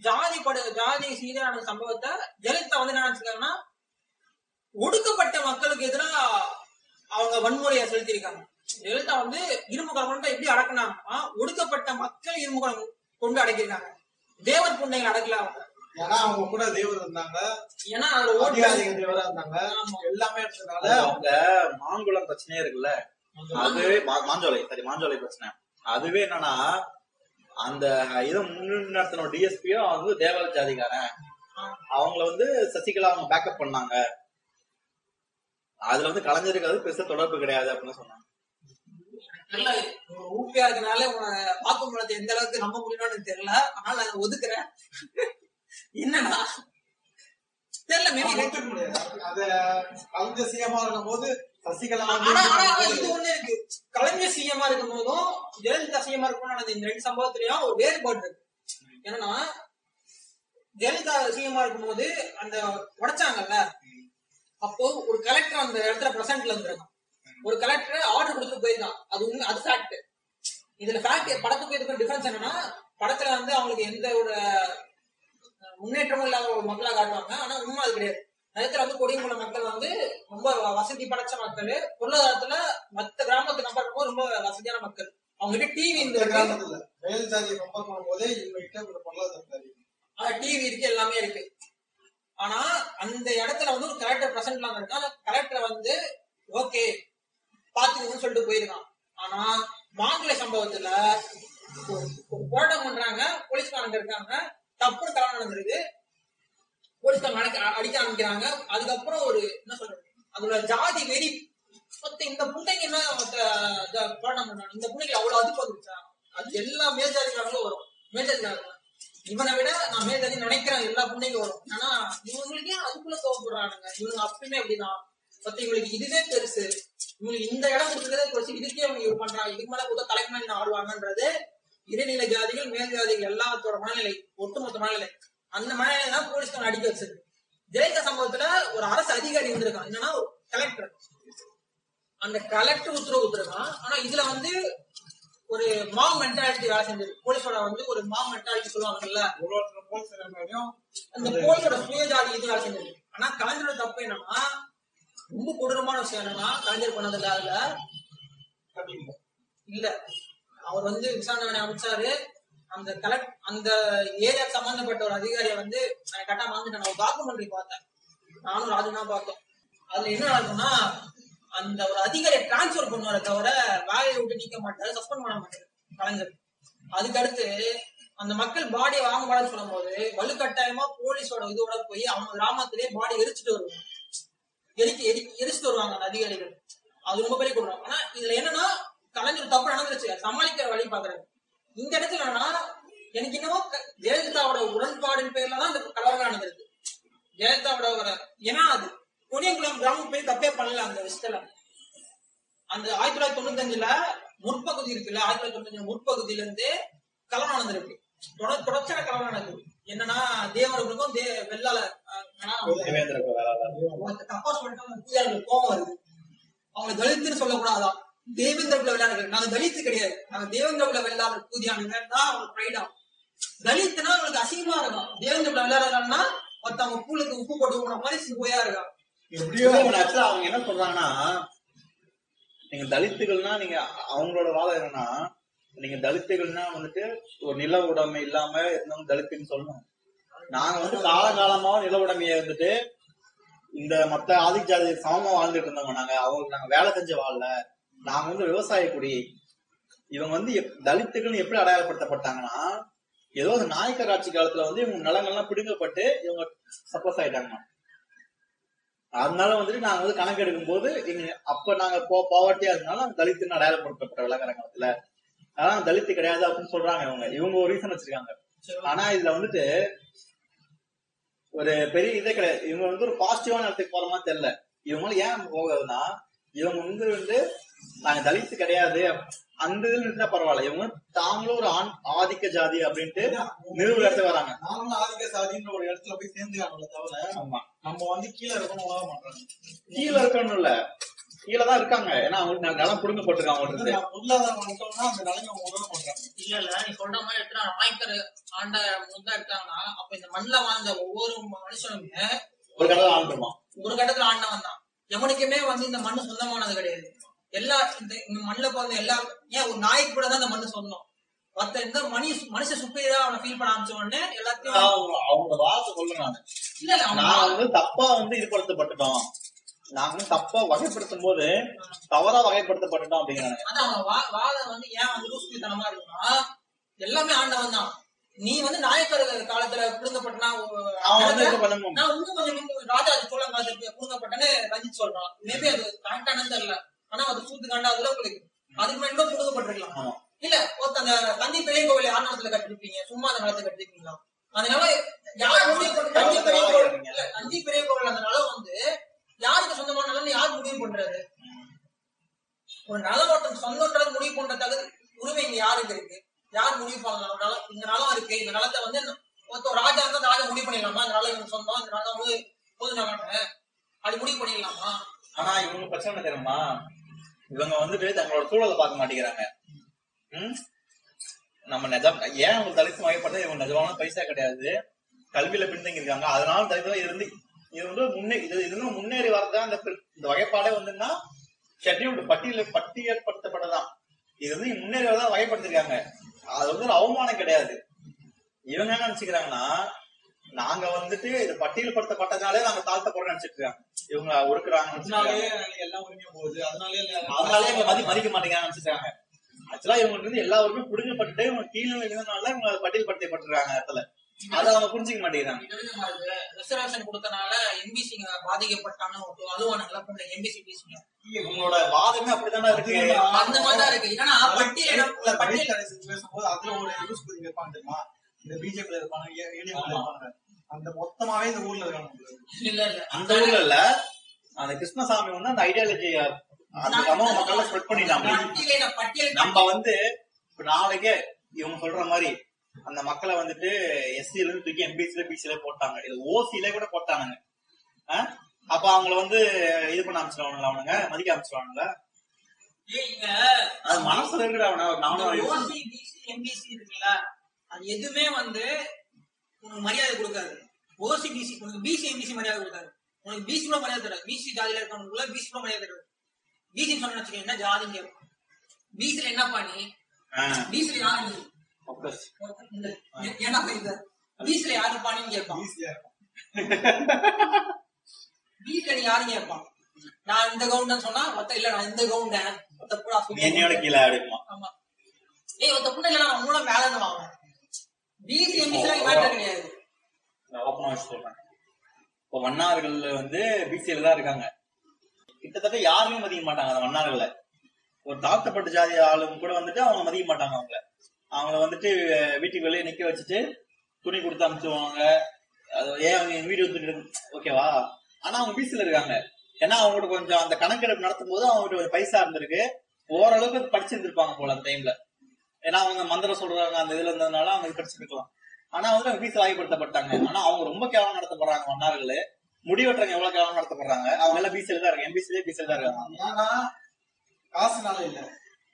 Speaker 2: ஜாதி படு ஜாதி சீரான சம்பவத்தை ஜெயலலிதா வந்து என்ன நினைச்சிருக்காங்கன்னா ஒடுக்கப்பட்ட மக்களுக்கு எதிராக அவங்க வன்முறையை செலுத்தியிருக்காங்க. ஜெயலலிதா வந்து இரும்பு கலவரத்தை எப்படி அடக்குனாங்கன்னா ஒடுக்கப்பட்ட மக்கள் இரும்பு கலவரம் கொண்டு அடக்கியிருக்காங்க. தேவர் புண்டைகள் அடக்கல அவங்க.
Speaker 4: ஏன்னா அவங்க கூட தேவர் இருந்தாங்க.
Speaker 2: ஏன்னா அதுல ஓட்டு
Speaker 4: அதிகாரிகள் தேவரா இருந்தாங்க. எல்லாமே இருந்ததுனால
Speaker 1: அது அவங்க மாங்குளம் பிரச்சனையே இருக்குல்ல. அதுவே மா- மாஞ்சோலை சரி மாஞ்சோலை பிரச்சனை. அதுவே என்னன்னா அந்த இதை முன்னிறுத்தின டிஎஸ்பியும் வந்து தேவால ஜாதிகாரன் அவங்கள வந்து சசிகலா அவங்க பேக்கப் பண்ணாங்க. அதுல வந்து கலைஞருக்கு அது பெருசா தொடர்பு கிடையாது அப்படின்னு சொன்னாங்க.
Speaker 2: நல்ல ஊப்பியா இருக்கனால வாக்குமூலத்தை எந்த அளவுக்கு நம்ப முடியும்னு எனக்கு தெரியல. அதனால நான் ஒதுக்குறேன். என்னன்னா தெரியல மேபி
Speaker 4: ஒத்துக்க முடியாது. அது கலைஞர் சிஎம்மா இருக்கும் போது சசிகலா
Speaker 2: இது ஒண்ணு இருக்கு. கலைஞர் சிஎம்மா இருக்கும் போதும் ஜெயலலிதா சிஎம்மா இருக்கும் நடந்த இந்த ரெண்டு சம்பவத்திலயும் ஒரு வேறுபாடு இருக்கு. என்னன்னா ஜெயலலிதா சிஎம்மா இருக்கும்போது அந்த உடைச்சாங்கல்ல அப்போ ஒரு கலெக்டர் அந்த இடத்துல பிரசன்ட்ல இருந்திருக்கான். ஒரு கலெக்டர் ஆர்டர் கொடுத்து போயிருக்கான். அது உண்மை அது ஃபேக்ட் இதுல ஃபேக்ட் படத்துக்கு இதுக்கு டிஃபரன்ஸ் என்னன்னா படத்துல வந்து அவங்களுக்கு எந்த ஒரு முன்னேற்றமும் இல்லாத ஒரு மக்களா காட்டுவாங்க. ஆனா உண்மை அது கிடையாது. நேரத்துல வந்து கொடியங்குளம் மக்கள் வந்து ரொம்ப வசதி படைச்ச மக்கள். பொருளாதாரத்துல மத்த கிராமத்தை பண்ணும்போது ரொம்ப வசதியான மக்கள். அவங்க கிட்ட டிவி
Speaker 4: இந்த கிராமத்துல மேல் ஜாதியை கம்பேர் பண்ணும் போதே இவங்க கிட்ட ஒரு பொருளாதார
Speaker 2: டிவி இருக்கு எல்லாமே இருக்கு. ஆனா அந்த இடத்துல வந்து ஒரு கலெக்டர் பிரசன்ட்ல இருக்கு? கலெக்டர் வந்து ஓகே பாத்துக்கோங்கன்னு சொல்லிட்டு போயிருக்கான். ஆனா மாங்குளை சம்பவத்துல போராட்டம் பண்றாங்க போலீஸ்காரங்க இருக்காங்க தப்பு தவறு நடந்திருக்கு. போலீஸ்காரங்க அடிக்க அடிக்க ஆரம்பிக்கிறாங்க. அதுக்கப்புறம் ஒரு என்ன சொல்றது? அதோட ஜாதி வெறி மொத்த இந்த பிள்ளைங்க என்ன மொத்த போராட்டம் பண்றாங்க? இந்த பிள்ளைங்க அவ்வளவு அதுக்கு வந்துச்சா அது எல்லா மேஜாதிகாரங்களும் வரும். மேஜாதிகாரங்க. இவனை விட நான் மேஜாதி நினைக்கிறேன். எல்லா புண்டைக்கும் வரும் ஆனா இவங்களுக்கே அதுக்குள்ள கோவப்படுறானுங்க. இவங்க அப்பயுமே அப்படிதான். பத்தி இவங்களுக்கு இதுவே பெருசு. இவங்களுக்கு இந்த இடம் கொடுத்ததே குறைச்சி இதுக்கே அவங்க இது பண்றாங்க. இதுக்கு மேல கொடுத்த தலைக்கு மேல ஆடுவாங்கன்றது இடைநிலை ஜாதிகள் மேல் ஜாதிகள் எல்லாத்தோட மனநிலை ஒட்டுமொத்த மனநிலை. அந்த மனநிலை தான் போலீஸ்காரன் அடிக்க வச்சிருக்கு. ஜெயித்த சம்பவத்துல ஒரு அரசு அதிகாரி வந்திருக்கான் என்னன்னா கலெக்டர் அந்த கலெக்டர் உத்தரவு உத்தரவான் ஆனா இதுல வந்து ஒரு மாம் மென்டாலிட்டி வேலை செஞ்சது போலீஸோட வந்து ஒரு மாம் மென்டாலிட்டி சொல்லுவாங்கல்ல. அந்த போலீஸோட சுயஜாதி இது வேலை செஞ்சது ஆனா கலைஞரோட தப்பு என்னன்னா ரொம்ப கொடூரமான விஷயம் என்னன்னா கலைஞர் அதுல.
Speaker 4: கட்டிங்க
Speaker 2: இல்ல. அவர் வந்து விசாரணை அமைச்சாரு. அந்த கலெக்ட் அந்த ஏரியா சம்பந்தப்பட்ட ஒரு அதிகாரியை வந்து கரெக்டா மறந்துட்டேன். நான் ஒரு டாக்குமெண்ட்ரி பார்த்தேன். நானும் ராஜு தான் பார்த்தோம். அதுல என்ன நடக்கும்னா அந்த ஒரு அதிகாரியை டிரான்ஸ்பர் பண்ணுவாரே தவிர வேலையை விட்டு நீக்க மாட்டாரு சஸ்பெண்ட் பண்ண மாட்டாரு கலைஞர். அதுக்கு அடுத்து அந்த மக்கள் பாடியை வாங்க மாட்டேன்னு சொல்லும் போது வலுக்கட்டாயமா போலீஸோட இதோட போய் அவங்க கிராமத்திலேயே பாடி எரிச்சிட்டு வருவாங்க. எரிக்க எரி எரிச்சிட்டு வருவாங்க அந்த அதிகாரிகள். அது ரொம்ப பெரிய கொடுறாங்க ஆனா இதுல என்னன்னா கலைஞர் தப்பு நடந்துருச்சு. சமாளிக்கிற வழி பாக்குறாரு இந்த இடத்துல என்னன்னா எனக்கு இன்னமும் ஜெயலலிதாவோட உடன்பாடின் பேர்ல தான் இந்த கலவரம் நடந்திருக்கு. ஜெயலலிதாவோட ஏன்னா அது கொடியங்குளம் கிராமம் போய் தப்பே பண்ணல அந்த விஷயத்துல அந்த ஆயிரத்தி தொள்ளாயிரத்தி தொண்ணூத்தஞ்சுல முற்பகுதி இருக்குல்ல ஆயிரத்தி தொள்ளாயிரத்தி தொண்ணூத்தஞ்சு முற்பகுதியில இருந்து கலவரம் நடந்திருக்கு. தொடர் தொடர்ச்சியான கலவரம் நடக்குது என்னன்னா தேவர்களுக்கும் தே வெள்ளால தப்பா சொல்லிட்டு பூஜாரிகளுக்கு கோபம் வருது. அவங்க தலித்துன்னு சொல்லக்கூடாதான் தேவேந்திர குல வெள்ளாளர்கள். நாங்க தலித்து கிடையாது. நாங்க தேவேந்திர குல வெள்ளாளர் பூஜையானுங்க தான் அவங்க ப்ரைடா தலித்துனா அவங்களுக்கு அசிங்கமா இருக்கும். தேவேந்திர குல வெள்ளாளர்கள்னா ஒருத்தவங்க கூழுக்கு உப்பு போட்டு போன மாதிரி சிம்போயா இருக்கா
Speaker 4: எப்படியோ
Speaker 1: ஆக்சுவலா அவங்க என்ன சொல்றாங்கன்னா நீங்க தலித்துகள்னா நீங்க அவங்களோட வாதம் என்னன்னா நீங்க தலித்துகள்னா வந்துட்டு ஒரு நில உடைமை இல்லாம இருந்தவங்க தலித்துன்னு சொல்லணும். நாங்க வந்து காலகாலமா நில உடைமையை வந்துட்டு இந்த மத்த ஆதி ஜாதி சமமா வாழ்ந்துட்டு இருந்தவங்க நாங்க அவங்களுக்கு நாங்க வேலை செஞ்ச வாழல. நாங்க வந்து விவசாய குடி. இவங்க வந்து எப்- தலித்துகள்னு எப்படி அடையாளப்படுத்தப்பட்டாங்கன்னா ஏதோ நாயக்கர் ஆட்சி காலத்துல வந்து இவங்க நிலங்கள்லாம் பிடுங்கப்பட்டு இவங்க சப்போஸ் ஆயிட்டாங்க அதனால வந்துட்டு நாங்க வந்து கணக்கு எடுக்கும் போது அப்ப நாங்க போ பாவர்ட்டியா இருந்தாலும் தலித்துன்னு அடையாளப்படுத்தப்பட்ட விளக்கற காலத்துல அதான் தலித்து கிடையாது அப்படின்னு சொல்றாங்க இவங்க. இவங்க ஒரு ரீசன் வச்சிருக்காங்க. ஆனா இதுல வந்துட்டு ஒரு பெரிய இதே கிடையாது. இவங்க வந்து ஒரு பாசிட்டிவான இடத்துக்கு போற மாதிரி தெரியல. இவங்க ஏன் போகுதுன்னா இவங்க வந்து வந்து நாங்க தலித்து கிடையாது. அந்த இதுல இருந்தா பரவாயில்ல. இவங்க தாங்களும் ஒரு ஆண் ஆதிக்க ஜாதி அப்படின்ட்டு நிறுவன இடத்துக்கு வராங்க.
Speaker 4: நாமளும் ஆதிக்க சாதின்ற ஒரு இடத்துல போய் சேர்ந்துக்காங்களே தவிர
Speaker 1: ஆமா.
Speaker 4: நம்ம வந்து கீழே இருக்கணும் உணர மாட்டாங்க
Speaker 1: கீழே இருக்கணும் இல்ல. கீழே தான் இருக்காங்க. ஏன்னா அவங்களுக்கு ந- நிலம் புடுங்கப்பட்டிருக்காங்க அவங்களுக்கு
Speaker 4: நான் பொருளாதாரம் வந்துட்டோம்னா அந்த நிலைமை அவங்க உணர மாட்டாங்க
Speaker 2: இல்ல இல்ல. நீ சொல்ற மாதிரி எடுத்தா நாய்க்கர் ஆண்ட முதல் எடுத்தாங்கன்னா அப்ப இந்த மண்ணில் வாழ்ந்த ஒவ்வொரு மனுஷனுமே
Speaker 1: ஒரு கடை ஆண்டுமா
Speaker 2: ஒரு கட்டத்துல ஆண்டவன் தான். எவனுக்குமே வந்து இந்த மண்ணு சொந்தமானது கிடையாது. எல்லா இந்த மண்ணுல பிறந்த எல்லா ஏன் ஒரு நாய்க்கு கூட தான் இந்த மண்ணு சொந்தம் மத்த இந்த மணி மனுஷ சுப்பீரியரா அவனை ஃபீல் பண்ண ஆரம்பிச்ச உடனே எல்லாத்தையும்
Speaker 1: அவங்க அவங்க வாச சொல்றேன் நானு.
Speaker 2: இல்ல இல்ல
Speaker 1: நான் வந்து தப்பா வந்து ஈடுபடுத்தப்பட்டுட்டோம் நாங்க தப்பா வகைப்படுத்தும் போது தவறா வகைப்படுத்தப்பட்டுட்டோம் அப்படிங்கிறாங்க
Speaker 2: அதான் அவன் வா- வாதம் வந்து ஏன் வந்து லூஸ்பித்தனமா இருக்குன்னா எல்லாமே ஆண்டவன் தான். நீ வந்து நாயக்கர் காலத்துல புடுங்கப்பட்டனா நான் இன்னும் கொஞ்சம் ராஜா சோழன் காலத்துல புடுங்கப்பட்டேன்னு ரஞ்சித் சொல்றான். மேபி அது கரெக்டானு தெரியல. ஆனா அது சூத்து காண்டாதுல உங்களுக்கு அதுக்கு முன்னாடி கூட புடுங்கப்பட்டிருக்கலாம்
Speaker 1: ஆமா.
Speaker 2: இல்ல அந்த தந்தி பெரிய கோவில் ஆரணத்துல கட்டிருப்பீங்க சும்மா அந்த காலத்துல கட்டிருப்பீங்களா? அதனால யார் முடிவு தந்தி பெரிய கோவில் இல்ல தந்தி பெரிய கோவில் அந்த நிலம் வந்து யாருக்கு சொந்தமான நிலம் யார் முடிவு பண்றது ஒரு நிலம் ஒருத்தன் சொந்தன்றது முடிவு பண்ற தகுதி உரிமை இங்க யாருக்கு இருக்கு? யார் முடிவு பண்ணலாம்? இந்த நிலம் இருக்கு. இந்த நிலத்தை வந்து ஒருத்தர் ராஜா இருந்தா அந்த ராஜா முடிவு பண்ணிடலாமா? இந்த நிலம் இவங்க சொந்தம்? இந்த நிலம் வந்து பொது நிலம் அப்படி முடிவு பண்ணிடலாமா?
Speaker 1: ஆனா இவங்க பிரச்சனை தெரியுமா? இவங்க வந்துட்டு தங்களோட சூழலை பார்க்க மாட்டேங்கிறாங்க. ம்? நம்ம நிஜம் ஏன் அவங்க தலைப்பு வகைப்படுறது இவங்க நிஜமான பைசா கிடையாது. கல்வியில பின்தங்கி இருக்காங்க அதனால தலித்து இருந்து இது வந்து முன்னே இது இது முன்னேறி வரதான் இந்த இந்த வகைப்பாடே வந்துன்னா ஷெட்யூல்டு பட்டியல் பட்டியல்படுத்தப்பட்டதான் இது வந்து முன்னேறி வரதான் வகைப்படுத்திருக்காங்க அது வந்து ஒரு அவமானம் கிடையாது. இவங்க என்ன நினைச்சுக்கிறாங்கன்னா நாங்க வந்துட்டு இது பட்டியல்படுத்தப்பட்டதாலே நாங்க தாழ்த்தப்படுறோம் நினைச்சிட்டு இருக்காங்க இவங்க ஒடுக்குறாங்க
Speaker 4: எல்லா உரிமையும் போகுது. அதனாலே
Speaker 1: அதனாலே எங்களை மதி மதிக்க மாட்டேங்கிறாங்க நினைச்சிட்டாங்க ஆக்சுவலா இவங்களுக்கு வந்து எல்லா உரிமையும் புடுங்கப்பட்டு இவங்க கீழே இருந்ததுனால இவங்க பட்டியல் படுத்தப்பட்டிருக்காங்க இடத்துல. அதை அவங்க புரிஞ்சுக்க மாட்டேங்கிறாங்க.
Speaker 2: ரிசர்வேஷன் கொடுத்தனால எம்பிசிங்க பாதிக்கப்பட்டான்னு ஒரு அலுவலகங்கள எம்பிசி பிசிங்க
Speaker 1: இவங்களோட வாதமே அப்படித்தானே இருக்கு.
Speaker 2: அந்த மாதிரி தான் இருக்கு. ஏன்னா பட்டியல்
Speaker 4: அரசு பேசும்போது அதுல ஒரு யூஸ் பண்ணி தெரியுமா? இந்த பிஜேபில இருப்பாங்க அந்த மொத்தமாவே இந்த ஊர்ல இருக்காங்க.
Speaker 2: இல்ல இல்ல.
Speaker 1: அந்த ஊர்ல இல்ல அந்த கிருஷ்ணசாமி வந்து அந்த ஐடியாலஜி அந்த சமூக மக்கள்ல ஸ்ப்ரெட் பண்ணிட்டாங்க. நம்ம வந்து இப்ப நாளைக்கே இவங்க சொல்ற மாதிரி அந்த மக்களை வந்துட்டு எஸ்சில இருந்து தூக்கி எம்பிசில பிசில போட்டாங்க. இது ஓசில கூட போட்டானுங்க. ஆ? அப்ப அவங்கள வந்து இது பண்ண ஆரம்பிச்சிருவானுங்களா அவனுங்க? மதிக்க
Speaker 2: இங்க
Speaker 1: அது மனசுல இருக்கிற அவன. நானும்
Speaker 2: ஓசி பிசி எம்பிசி இருக்குல்ல. அது எதுவுமே வந்து உனக்கு மரியாதை கொடுக்காது ஓசி பிசி உனக்கு பிசி எம்பிசி மரியாதை கொடுக்காது உனக்கு பிசி கூட மரியாதை தராது பிசி ஜாதியில இருக்கவங்களுக்குள்ள பிசி கூட மரியாதை தராது பிசி சொன்ன வச்சுக்கோங்க என்ன ஜாதிங்க கேட்பான் பிசில என்னப்பா நீ பிசில யாரு நீ ஏன்னா இந்த பிசில யாருப்பா நீன்னு கேட்பான் பிசில நீ யாருன்னு கேட்பான் நான் இந்த கவுண்டன் சொன்னா மொத்த இல்ல நான் இந்த கவுண்டன் மொத்த
Speaker 1: நீ என்னையோட கீழே
Speaker 2: ஆமா ஏய் ஒருத்த புண்ணு இல்ல நான் உங்களோட மேல இருந்து வாங்க பிசி எம்பிசிலாம் மேட்டர் கிடையாது.
Speaker 1: நான் ஓப்பனாக வச்சு சொல்றேன். இப்போ வண்ணார்கள் வந்து பிசில தான் இருக்காங்க. கிட்டத்தட்ட யாருமே மதிக்க மாட்டாங்க அந்த வண்ணார்களை ஒரு தாழ்த்தப்பட்ட ஜாதி ஆளுங்க கூட வந்துட்டு அவங்க மதிக்க மாட்டாங்க அவங்கள. அவங்கள வந்துட்டு வீட்டுக்கு வெளியே நிக்க வச்சுட்டு துணி கொடுத்து அனுப்பிச்சுவாங்க அது ஏன் அவங்க வீடு வீடியோ துணி ஓகேவா ஆனா அவங்க பிசில இருக்காங்க. ஏன்னா அவங்ககிட்ட கொஞ்சம் அந்த கணக்கெடுப்பு நடத்தும் போது அவங்ககிட்ட ஒரு பைசா இருந்திருக்கு. ஓரளவுக்கு படிச்சிருந்திருப்பாங்க போல அந்த டைம்ல ஏன்னா அவங்க மந்திரம் சொல்றாங்க அந்த இதுல இருந்ததுனால அவங்க படிச்சிருக்கலாம். ஆனா வந்து அவங்க வீசில் ஆகிப்படுத்தப்பட்டாங்க ஆனா அவங்க ரொம்ப கேவலம் நடத்தப்படுறாங்க மன்னார்களு. முடிவெட்டுறவங்க எவ்வளவு கேவலம் நடத்தப்படுறாங்க? அவங்க எல்லாம் பிசில தான் இருக்காங்க. எம்பிசிலே பிசில தான் இருக்காங்க.
Speaker 4: ஏன்னா காசுனால இல்ல.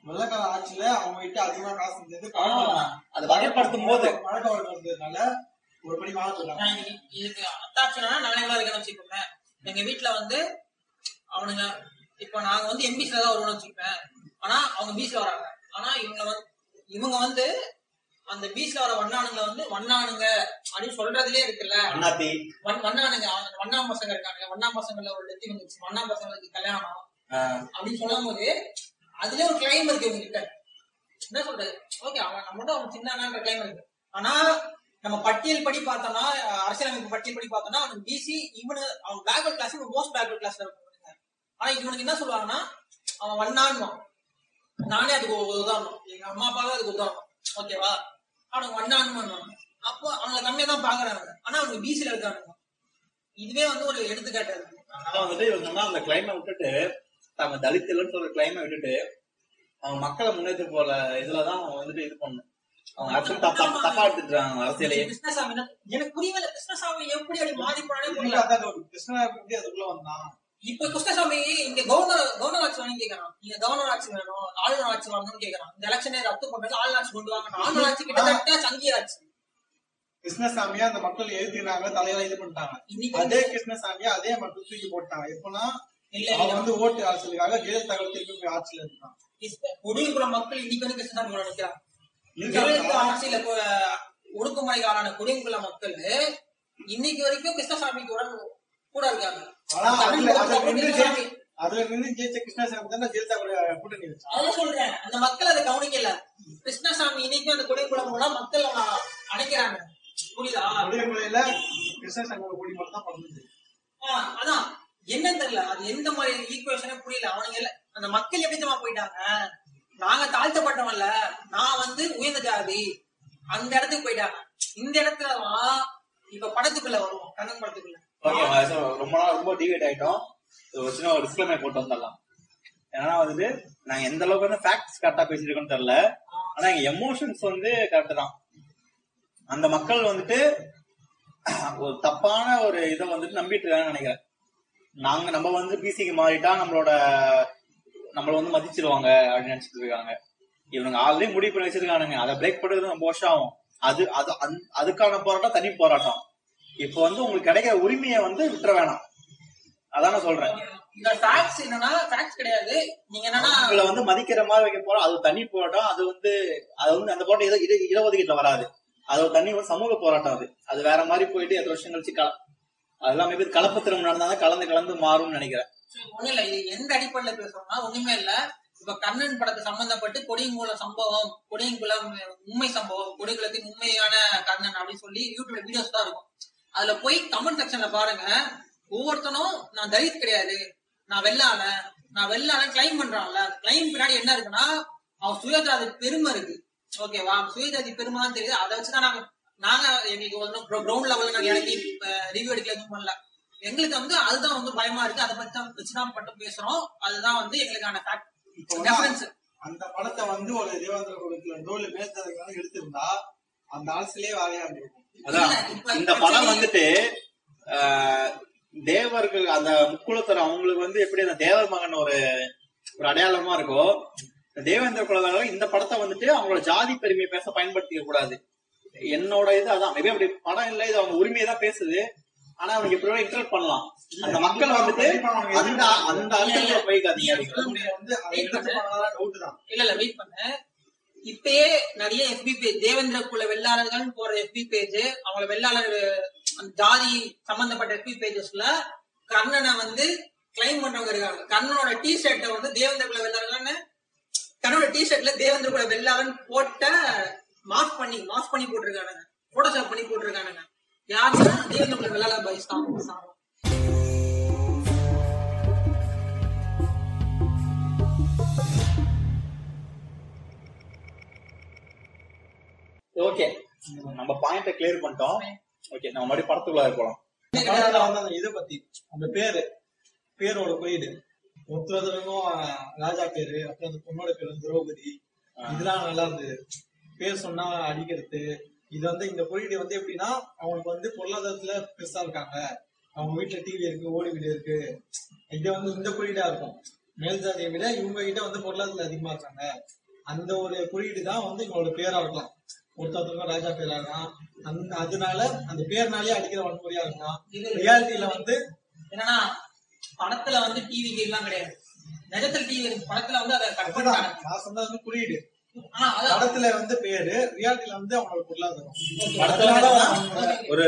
Speaker 4: வெள்ளக்கார ஆட்சியில அவங்க கிட்ட அதிகமா காசு இருந்தது.
Speaker 1: அதை வகைப்படுத்தும் போது.
Speaker 4: பழக்க வழக்கம் இருந்ததுனால ஒரு படி
Speaker 2: நான் இன்னைக்கு இதுக்கு அத்தாட்சினா நாளைங்களா இருக்கணும்னு வச்சுக்கோங்க எங்க வீட்டுல வந்து அவனுங்க இப்ப நாங்க வந்து எம்பிசில தான் வருவோம்னு வச்சுக்கோங்க ஆனா அவங்க பிசில வராங்க. ஆனா இவங்க வந்து இவங்க வந்து அந்த பீச்ல வர வண்ணானுங்க வந்து வண்ணானுங்க அப்படின்னு சொல்றதுலயே இருக்குல்ல.
Speaker 1: அண்ணாத்தி
Speaker 2: வண்- வண்ணானுங்க வண்ணா பசங்க இருக்காங்க. வண்ணா பசங்கள்ல ஒரு லட்சம் வந்துச்சு வண்ணா பசங்களுக்கு கல்யாணம் அப்படின்னு சொல்லும் போது அதுலயே ஒரு கிளைம் இருக்கு இவங்க கிட்ட என்ன சொல்றது? ஓகே அவன் நம்மளோட அவன் சின்னன்ற கிளைம் இருக்கு. ஆனா நம்ம பட்டியல் படி பார்த்தோம்னா அரசியலமைப்பு பட்டியல் படி பார்த்தோம்னா அவனுக்கு பிசி இவனு அவன் பேக்வர்ட் கிளாஸ் மோஸ்ட் பேக்வர்ட் கிளாஸ்ல இருப்பாங்க ஆனா இவனுக்கு என்ன சொல்லுவாங்கன்னா அவன் வண்ணான்வான் நானே அதுக்கு ஒரு உதாரணம் எங்க அம்மா அப்பா தான் அதுக்கு உதாரணம் ஓகேவா அவனுக்கு வண்ணான்வான் அப்போ அவங்களை கம்மியா தான் பாக்குறாங்க ஆனா அவனுக்கு பிசில இருக்கானுங்க இதுவே வந்து ஒரு எடுத்துக்காட்டு இருக்கு
Speaker 1: அதனால வந்துட்டு இவங்க அந்த கிளைமை விட்டுட்டு நம்ம தலித் இல்லைன்னு சொல்ற கிளைமை விட்டுட்டு அவங்க மக்களை முன்னேற்ற போற இதுலதான் அவங்க வந்துட்டு இது பண்ணணும். அவங்க ஆக்சுவலி தப்பா தப்பா
Speaker 2: எனக்கு புரியல. கிருஷ்ணசாமி எப்படி அப்படி மாறி
Speaker 4: ஒரு கிருஷ்ணா எப்படி அதுக்குள்ள வந்தான்?
Speaker 2: இப்ப கிருஷ்ணசாமி இங்க கவர்னர் கவர்னர் ஆட்சி வேணும் கேக்குறான். நீங்க கவர்னர் ஆட்சி வேணும் ஆளுநர் ஆட்சி வரணும்னு கேக்குறான். இந்த எலெக்ஷனே ரத்து பண்றது ஆளுநர் ஆட்சி கொண்டு வாங்க. ஆளுநர் ஆட்சி கிட்டத்தட்ட சங்கிய ஆட்சி
Speaker 4: கிருஷ்ணசாமியா அந்த மக்கள் எழுதினாங்க தலையில இது பண்ணிட்டாங்க. அதே கிருஷ்ணசாமியா அதே மக்கள் தூக்கி போட்டாங்க.
Speaker 2: இல்ல
Speaker 4: அவன் வந்து ஓட்டு அரசியலுக்காக ஜெயலலிதா திருப்பி போய் ஆட்சியில இருந்தான்
Speaker 2: குடியுக்குள்ள மக்கள் இன்னைக்கு வந்து கிருஷ்ணசாமி
Speaker 4: இருக்காங்க.
Speaker 2: ஜெயலலிதா ஆட்சியில ஒடுக்குமுறைக்கு ஆளான குடியுக்குள்ள மக்கள் இன்னைக்கு வரைக்கும் கிருஷ்ணசாமி கூட கூட இருக்காங்க
Speaker 4: அதுல நின்று ஜெயிச்ச- ஜெயிச்ச கிருஷ்ணசாமி தானே கூட கூட்டணி
Speaker 2: அதான் சொல்றேன். அந்த மக்கள் அதை கவனிக்கல. கிருஷ்ணசாமி இன்னைக்கும் அந்த குடியுக்குள்ள மூலம் மக்கள் அவனை அணைக்கிறாங்க. புரியுதா?
Speaker 4: கூடி மட்டும் தான்
Speaker 2: அதான். என்னன்னு தெரியல. அது எந்த மாதிரி ஈக்குவேஷனே புரியல. அவனுங்க எல்லாம் அந்த மக்கள் எப்படி தெரியுமா போயிட்டாங்க? நாங்க தாழ்த்தப்பட்டவன்ல நான் வந்து உயர்ந்த ஜாதி. அந்த இடத்துக்கு போயிட்டாங்க. இந்த இடத்துலதான் இப்ப படத்துக்குள்ள வருவோம். கண்ணன் படத்துக்குள்ள.
Speaker 1: ஓகே ரொம்ப நாள் ரொம்ப டிவேட் ஆயிட்டோம். ஒரு சின்ன ஒரு டிஸ்கிளைமர் போட்டு வந்துடலாம். ஏன்னா வந்துட்டு நாங்க எந்த அளவுக்கு வந்து ஃபேக்ட்ஸ் கரெக்டா பேசிருக்கோம்னு தெரியல. ஆனா எங்க எமோஷன்ஸ் வந்து கரெக்ட் தான். அந்த மக்கள் வந்துட்டு ஒரு தப்பான ஒரு இதை வந்துட்டு நம்பிட்டு இருக்காங்கன்னு நினைக்கிறேன். நாங்க நம்ம வந்து பிசிக்கு மாறிட்டா நம்மளோட நம்மள வந்து மதிச்சிருவாங்க அப்படின்னு நினைச்சிட்டு இருக்காங்க. இவனுங்க ஆல்ரெடி முடிவு பண்ணி வச்சிருக்கானுங்க. அதை பிரேக் பண்றது ரொம்ப வருஷம் ஆகும். அது அது அதுக்கான போராட்டம் தனி போராட்டம். இப்போ வந்து உங்களுக்கு கிடைக்கிற உரிமையை வந்து விட்டுற வேணாம். அதான் சொல்றேன்.
Speaker 2: இந்த ஃபேக்ட்ஸ் என்னன்னா ஃபேக்ட்ஸ் கிடையாது. நீங்க என்னன்னா
Speaker 1: உங்களை வந்து மதிக்கிற மாதிரி வைக்க போறோம். அது தனி போராட்டம். அது வந்து அது வந்து அந்த போராட்டம் இட இட- இடஒதுக்கீட்டுல வராது. அது ஒரு தனி ஒரு சமூக போராட்டம் அது. அது வேற மாதிரி போயிட்டு எத்தனை வருஷம் கழிச்சு கல அதெல்லாம் மேபி கலப்பு திரும்ப நடந்தாலும் கலந்து கலந்து மாறும்னு நினைக்கிறேன்.
Speaker 2: இல்ல. எந்த அடிப்படையில பேசுறோம்னா ஒண்ணுமே இல்ல. இப்ப கண்ணன் படத்து சம்பந்தப்பட்டு கொடியங்குளம் சம்பவம் கொடியங்குளம் உண்மை சம்பவம் கொடியங்குளத்தின் உண்மையான கண்ணன் அப்படின்னு சொல்லி யூடியூப்ல வீடியோஸ் தான் இருக்கும். அதுல போய் கமெண்ட் செக்ஷன்ல பாருங்க. ஒவ்வொருத்தனும் நான் தலித் கிடையாது. நான் வெள்ளாள. நான் வெள்ளாள கிளைம் பண்றான்ல. கிளைம் பின்னாடி என்ன இருக்குன்னா அவன் சுயஜாதி பெருமை இருக்கு. ஓகேவா சுயஜாதி பெருமை தான் தெரியுது. அதை வச்சுதான் நாங்க நாங்க எங்களுக்கு வந்து கிரவுண்ட் லெவல்ல நாங்க இறங்கி ரிவ்யூ எடுக்கல எதுவும் பண்ணல. எங்களுக்கு வந்து அதுதான் வந்து பயமா இருக்கு. அதை பத்தி தான் வச்சுதான் மட்டும் பேசுறோம். அதுதான் வந்து எங்களுக்கான ஃபேக்ட்
Speaker 4: அந்த படத்தை வந்து ஒரு தேவேந்திர இருந்தோ இல்ல மேற்கத்தினாலும் எடுத்திருந்தா அந்த அரசியலே வேலையா இருந்திருக்கும்.
Speaker 1: அதான் இந்த படம் வந்துட்டு ஆஹ், தேவர்கள் அந்த முக்குளத்தர் அவங்களுக்கு வந்து எப்படி அந்த தேவர் மகன் ஒரு ஒரு அடையாளமா இருக்கோ தேவேந்திர குலதர்கள் இந்த படத்தை வந்துட்டு அவங்களோட ஜாதி பெருமையை பேச பயன்படுத்திக்க கூடாது என்னோட இது அதான் மேபி அப்படி படம் இல்ல இது அவங்க உரிமையை தான் பேசுது ஆனா அவங்க இப்படி இன்டர்ட் பண்ணலாம் அந்த மக்கள் வந்துட்டு அந்த அந்த அர்த்தத்துல போய்க்காதீங்க அப்படிங்கிறது.
Speaker 4: வந்து அதை எடுத்து பண்ணலாம் டவுட் தான்
Speaker 2: இல்ல இல்ல வெயிட் பண்ண இப்பயே நிறைய எஃபி பேஜ் தேவேந்திர குல வெள்ளாளர்கள் போற எஃபி பேஜ் அவங்கள வெள்ளாளர் அந்த ஜாதி சம்பந்தப்பட்ட எஃபி பேஜஸ்ல கர்ணனை வந்து கிளைம் பண்றவங்க இருக்காங்க. கர்ணனோட டி ஷர்ட்டை வந்து தேவேந்திர குல வெள்ளாளர்கள்னு கர்ணனோட டி ஷர்ட்ல தேவேந்திர குல வெள்ளாளன் போட்ட மாஸ்க் பண்ணி மாஸ்க் பண்ணி போட்டிருக்கானுங்க. போட்டோஷாப் பண்ணி போட்டிருக்கானுங்க. யாருன்னா தேவேந்திர குல வெள்ளாளர் பாய்ஸ் தான்
Speaker 1: ஓகே நம்ம பாயிண்ட கிளியர் பண்ணிட்டோம். ஓகே நம்ம மறுபடியும் படத்துக்குள்ள போலாம்.
Speaker 4: இதை பத்தி அந்த பேரு பேரோட குறியீடு ஒருத்தருக்கும் ராஜா பேரு அப்புறம் அந்த பொண்ணோட பேரு திரௌபதி. இதெல்லாம் நல்லா இருந்தது பேர் சொன்னா அடிக்கிறது. இது வந்து இந்த குறியீடு வந்து எப்படின்னா அவங்களுக்கு வந்து பொருளாதாரத்துல பெருசா இருக்காங்க. அவங்க வீட்டுல டிவி இருக்கு ஓடி வீடு இருக்கு. இது வந்து இந்த குறியீடா இருக்கும். மேல் ஜாதியை விட இவங்க கிட்ட வந்து பொருளாதாரத்துல அதிகமா இருக்காங்க. அந்த ஒரு குறியீடு தான் வந்து இவங்களோட பேரா இருக்கலாம். ஒருத்தருக்கும் ராஜா பேரா அந்த அதனால அந்த பேர்னாலே அடிக்கிற வன்முறையா இருக்கலாம் ரியாலிட்டியில வந்து
Speaker 2: என்னன்னா படத்துல வந்து டிவி எல்லாம் கிடையாது. நிஜத்துல டிவி படத்துல வந்து அதை கட் பண்ணிட்டாங்க
Speaker 4: நான் சொன்னது வந்து குறியீடு. படத்துல வந்து பேரு ரியாலிட்டியில வந்து அவங்களோட பொருளாதாரம்.
Speaker 1: படத்துல ஒரு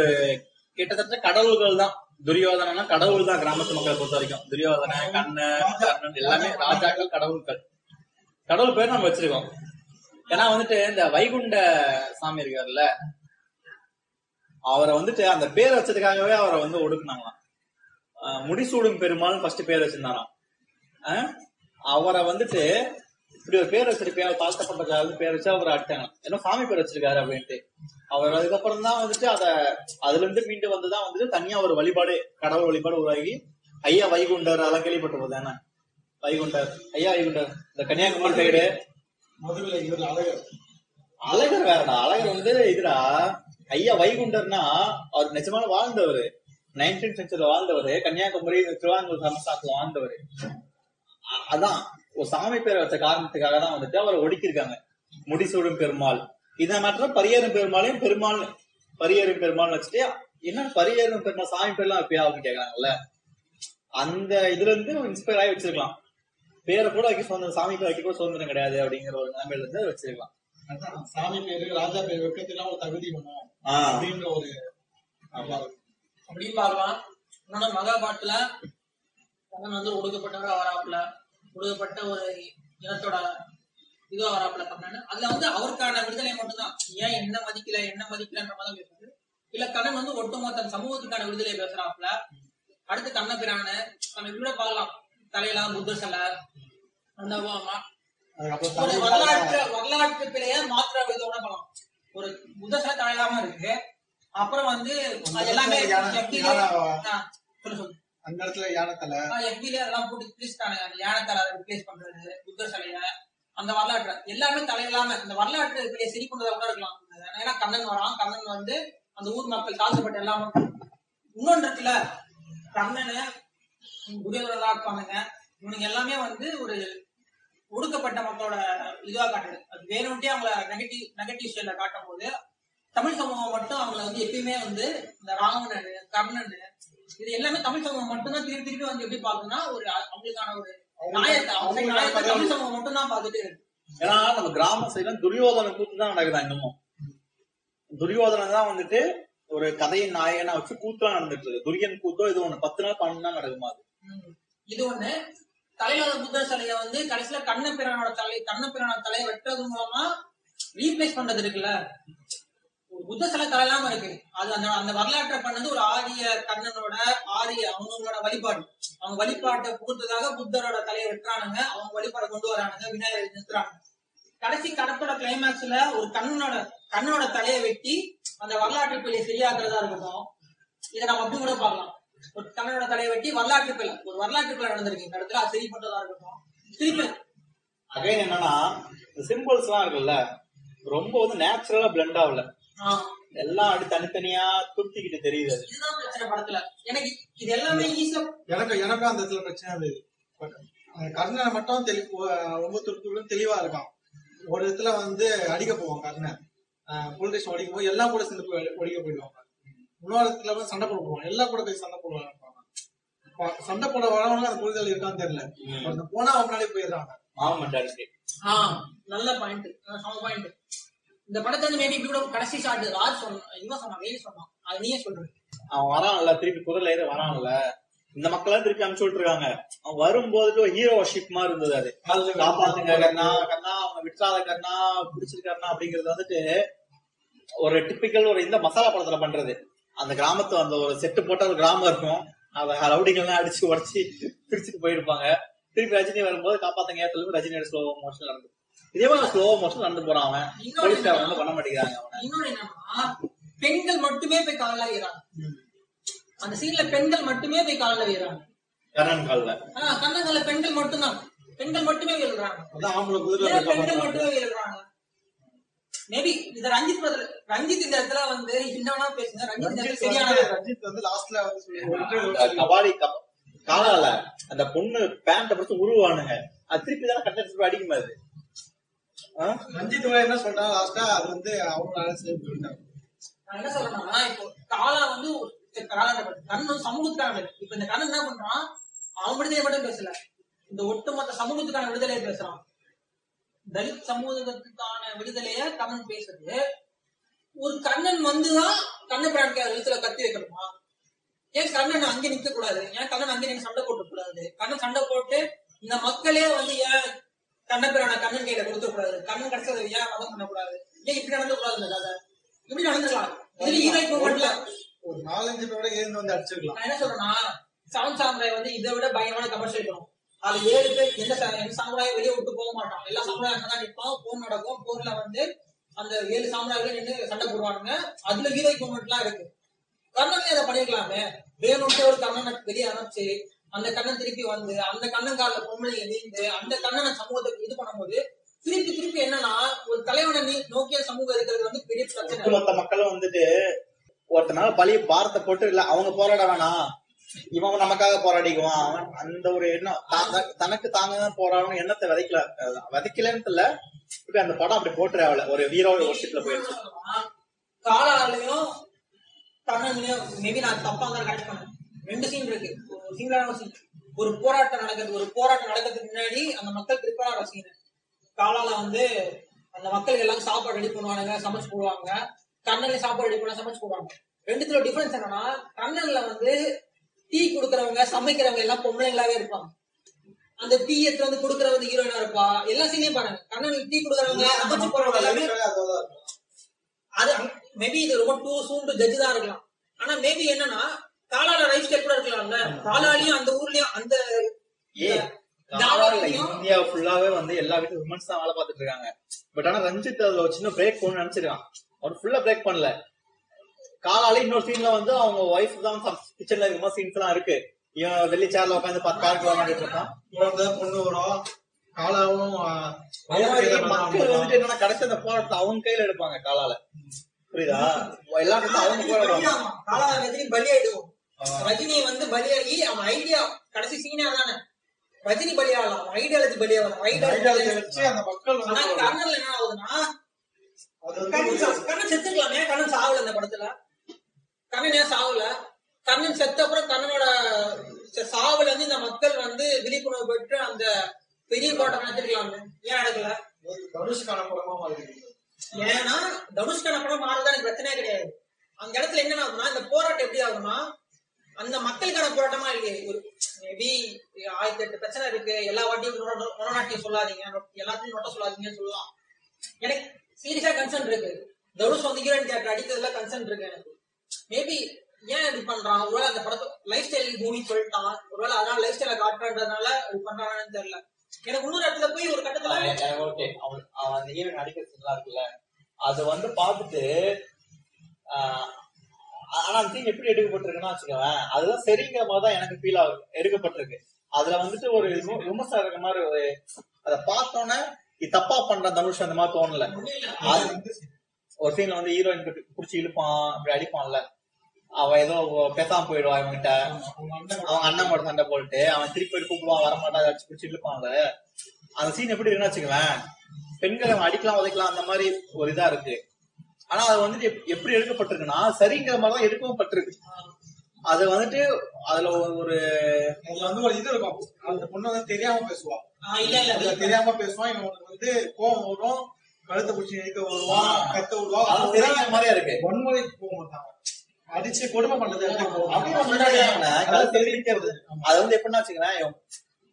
Speaker 1: கிட்டத்தட்ட கடவுள்கள் தான். துரியோதனா கடவுள் தான் கிராமத்து மக்களை பொறுத்த வரைக்கும் துரியோதன கண்ணன் கர்ணன் எல்லாமே ராஜாக்கள் கடவுள்கள். கடவுள் பேர் நம்ம வச்சிருக்கோம். ஏன்னா வந்துட்டு இந்த வைகுண்ட சாமி இருக்காருல்ல அவரை வந்துட்டு அந்த பேர் வச்சதுக்காகவே அவரை வந்து ஒடுக்குனாங்களாம். ஆஹ் முடிசூடும் பெருமாள் ஃபர்ஸ்ட் பேர் வச்சிருந்தாராம். ஆஹ் அவரை வந்துட்டு இப்படி ஒரு பேர் வச்சிருக்கேன் அவர் தாழ்த்தப்பட்டதாக பேர் வச்சு அவரை அட்டாங்க ஏன்னா சாமி பேர் வச்சிருக்காரு அப்படின்ட்டு. அவர் அதுக்கப்புறம் தான் வந்துட்டு அத அதுல இருந்து மீண்டு வந்துதான் வந்துட்டு தனியா ஒரு வழிபாடு கடவுள் வழிபாடு உருவாகி ஐயா வைகுண்டர் அதெல்லாம் கேள்விப்பட்டிருப்பது தானே? வைகுண்டர் ஐயா வைகுண்டர் இந்த கன்னியாகுமரி சைடு
Speaker 4: முதல்ல இவர் அழகர்.
Speaker 1: அழகர் வேறடா அழகர் வந்து இதுடா ஐயா வைகுண்டர்னா அவர் நிஜமான வாழ்ந்தவர். நைன்டீன் சென்ச்சுரியில வாழ்ந்தவர் கன்னியாகுமரி திருவாங்கூர் சமஸ்தானத்துல வாழ்ந்தவர். அதான் ஒரு சாமி பேரை வச்ச காரணத்துக்காக தான் வந்துட்டு அவரை ஒடுக்கியிருக்காங்க. முடிசூடும் பெருமாள். இதை மாற்றம் பரியேறும் பெருமாளையும் பெருமாள் பரியேறும் பெருமாள் வச்சுட்டு என்ன பரியேறும் பெருமாள் சாமி பேர்லாம் எப்பயா அப்படின்னு கேக்குறாங்கல்ல? அந்த இதுல இருந்து இன்ஸ்பயர் ஆகி வச்சிருக்கலாம். பேரை கூட வைக்க சுதந்திரம் சாமி பேர் வைக்க கூட சுதந்திரம் கிடையாது அப்படிங்கிற ஒரு நிலைமையில இருந்து வச்சிருக்கலாம்.
Speaker 4: சாமி பேரு ராஜா பேரு வைக்கிறதுலாம் ஒரு தகுதி
Speaker 1: ஆஹ்
Speaker 4: அப்படின்ற ஒரு.
Speaker 2: அப்படின்னு பார்க்கலாம். இன்னொன்னு மகாபாட்டுல கண்ணன் வந்து ஒடுக்கப்பட்டவரா வராப்புல. ஒடுக்கப்பட்ட ஒரு இனத்தோட இதுவா வராப்புல கண்ணன். அதுல வந்து அவருக்கான விடுதலை மட்டும்தான். ஏன் என்ன மதிக்கல என்ன மதிக்கலன்ற மாதிரி பேசுறது இல்ல கண்ணன் வந்து ஒட்டுமொத்த சமூகத்துக்கான விடுதலை பேசுறாப்புல. அடுத்து கண்ணபிரான நம்ம கூட பார்க்கலாம். தலையெல்லாம் புத்த சிலை அந்த ஒரு வரலாற்று வரலாற்று பிழைய மாற்ற இதோட பலம் ஒரு புத்தசல தலையிலாம இருக்கு. அப்புறம் வந்து எல்லாமே சொல்லு
Speaker 4: அந்த இடத்துல யானை தலை.
Speaker 2: எஃபில அதெல்லாம் போட்டு பிரிச்சுட்டானுங்க அந்த யானை தலை ரிப்ளேஸ் பண்றது புத்தர் சிலைய அந்த வரலாற்று எல்லாமே தலையில்லாம இந்த வரலாற்று பிழைய சரி பண்றதா கூட இருக்கலாம். ஏன்னா கண்ணன் வரான். கண்ணன் வந்து அந்த ஊர் மக்கள் தாழ்த்தப்பட்ட எல்லாமே இன்னொன்று இருக்குல்ல கண்ணனு துரியோதனா இருப்பானுங்க. இவனுங்க எல்லாமே வந்து ஒரு ஒடுக்கப்பட்ட மக்களோட இதுவா காட்டுது. அது வேணும்ட்டே அவங்கள நெகட்டிவ் நெகட்டிவ் ஸ்டைல காட்டும் போது தமிழ் சமூகம் மட்டும் அவங்கள வந்து எப்பயுமே வந்து இந்த ராவணன் கர்ணன் இது எல்லாமே தமிழ் சமூகம் மட்டும்தான் திருப்பி திருப்பி வந்து எப்படி பாக்குதுன்னா ஒரு அவங்களுக்கான ஒரு நியாயத்தை அவங்க நியாயத்தை தமிழ் சமூகம் மட்டும் தான் பாத்துட்டு இருக்கு.
Speaker 1: ஏன்னா நம்ம கிராம சைடுல துரியோதன கூத்து தான் நடக்குதா இன்னமும்? துரியோதனன் தான் வந்துட்டு ஒரு கதையின் நாயகனா வச்சு கூத்தா நடந்துட்டு இருக்கு. துரியன் கூத்தோ இது ஒண்ணு. பத்து நாள் பன்னெண்டு நாள் நடக்குமா அது.
Speaker 2: இது ஒண்ணு. தலையில புத்தர் சிலைய வந்து கடைசியில கண்ணபிரானோட தலை கண்ணபிரானோட தலையை வெட்டுறது மூலமா ரீப்ளேஸ் பண்றது இருக்குல்ல? புத்த சிலை தலை இல்லாம இருக்கு. அது அந்த அந்த வரலாற்றை பண்ணது ஒரு ஆரிய கண்ணனோட ஆரிய அவங்களோட வழிபாடு. அவங்க வழிபாட்டை புகுத்ததாக புத்தரோட தலையை வெட்டுறானுங்க. அவங்க வழிபாடை கொண்டு வரானுங்க. விநாயகர் நிறுத்துறாங்க. கடைசி கடத்தோட கிளைமேக்ஸ்ல ஒரு கண்ணனோட கண்ணனோட தலையை வெட்டி அந்த வரலாற்று பிள்ளை சரியாக்குறதா இருக்கட்டும். இதை நம்ம அப்படி கூட பார்க்கலாம். ஒரு கண்ணனோட தலையை வெட்டி வரலாற்று பிள்ளை ஒரு வரலாற்று பிள்ளை நடந்திருக்கு. இந்த இடத்துல சரி பண்றதா இருக்கட்டும். திருப்பி
Speaker 1: அகைன் என்னன்னா இந்த சிம்பிள்ஸ் எல்லாம் இருக்குல்ல ரொம்ப வந்து நேச்சுரலா பிளெண்ட் ஆகல. எல்லாம் அப்படி தனித்தனியா துருத்திக்கிட்டு தெரியுது அது.
Speaker 2: இதுதான் பிரச்சனை படத்துல. எனக்கு இது எல்லாமே ஈஸியா
Speaker 4: எனக்கு எனக்கும் அந்த இடத்துல பிரச்சனை இருந்தது கர்ணனை மட்டும் தெளி ரொம்ப துருத்துடன் தெளிவா இருக்கான். ஒரு இடத்துல வந்து அடிக்க போவான் கர்ணன். போலீஸ் ஸ்டேஷன் அடிக்கும் போது எல்லா கூட சேர்ந்து ஒடிக்க போயிடுவாங்க இடத்துல வந்து சண்டை போட போவாங்க எல்லா கூட போய் சண்டை போடுவாங்க. சண்டை போட வரவங்க அந்த புரிதல் இருக்கான்னு தெரியல. அந்த போனா அவன் முன்னாடி போயிடுறாங்க.
Speaker 2: ஆஹ் நல்ல பாயிண்ட் சம பாயிண்ட் இந்த படத்தை வந்து மேபி இப்படி கூட கடைசி ஷாட் ராஜ் சொன்ன இவன் சொன்னான் சொன்னான். அது நீயே சொல்ற.
Speaker 1: அவன் வரான்ல திருப்பி குதிரை ஏறி வரான்ல. இந்த மக்கள் திருப்பி அனுப்பிச்சு விட்டுருக்காங்க. அவன் வரும்போது ஹீரோ ஷிப் மாதிரி இருந்தது அது. காப்பாத்துங்க கண்ணா கண்ணா அவங்க விட்டுறாத கண்ணா பிடிச்சிருக்காருனா அப்படிங்கறது வந்துட்டு ஒரு டிப்பிக்கல் ஒரு இந்த மசாலா படத்துல பண்றது. அந்த கிராமத்து அந்த ஒரு செட்டு போட்ட ஒரு கிராமம் இருக்கும். அத ரவுடிங்கெல்லாம் அடிச்சு உடச்சி பிடிச்சிட்டு போயிருப்பாங்க. திருப்பி ரஜினி வரும்போது காப்பாத்துங்க ஏத்துல ரஜினியோட ஸ்லோ மோஷன் நடந்து இதே மாதிரி ஸ்லோ மோஷன் நடந்து போறான் அவன் போலீஸ்காரன் வந்து பண்ண மாட்டேங்கிறாங்க அவனை.
Speaker 2: இன்னொன்னு என்னன்னா பெண்கள் மட்டுமே போய் காலில் வீறாங்க அந்த சீன்ல பெண்கள் மட்டுமே போய் காலில் வீறாங்க
Speaker 1: கர்ணன் கால்ல.
Speaker 2: ஆஹ் கண்ணங்கள்ல பெண்கள் மட்டும்தான். பெண்கள் மட்டுமே வீழ்றாங்க
Speaker 4: அதான் ஆம்பளை குதிரை
Speaker 2: ஏன் பெண்கள் மட்டுமே வீழ்றாங்க மேபி இந்த ரஞ்சித் பதில் ரஞ்சித் இந்த இடத்துல வந்து என்னவனா பேசுங்க. ரஞ்சித் சரியான
Speaker 4: ரஞ்சித் வந்து லாஸ்ட்ல வந்து சொல்லி ஒரு interview ல சொல்லி-
Speaker 1: கபாடி கப- காலால அந்த பொண்ணு பேண்ட பிடிச்சு உருவானுங்க. அது திருப்பி தானே கட்ட திருப்பி அடிக்கும் அது?
Speaker 4: ரஞ்சித் என்ன சொல்றாங்க லாஸ்டா அது வந்து அவங்களால சேர்ந்து சொல்லிட்டாங்க
Speaker 2: நான் என்ன சொல்றேன்னா இப்போ காலா வந்து கண்ணன் சமூகத்துக்கான இப்ப இந்த கண்ணன் என்ன பண்றான்? அவன் விடுதலை மட்டும் பேசல. இந்த ஒட்டுமொத்த சமூகத்துக்கான விடுதலையை பேசுறான். தலித் சமூகத்துக்கான விடுதலைய கண்ணன் பேசுறது ஒரு கண்ணன் வந்துதான் கண்ணபிரான் எழுத்துல கத்தி வைக்கணுமா? ஏன் கண்ணன் அங்க நிக்க கூடாது ஏன் கண்ணன் அங்க நின்று சண்டை போட்டு கூடாது கண்ணன் சண்டை போட்டு இந்த மக்களே வந்து ஏன் கண்ணபிரான கண்ணன் கையில கொடுக்க கூடாது கண்ணன் கிடைச்சது ஏன் வதம் பண்ணக்கூடாது? ஏன் இப்படி நடந்து கூடாது இந்த கதை? இப்படி நடந்துக்கலாம். இதுல ஹீரோய்க்கு மட்டும்
Speaker 4: ஒரு நாலஞ்சு பேரோட இருந்து வந்து அடிச்சிருக்கலாம்.
Speaker 2: நான் என்ன சொல்றேன்னா செவன் சாமுராய் வந்து இதை விட பயங்கரமான கமர்ஷியல் படம் அது ஏழு பேர் எந்த எந்த சாமுராயம் வெளியே விட்டு போக மாட்டான் எல்லா சாமுராயம் தான் நிற்பான் போர் நடக்கும். போர்ல வந்து அந்த ஏழு சாமுராய்கள் நின்று சண்டை போடுவானுங்க. அதுல ஹீரோய்க் மூமெண்ட்லாம் இருக்கு. கண்ணன்ல அதை பண்ணிருக்கலாமே. வேணும்ட்டு ஒரு கண்ணனை வெளியே அனுப்பிச்சு அந்த கண்ணன் திருப்பி வந்து அந்த கண்ணன் கால பொம்பளை நீந்து அந்த கண்ணனை சமூகத்துக்கு இது பண்ணும்போது திருப்பி திருப்பி என்னன்னா ஒரு தலைவனை நீ நோக்கிய சமூகம் இருக்கிறது வந்து பெரிய பிரச்சனை.
Speaker 1: மக்களும் வந்துட்டு ஒருத்தனால பழைய பாரத்தை போட்டு இல்ல அவங்க போராட வேணாம். இவன் நமக்காக போராடிக்குவான். அவன் அந்த ஒரு எண்ணம். தாங்க தனக்கு தாங்க தான் போராடணும் எண்ணத்தை விதைக்கல. விதைக்கலன்னு இல்ல இப்ப அந்த படம் அப்படி போட்டுற அவள. ஒரு வீரோட வருஷத்துல போயிடுச்சு.
Speaker 2: காலாலையும் கண்ணன்லயும் மேபி நான் தப்பா தான் கரெக்ட் பண்ணேன் ரெண்டு சீன் இருக்கு. ஒரு சிங்கிளான சீன் ஒரு போராட்டம் நடக்கிறது. ஒரு போராட்டம் நடக்கிறதுக்கு முன்னாடி அந்த மக்கள் ப்ரிப்பேர் ஆகிற சீன் காலால வந்து அந்த மக்கள் எல்லாம் சாப்பாடு ரெடி பண்ணுவானுங்க சமைச்சு போடுவாங்க. கண்ணன்ல சாப்பாடு ரெடி பண்ண சமைச்சு போடுவாங்க. ரெண்டுத்துல டிஃபரன்ஸ் என்னன்னா கண்ணன்ல வந்து டீ குடுக்கறவங்க சமைக்கிறவங்க எல்லாம் பொம்பளைங்களாவே இருப்பாங்க. அந்த டீ எடுத்து வந்து குடுக்கறவங்க ஹீரோயினா இருப்பா. எல்லா சீனையும் பாருங்க. கண்ணன் டீ குடுக்கறவங்க சமைச்சு போறவங்க எல்லாமே. அது மேபி இது ரொம்ப டூ சூன் டு ஜட்ஜ் தான் இருக்கலாம். ஆனா மேபி என்னன்னா காலால ரைட் ஸ்டெப் கூட இருக்கலாம்ல. காலாலையும் அந்த ஊர்லயும் அந்த
Speaker 1: இந்தியா ஃபுல்லாவே வந்து எல்லா வீட்டும் விமன்ஸ் தான் வேலை பார்த்துட்டு இருக்காங்க. பட் ஆனா ரஞ்சித் அதுல ஒரு சின்ன பிரேக் போகணும்னு நினைச்சிருக்கான். அவர் ஃபுல்லா பிரேக் பண்ணல. காலால இன்னொரு சீன்ல வந்து அவங்க ஒய்ஃப் தான் கிச்சன்ல இருக்கும்போது சீன்ஸ் எல்லாம் இருக்கு. இவன் வெள்ளி சேர்ல உட்காந்து பத்து காருக்கு விளையாடிட்டு இருக்கான்.
Speaker 4: குழந்தை பொண்ணு வரும் காலாவும்
Speaker 1: மக்கள் வந்துட்டு என்னன்னா கடைசி அந்த போராட்டத்தை அவங்க கையில எடுப்பாங்க காலால. புரியுதா? எல்லாத்துக்கும் அவங்க போராடுவாங்க
Speaker 2: காலால ரஜினி பலியாயிடுவோம் ரஜினி வந்து பலியாகி அவன் ஐடியா கடைசி சீனா தானே ரஜினி பலியாகலாம் அவன் ஐடியாலஜி பலியாகலாம்
Speaker 4: ஐடியாலஜி வச்சு அந்த மக்கள்
Speaker 2: கர்னல் என்ன ஆகுதுன்னா கண்ணன் செத்துக்கலாமே கண்ணன் சாவல இந்த படத்துல. கண்ணன் ஏன் சாவல. கண்ணன் செத்த அப்புறம் கண்ணனோட சாவுல இருந்து இந்த மக்கள் வந்து விழிப்புணர்வு பெற்று அந்த பெரிய போராட்டம் நடத்திருக்கலாமே ஏன் நடக்கல?
Speaker 4: ஒரு தனுஷ்கான படமா மாறி
Speaker 2: ஏன்னா தனுஷ்கான படம் மாறதா எனக்கு பிரச்சனையே கிடையாது. அந்த இடத்துல என்ன ஆகுதுன்னா இந்த போராட்டம் எப்படி ஆகுதுன்னா அந்த மக்களுக்கான போராட்டமா இல்லையே. ஒரு மேபி ஆயிரத்தி எட்டு பிரச்சனை இருக்கு. எல்லா வாட்டியும் மொனநாட்டியம் சொல்லாதீங்க. எல்லாத்தையும் நோட்ட சொல்லாதீங்கன்னு சொல்லலாம் எனக்கு சீரியஸா கன்சர்ன் இருக்கு. தனுஷ் வந்து ஹீரோயின் கேரக்டர் அடிக்கிறதுல கன்சர்ன் இருக்கு எனக்கு. மேபி ஏன் இப்படி பண்றான் ஒருவேளை அந்த படத்தை லைஃப் ஸ்டைல் மூவி சொல்லிட்டான். ஒருவேளை அதனால லைஃப் ஸ்டைல காட்டுறதுனால இப்படி பண்றானு தெரியல. எனக்கு இன்னொரு இடத்துல போய் ஒரு கட்டத்துல
Speaker 1: ஓகே அவன் அவன் அந்த ஹீரோயின் அடிக்கிற சீன்லாம் இருக்குல்ல. அது வந்து பார்த்துட்டு ஆனா அந்த சீன் எப்படி எடுக்கப்பட்டிருக்குன்னா வச்சுக்கோவேன் அதுதான் சரிங்கிற மாதிரி தான் எனக்கு ஃபீல் ஆகுது. எடுக்கப்பட்டிருக்கு. அதுல வந்துட்டு ஒரு விம- விமர்சனம் இருக்க மாதிரி ஒரு அதை பார்த்தோன்னே இது தப்பா பண்ற தனுஷ் அந்த மாதிரி தோணல. அது ஒரு சீன்ல வந்து ஹீரோயின் புடிச்சு இழுப்பான் அப்படி அடிப்பான்ல. அவன் ஏதோ பேசாம போயிடுவான் இவன்கிட்ட. அவங்க அண்ணன் கூட சண்டை போட்டு அவன் திருப்பி போய் கூப்பிடுவான் வரமாட்டா அடிச்சு பிடிச்சி இழுப்பான்ல. அந்த சீன் எப்படி இருக்குன்னு வச்சுக்கவேன் பெண்களை அவன் அடிக்கலாம் உதைக்கலாம் அந்த மாதிரி ஒரு இதா இருக்கு. ஆனா அது வந்துட்டு எப்- எப்படி எடுக்கப்பட்டிருக்குன்னா சரிங்கிற மாதிரி தான் எடுக்கவும் பட்டிருக்கு. அது வந்துட்டு அதுல ஒரு-
Speaker 4: வந்து ஒரு இது இருக்கும். அந்த பொண்ணு வந்து தெரியாம பேசுவா.
Speaker 2: ஆஹ் இல்ல இல்ல.
Speaker 4: அதுல தெரியாம பேசுவான் இவனுக்கு வந்து கோவம் வரும். கழுத்தை பிடிச்சி இழுக்க வருவான் கத்த விடுவான்
Speaker 1: மாதிரியா இருக்கு?
Speaker 4: வன்முறைக்கு போக மாட்டாங்க அடிச்சு கொடுமை பண்றது.
Speaker 1: அது வந்து எப்படின்னா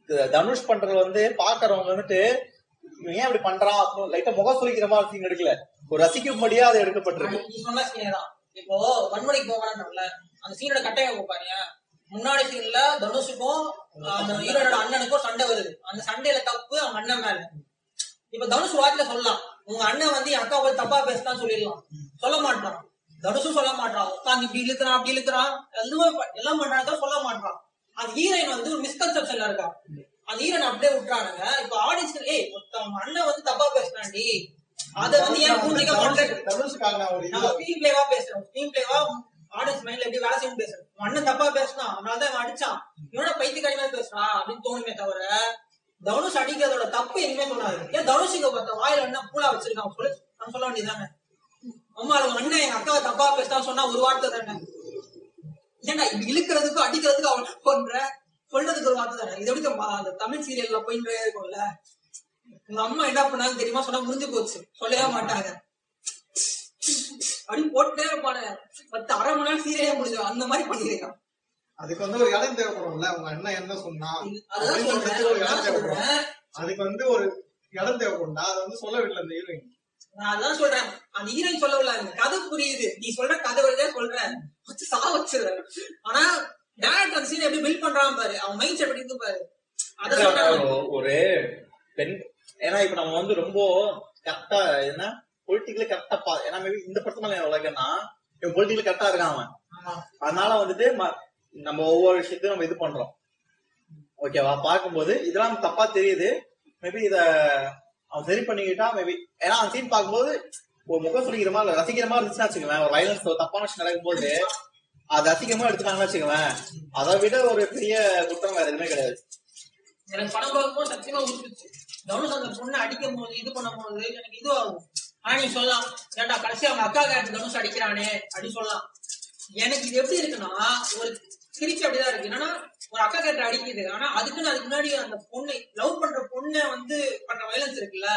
Speaker 1: த- தனுஷ் பண்றது வந்து பாக்குறவங்க வந்துட்டு ஏன் இப்படி பண்றான் அப்புறம் லைட்டா முகம் சுழிக்கிற மாதிரி சீன் எடுக்கல. ஒரு ரசிக்கும்படியா அது எடுக்கப்பட்டிருக்கு.
Speaker 2: சொன்ன சீனே தான். இப்போ வன்முறைக்கு போவானல அந்த சீனோட கட்டாயம் பாருங்க. முன்னாடி சீன்ல தனுஷுக்கும் அந்த ஹீரோனோட அண்ணனுக்கும் சண்டை வருது. அந்த சண்டையில தப்பு அவங்க அண்ணன் மேல. இப்ப தனுஷ் வாட்டில சொல்லலாம். உங்க அண்ணன் வந்து என் அக்கா போய் தப்பா பேசினான்னு சொல்லிடலாம். சொல்ல மாட்டான் தனுஷும் சொல்ல மாட்டான் உட்காந்து இப்படி இழுக்கிறான் அப்படி இழுக்கிறான் ப- எல்லாம் பண்றாங்க சொல்ல மாட்டான் அந்த ஹீரோயின் வந்து ஒரு மிஸ்கன்செப்ஷன்ல இருக்கா. அந்த ஹீரோயின் அப்படியே விட்டுறானுங்க. இப்ப ஆடியன்ஸ் ஏய் அண்ணன் வந்து தப்பா பேசினாண்டி அத வந்து ஏன் புரிஞ்சுக்க மாட்டேன் நம்ம ஸ்கிரீன் பிளேவா பேசுறோம் ஸ்கிரீன் பிளேவா ஆடியன்ஸ் மைண்ட்ல எப்படி வேலை செய்யணும் பேசுறோம் உன் அண்ணன் தப்பா பேசினா அதனால தான் இவன் அடிச்சான். இவனோட பைத்தியக்காரி மாதிரி பேசுறான் அப்படின்னு தோணுமே தவிர தனுஷ் அடிக்கிறதோட தப்பு எதுவுமே சொல்லாது. ஏன் தனுஷுக்கு பார்த்த வாயில என்ன பூலா வச்சிருக்கான் சொல்லு நான் சொல்ல வேண்டியதானே அம்மா அவங்க அண்ணன் எங்க அக்காவை தப்பா பேசினா சொன்னா ஒரு வார்த்தை தானே? ஏன்னா இப்படி இழுக்கிறதுக்கும் அடிக்கிறதுக்கும் அவன் பண்ற? சொல்றதுக்கு ஒரு வார்த்தை தானே? இது எப்படி அந்த தமிழ் சீரியல்ல போயிட்டே இருக்கும்ல? உங்க அம்மா என்ன பண்ணாங்கன்னு தெரியுமா? சொன்னா முடிஞ்சு போச்சு. சொல்லவே மாட்டாங்க. அப்படின்னு போட்டுட்டே இருப்பானு. பத்து அரை மணி நேரம் சீரியலே முடிஞ்சு அந்த மாதிரி பண்ணிருக்கான்
Speaker 4: அதுக்கு வந்து ஒரு இடம் தேவைப்படும்ல. உங்க அண்ணன் என்ன சொன்னா ஒரு இடம்
Speaker 2: அதான்
Speaker 4: தேவைப்படும். அதுக்கு வந்து ஒரு இடம் தேவைப்படும்டா. அதை வந்து சொல்ல விடல அந்த ஹீரோயின்
Speaker 2: நான் அதான் சொல்றேன். அந்த ஹீரோயின் சொல்லவில்ல. எனக்கு கதை புரியுது. நீ சொல்ற கதை வழியா சொல்றேன். வச்சு சா வச்சிருவேன் ஆனா டேரக்டர் அந்த சீன் எப்படி பில்ட் பண்றான் பாரு. அவன் மைண்ட் செட் எப்படி இருக்கு பாரு அத சொல்றேன்.
Speaker 1: ஒரு- பெண். ஏன்னா இப்ப நம்ம வந்து ரொம்ப கரெக்டா என்ன பொலிட்டிக்கலி கரெக்டா பா ஏன்னா maybe இந்த படத்துல உலகன்னா பொலிட்டிக்கலி கரெக்டா இருக்கான் அவன். அதனால வந்துட்டு நம்ம ஒவ்வொரு விஷயத்தையும் நம்ம இது பண்றோம். ஓகேவா பார்க்கும்போது இதெல்லாம் தப்பா தெரியுது. மேபி இத அவன் சரி பண்ணிக்கிட்டா மேபி ஏன்னா அந்த சீன் பார்க்கும்போது ஒரு முகம் சொல்லிக்கிற மாதிரி ரசிக்கிற மாதிரி இருந்துச்சுன்னா வச்சுக்கவேன் ஒரு வயலன்ஸ் ஒரு தப்பான விஷயம் நடக்கும்போது அது ரசிக்கமா எடுத்துட்டாங்கன்னு வச்சுக்கவேன் அதை விட ஒரு பெரிய குற்றம் வேற எதுவுமே கிடையாது.
Speaker 2: எனக்கு படம் பார்க்கும்போது சத்தியமா உருப்பிச்சு தனுஷ் அந்த பொண்ணு அடிக்கும் போது இது பண்ணும் போது எனக்கு இது ஆகும் ஆனா நீ சொல்லலாம் ஏன்டா கடைசி அவங்க அக்கா கேட்டு தனுஷ் அடிக்கிறானே அப்படின்னு சொல்லலாம். எனக்கு இது எப்படி இருக்குன்னா ஒரு சிரிச்சு அப்படிதான் இருக்கு. என்னன்னா ஒரு அக்கா கேட்ட அடிக்குது. ஆனா அதுக்குன்னு அதுக்கு முன்னாடி அந்த பொண்ணை லவ் பண்ற பொண்ணை வந்து பண்ற வயலன்ஸ் இருக்குல்ல?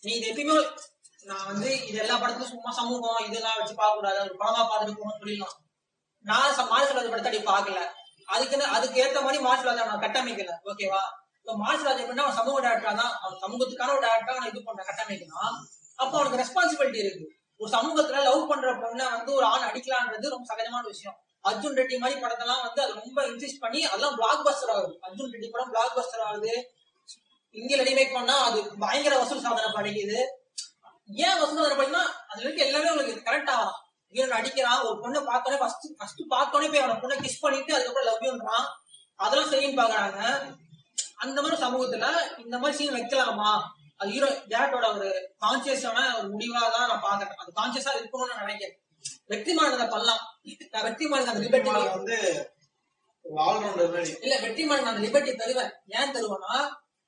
Speaker 2: நீ இது எப்பயுமே நான் வந்து இது எல்லா படத்துலயும் சும்மா சமூகம் இதெல்லாம் வச்சு பார்க்க கூடாது ஒரு படமா பார்த்துட்டு போகணும்னு சொல்லிடலாம். நான் ச- மார்ஷல் ஆர்ட் படத்தை அப்படி பார்க்கல. அதுக்குன்னு அதுக்கு ஏத்த மாதிரி மார்ஷல் ஆர்ட் நான் கட்டமைக்கல. ஓகேவா இப்போ மார்ஷல் ஆர்ட் எப்படின்னா அவன் சமூக டேரக்டரா தான் அவன் சமூகத்துக்கான ஒரு டேரக்டரா நான் இது பண்ற கட்டமைக்கலாம் அப்போ அவனுக்கு ரெஸ்பான்சிபிலிட்டி இருக்கு. ஒரு சமூகத்துல லவ் பண்ற பொண்ணை வந்து ஒரு ஆண் அடிக்கலான்றது ரொம்ப சகஜமான விஷயம். அர்ஜுன் ரெட்டி மாதிரி படத்தெல்லாம் வந்து அது ரொம்ப இன்சிஸ்ட் பண்ணி அதெல்லாம் பிளாக் பஸ்டர் ஆகுது. அர்ஜுன் ரெட்டி படம் பிளாக் பஸ்டர் ஆகுது. இந்தியில ரீமேக் பண்ணா அது பயங்கர வசூல் சாதனை படைக்குது. ஏன் வசூல் சாதனை படிக்குன்னா அதுல இருக்க எல்லாமே உங்களுக்கு கரெக்ட் ஆகலாம். ஹீரோன் அடிக்கிறான் ஒரு பொண்ணை பார்த்தோன்னே ஃபர்ஸ்ட் ஃபர்ஸ்ட் பார்த்தோன்னே போய் அவனை பொண்ணை கிஸ் பண்ணிட்டு அதுக்கப்புறம் லவ் யூன்றான் அதெல்லாம் சரின்னு பாக்குறாங்க அந்த மாதிரி சமூகத்துல இந்த மாதிரி சீன் வைக்கலாமா? அது ஹீரோ டேரக்டரோட ஒரு கான்சியஸான ஒரு முடிவா தான் நான் பாக்குறேன் அது கான்சியஸா இருக்கணும்னு நான் நினைக்கிறேன். வெற்றிமாறன் அதை பண்ணலாம் நான் அந்த லிபர்ட்டி
Speaker 4: வந்து
Speaker 2: இல்ல வெற்றிமாறன் அந்த லிபர்ட்டி தருவேன் ஏன் தருவானா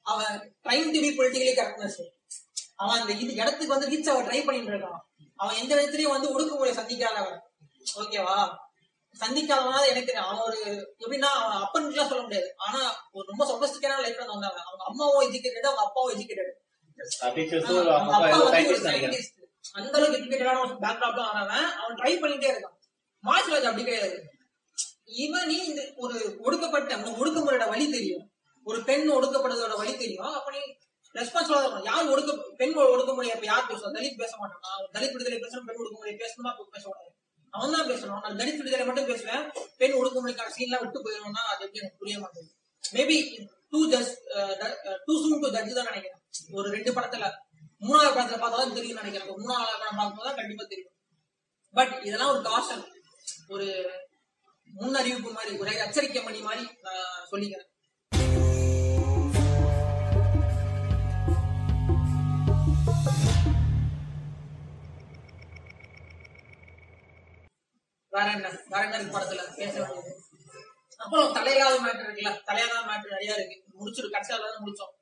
Speaker 2: அவன் trying to be politically correctness அவன் அந்த இது இடத்துக்கு வந்து ரீச் அவன் ட்ரை பண்ணிட்டு இருக்கான். அவன் எந்த விதத்திலயும் வந்து ஒடுக்குமுறை சந்திக்காதவன். ஓகேவா சந்திக்காதவனா எனக்கு தெரியும் அவன் ஒரு எப்படின்னா அவன் அப்பன்லாம் சொல்ல முடியாது. ஆனா ஒரு ரொம்ப சொபஸ்டிக்கான லைஃப்ல வந்து வந்தவன் அவங்க அம்மாவும் எஜுகேட்டட் அவங்க அப்பாவும் எஜுகேட்டட் அந்த அளவுக்கு எஜுகேட்டடான ஒரு பேக்ராப்லாம் ஆனவன். அவன் ட்ரை பண்ணிட்டே இருக்கான். மார்ஷல் அப்படி கிடையாது. இவன் நீ இந்த ஒரு ஒடுக்கப்பட்ட உனக்கு ஒடுக்குமுறையோட வழி தெரியும். ஒரு பெண் ஒடுக்கப்படுறதோட வழி தெரியும். அப்ப நீ ரெஸ்பான்சிபிளா இருக்கணும். யார் ஒடுக்க பெண் ஒடுக்குமுறை அப்ப யார் பேசுவோம் தலித் பேச மாட்டானா? தலித் விடுதலை பேசணும் பெண் ஒடுக்குமுறை பேசணுமா? பேச கூடாது. அவன் தான் பேசணும். நான் தலித் விடுதலை மட்டும் பேசுவேன். பெண் ஒடுக்குமுறைக்கான சீன்லாம் விட்டு போயிடும்னா அது எப்படி எனக்கு புரிய மாட்டேங்குது. Maybe too just too soon to judge தான் நினைக்கிறேன். ஒரு ரெண்டு படத்துல மூணாவது படத்துல பார்த்தா தான் தெரியும் நினைக்கிறேன் மூணாவது படம் பார்க்கும்போது கண்டிப்பா தெரியும். பட் இதெல்லாம் ஒரு காஷன் ஒரு முன்னறிவிப்பு மாதிரி ஒரு எச்சரிக்கை மணி மாதிரி நான் சொல்லிக்கிறேன். வேற என்ன? வேற என்ன இருக்கு படத்துல? பேச வேண்டியது. அப்புறம் தலையாத மேட்டர் இருக்குல்ல? தலையாத மேட்டர் நிறைய இருக்கு. முடிச்சிருக்கு கடைசியால முடிச்சோம்.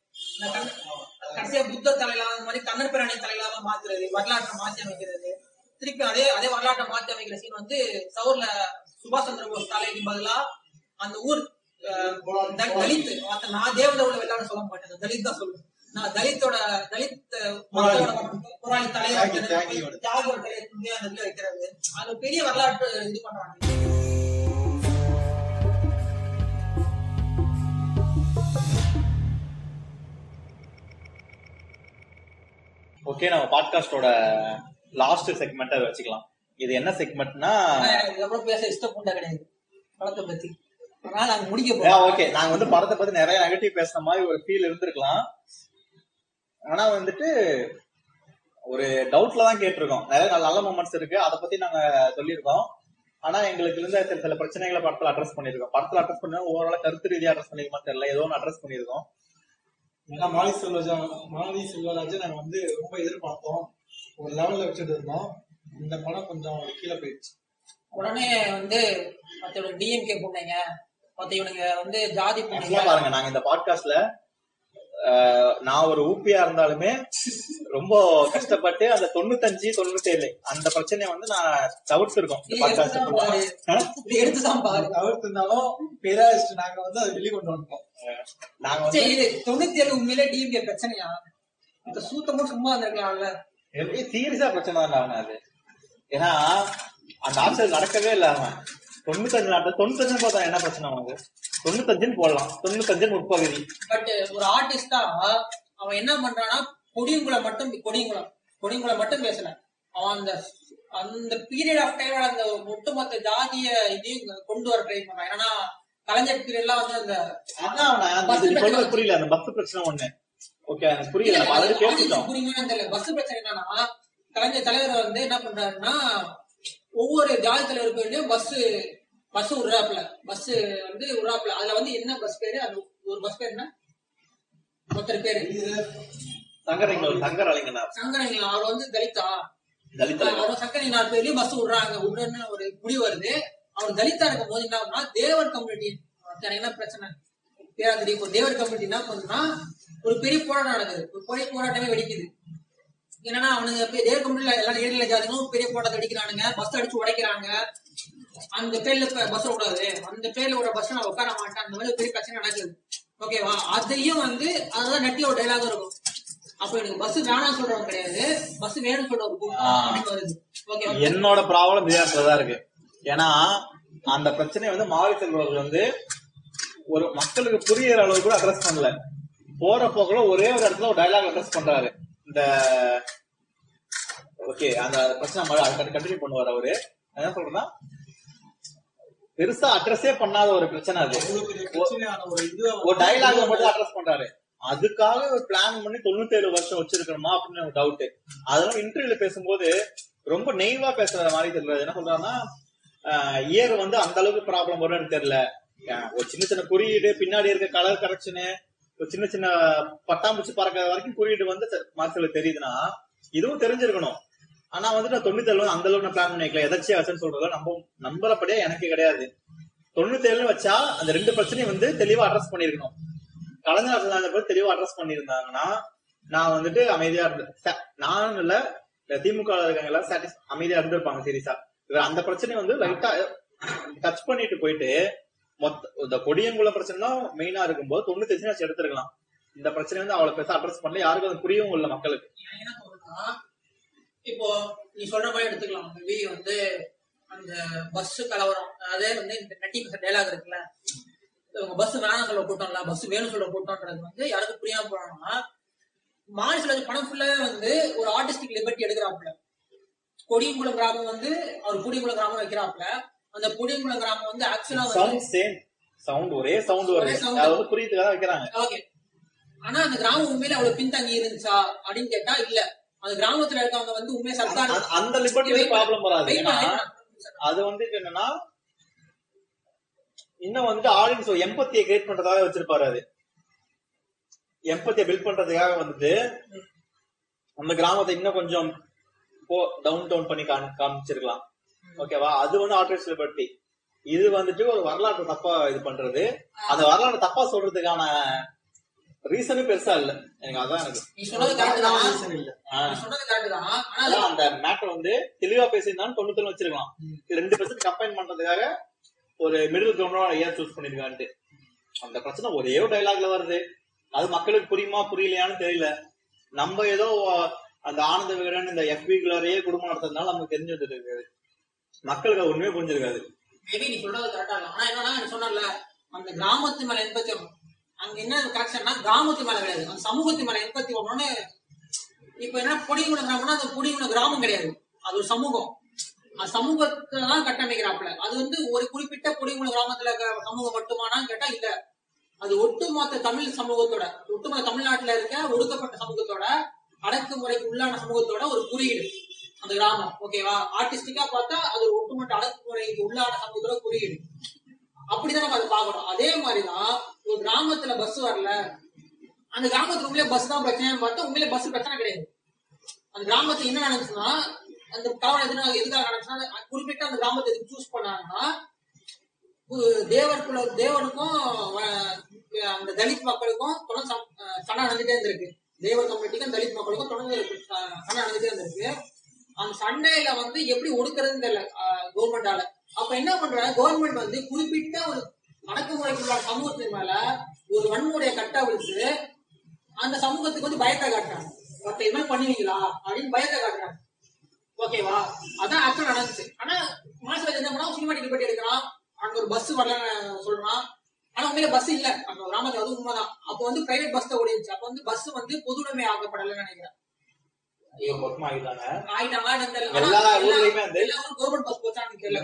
Speaker 2: கடைசியா புத்த தலையிலாத மாதிரி கண்ணன் பிராணி தலையிலாத மாத்துறது வரலாற்றை மாத்தி அமைக்கிறது. திருப்பி அதே அதே வரலாற்றை மாத்தி அமைக்கிற சீன் வந்து சவுர்ல சுபாஷ் சந்திர போஸ் தலைக்கு பதிலா அந்த ஊர் தலித் நான் தேவதவுல வெள்ளாட சொல்ல மாட்டேன். தலித் தான் சொல்லுவேன். நான் தலித்தோட தலித் போராளி தலைவர்
Speaker 4: தியாகி- தியாகியோட.
Speaker 2: தூக்கி அந்த வைக்கிறது. அது பெரிய வரலாற்று இது பண்றாங்க
Speaker 1: ஓகே நம்ம பாட்காஸ்டோட லாஸ்ட் செக்மெண்ட்டை வச்சுக்கலாம். இது என்ன செக்மெண்ட்னா
Speaker 2: இதுக்கப்புறம் பேச இஷ்டம் பூண்டா கிடையாது. படத்தை பத்தி. நாங்க முடிக்க போறோம்.
Speaker 1: ஓகே நாங்க வந்து படத்தை பத்தி நிறைய நெகட்டிவ் பேசுற மாதிரி ஒரு ஃபீல் இருந்திருக்கலாம். ஆனா வந்துட்டு ஒரு டவுட்ல தான் கேட்டிருக்கோம். நிறைய நல்ல நல்ல மூமெண்ட்ஸ் இருக்கு. அதை பத்தி நாங்க சொல்லியிருக்கோம். ஆனா எங்களுக்கு இருந்த சில சில பிரச்சனைகளை படத்துல அட்ரஸ் பண்ணிருக்கோம் படத்துல அட்ரஸ் பண்ண ஓவரால கருத்து ரீதியா அட்ரஸ் பண்ணிருக்கோம் தெரியல. ஏதோ ஒன்று அட்ரஸ் பண்ணிருக்கோம்
Speaker 4: ஏன்னா மாலி செல்வராஜா மாலி செல்வராஜை நாங்க வந்து ரொம்ப எதிர்பார்த்தோம். ஒரு லெவல்ல வச்சுட்டு இருந்தோம். இந்த படம் கொஞ்சம் கீழே போயிடுச்சு.
Speaker 2: உடனே வந்து இவனுக்கு டிஎம்கே போனீங்க. மத்த இவனுங்க வந்து ஜாதி போனீங்க.
Speaker 1: பாருங்க நாங்க இந்த பாட்காஸ்ட்ல நான் ஒரு ஊப்பியா இருந்தாலுமே ரொம்ப கஷ்டப்பட்டு அந்த தொண்ணூத்தஞ்சு தொண்ணூத்தி ஏழு அந்த பிரச்சனையை வந்து நான் தவிர்த்திருக்கோம் இந்த
Speaker 2: இது எடுத்துதான் பாரு.
Speaker 4: தவிர்த்து இருந்தாலும் பேராயிஸ்ட் நாங்க வந்து அதை வெளியே கொண்டு வந்துட்டோம்.
Speaker 1: நாங்க வந்து
Speaker 2: இது தொண்ணூத்தி ஏழு உண்மையிலே டிஎம்கே பிரச்சனையா? இந்த சூத்தமும் சும்மா இருந்திருக்கலாம்ல
Speaker 1: சீரியஸா பிரச்சனை தான் அவன் அது. ஏன்னா அந்த ஆட்சியல் நடக்கவே இல்ல அவன். தொண்ணூத்தஞ்சு நாட்டு தொண்ணூத்தஞ்சு பார்த்தா என்ன பிரச்சனை அவனுக்கு தொண்ணூத்தஞ்சுன்னு போடலாம். தொண்ணூத்தஞ்சுன்னு உட்பகுதி
Speaker 2: பட் ஒரு ஆர்டிஸ்டா அவன் என்ன பண்றான்னா கொடியங்குளம் மட்டும் கொடியங்குளம் கொடியங்குளம் மட்டும் பேசல. அவன் அந்த அந்த பீரியட் ஆஃப் டைம் அந்த ஒட்டுமொத்த ஜாதிய இதையும் கொண்டு வர ட்ரை பண்றான். ஏன்னா கலைஞர் பீரியட்லாம் வந்து அந்த
Speaker 1: அதான் புரியல அந்த பஸ் பிரச்சனை ஒண்ணு. ஓகே புரியல
Speaker 2: பஸ் பிரச்சனை என்னன்னா கலைஞர் தலைவர் வந்து என்ன பண்றாருன்னா ஒவ்வொரு ஜாதி தலைவருக்கு வேண்டியும் பஸ் பஸ் விடுறாப்புல பஸ் வந்து விடுறாப்புல அதுல வந்து என்ன பஸ் பேரு? அது ஒரு பஸ் பேர் என்ன? ஒருத்தர் பேரு.
Speaker 1: சங்கரங்க சங்கர் அலைங்கனார்
Speaker 2: சங்கரங்களா அவர் வந்து தலிதா
Speaker 1: தலித்
Speaker 2: அவர் சங்கரை நாலு பேர்லயும் பஸ் விடுறாங்க. விடுறன்னு ஒரு முடிவு வருது. அவர் தலித்தா இருக்கும் போது என்ன தேவர் கம்யூனிட்டி என்ன பிரச்சனை? பேரா தெரியும் இப்போ தேவர் கம்யூனிட்டி என்ன பண்ணுன்னா ஒரு பெரிய போராட்டம் நடக்குது. ஒரு பெரிய போராட்டமே வெடிக்குது. என்னன்னா அவனுங்க பெ- தேவர் கம்யூனிட்டில எல்லா ஏரியில ஜாதிகளும் பெரிய போராட்டம் வெடிக்கிறானுங்க பஸ் அடிச்சு உடைக்கிறாங்க. அந்த பேர்ல பஸ் விடாது. அந்த பேர்ல ஒரு பஸ் நான் உட்கார மாட்டேன். அந்த மாதிரி பெரிய பிரச்சனை நடக்குது. ஓகேவா அதையும் வந்து அதுதான் நெட்டி ஒரு டைலாக் இருக்கும். அப்ப எனக்கு பஸ் வேணாம் சொல்றவங்க கிடையாது. பஸ் வேணும்னு சொல்ற ஒரு கூட்டம் அப்படின்னு வருது. ஓகேவா
Speaker 1: என்னோட ப்ராப்ளம் வித்தியாசத்துல தான் இருக்கு. ஏன்னா அந்த பிரச்சனையை வந்து மாரி செல்வர்கள் வந்து ஒரு மக்களுக்கு புரியுற அளவுக்கு கூட அட்ரஸ் பண்ணல. போற போக்குல ஒரே ஒரு இடத்துல ஒரு டயலாக் அட்ரஸ் பண்றாரு. இந்த ஓகே அந்த பிரச்சனை கண்டினியூ பண்ணுவார் அவரு. என்ன சொல்றேன்னா பெருசா அட்ரஸே பண்ணாத ஒரு பிரச்சனை அது.
Speaker 4: ஒரு
Speaker 1: டயலாக்ல மட்டும் அட்ரஸ் பண்றாரு. அதுக்காக ஒரு பிளான் பண்ணி தொண்ணூத்தி ஏழு வருஷம் வச்சிருக்கணுமா அப்படின்னு ஒரு டவுட் அதெல்லாம் இன்டர்வியூல பேசும்போது ரொம்ப நெய்வா பேசுற மாதிரி தெரியல. என்ன சொல்றாருன்னா இயர் வந்து அந்த அளவுக்கு ப்ராப்ளம் வரும்னு எனக்கு தெரியல. ஒரு சின்ன சின்ன குறியீடு பின்னாடி இருக்க கலர் கரெக்ஷனு ஒரு சின்ன சின்ன பட்டாம்பூச்சி பறக்கிற வரைக்கும் குறியீடு வந்து மார்க்ஸ்ல தெரியுதுன்னா இதுவும் தெரிஞ்சிருக்கணும். ஆனா வந்துட்டு தொண்ணூத்தி ஏழு அந்த அளவுக்கு நான் பிளான் பண்ணிக்கல. எதாச்சியா வச்சேன்னு சொல்றதுல நம்ம நம்புறபடியா எனக்கு கிடையாது. தொண்ணூத்தி ஏழுன்னு வச்சா அந்த ரெண்டு பிரச்சனையும் வந்து தெளிவா அட்ரஸ் பண்ணிருக்கணும். கலைஞர் அரசு தெளிவா அட்ரஸ் பண்ணியிருந்தாங்கன்னா நான் வந்துட்டு அமைதியா இருந்து நானும் இல்ல திமுக ல எல்லாம் அமைதியா இருந்திருப்பாங்க சீரியஸா இவர் அந்த பிரச்சனையை வந்து லைட்டா டச் பண்ணிட்டு போயிட்டு மொத்த இந்த கொடியங்குள பிரச்சனை தான் மெயினா இருக்கும்போது தொண்ணூத்தி அஞ்சு எடுத்திருக்கலாம். இந்த பிரச்சனை வந்து அவ்வளவு பெருசா அட்ரஸ் பண்ணல. யாருக்கும் அது புரியவும் இல்லை மக்களுக்கு.
Speaker 2: இப்போ நீ சொல்ற மாதிரி எடுத்துக்கலாம். மேபி வந்து அந்த பஸ் கலவரம். அதே வந்து இந்த நட்டி டைலாக் இருக்குல்ல. இவங்க பஸ் வேணாம் சொல்ல கூட்டம்ல பஸ் வேணும் சொல்ல கூட்டம்ன்றது வந்து யாருக்கும் புரியாம போனோம்னா மாநில பணம் ஃபுல்லாவே வந்து ஒரு ஆர்டிஸ்டிக் லிபர்ட்டி எடுக்கிறாப்புல. கொடியங்குளம் கிராமம் வந்து அவர் குடியங்குளம் கிராமம் வைக்கிறாப்புல. அந்த குடியங்குளம் கிராமம் வந்து ஆக்சுவலா
Speaker 1: சவுண்ட் சேம் சவுண்ட் ஒரே சவுண்ட் வருது. அது வந்து புரியுதுக்காக வைக்கிறாங்க.
Speaker 2: ஓகே ஆனா அந்த கிராமம் உண்மையில அவ்வளவு பின்தங்கி இருந்துச்சா அப்படின்னு கேட்டா இல்ல. அந்த கிராமத்துல இருக்கவங்க வந்து உண்மையா சர்க்கார்
Speaker 1: அந்த- லிபர்ட்டி ப்ராப்ளம் வராது. ஏன்னா. அது வந்துட்டு என்னன்னா இன்னும் வந்துட்டு ஆடியன்ஸ் எம்பத்தியை கிரியேட் பண்றதாக வச்சிருப்பாரு அது. எம்பத்தியை பில்ட் பண்றதுக்காக வந்துட்டு அந்த கிராமத்தை இன்னும் கொஞ்சம் டவுன் டவுன் பண்ணி காமி- காமிச்சிருக்கலாம். ஓகேவா? அது வந்து ஆர்டிஸ்ட் லிபர்ட்டி இது வந்துட்டு ஒரு வரலாற்று தப்பா இது பண்றது. அந்த வரலாற்று தப்பா சொல்றதுக்கான ரீசனே பெருசா இல்ல. எனக்கு அதான் எனக்கு
Speaker 2: நீ சொன்னது கரெக்ட் தான்.
Speaker 4: Reason இல்ல.
Speaker 1: ஆ.
Speaker 2: நீ சொன்னது கரெக்ட் தான். ஆனா அது
Speaker 1: அதான் அந்த மேட்டர் வந்து தெளிவா பேசியிருந்தாலும் தொண்ணூத்தி வச்சிருக்கலாம். ரெண்டு பர்சன்ட் கம்பைன் பண்றதுக்காக ஒரு மிடில் கிரவுண்டோட ஏன் சூஸ் பண்ணிருக்கான்ட்டு. அந்த பிரச்சனை ஒரே ஒரு டைலாக்ல வருது. அது மக்களுக்கு புரியுமா புரியலையான்னு தெரியல. நம்ம ஏதோ அந்த ஆனந்த விகடன் இந்த எஃபிகுலரையே குடும்பம் நடத்துறதுனால நமக்கு தெரிஞ்சு வந்துட்டு இருக்காது மக்களுக்கு அது உண்மையே புரிஞ்சிருக்காது.
Speaker 2: மேபி நீ சொல்றது கரெக்டா ஆனா என்னன்னா சொன்னல அந்த கிராமத்து மேல எண்பத்தி அங்க என்ன கரெக்ஷன்னா கிராமத்து மேல கிடையாது. அந்த சமூகத்து மேல எண்பத்தி ஒண்ணுன்னு இப்ப என்ன பொடிகுண கிராமம்னா அந்த பொடிகுண கிராமம் கிடையாது. அது ஒரு சமூகம். அந்த சமூகத்தை தான் கட்டமைக்கிறாப்புல. அது வந்து ஒரு குறிப்பிட்ட பொடிகுண கிராமத்துல இருக்க சமூகம் மட்டுமானான்னு கேட்டா இல்ல. அது ஒட்டுமொத்த தமிழ் சமூகத்தோட ஒட்டுமொத்த தமிழ்நாட்டுல இருக்க ஒடுக்கப்பட்ட சமூகத்தோட அடக்குமுறைக்கு உள்ளான சமூகத்தோட ஒரு குறியீடு. அந்த கிராமம். ஓகேவா? ஆர்டிஸ்டிக்கா பார்த்தா அது ஒட்டுமொத்த அடக்குமுறைக்கு உள்ளான சமூகத்தோட குறியீடு. அப்படிதான் நம்ம அதை பார்க்கணும். அதே மாதிரிதான் ஒரு கிராமத்துல பஸ் வரல. அந்த கிராமத்துக்கு உண்மையிலே பஸ் தான் பிரச்சனைன்னு பார்த்தா உண்மையிலே பஸ் பிரச்சனை கிடையாது. அந்த கிராமத்துல என்ன நடந்துச்சுன்னா அந்த கவனம் எதுனா எதுக்காக நடந்துச்சுன்னா குறிப்பிட்ட அந்த கிராமத்தை எதுக்கு சூஸ் பண்ணாங்கன்னா தேவருக்குள்ள தேவருக்கும் தேவனுக்கும் அந்த தலித் மக்களுக்கும் தொடர்ந்து சண்டை நடந்துட்டே இருந்திருக்கு. தேவர் கம்யூனிட்டிக்கும் தலித் மக்களுக்கும் தொடர்ந்து சண்டை நடந்துட்டே இருந்திருக்கு. அந்த சண்டையில வந்து எப்படி ஒடுக்குறதுன்னு தெரியல கவர்மெண்டால அப்ப என்ன பண்றாங்க? கவர்மெண்ட் வந்து குறிப்பிட்ட ஒரு அடக்குமுறைக்குள்ள சமூகத்தின் மேல ஒரு வன்முறையை கட்டவிழ்த்து அந்த சமூகத்துக்கு வந்து பயத்தை காட்டுறாங்க. மத்த இது மாதிரி பண்ணுவீங்களா? அப்படின்னு பயத்தை காட்டுறாங்க. ஓகேவா அதான் ஆக்சுவல் நடந்துச்சு. ஆனா மாசத்துல என்ன பண்ணா? சினிமாட்டிக் லிபர்ட்டி எடுக்கிறான். அங்க ஒரு பஸ் வரலன்னு சொல்றான். ஆனா உண்மையில பஸ் இல்ல. அந்த கிராமத்துல அது உண்மைதான். அப்போ வந்து பிரைவேட் பஸ் தான் ஓடிச்சு அப்ப வந்து பஸ் வந்து பொதுவுடைமை ஆக்கப்படலன்னு நினைக்கிறேன்
Speaker 1: இவங்க மொத்தமா ஆகிட்டாங்க
Speaker 2: ஆயிட்டாங்களா என்னன்னு தெரியல.
Speaker 1: எல்லா ஊர்லயுமே வந்து-.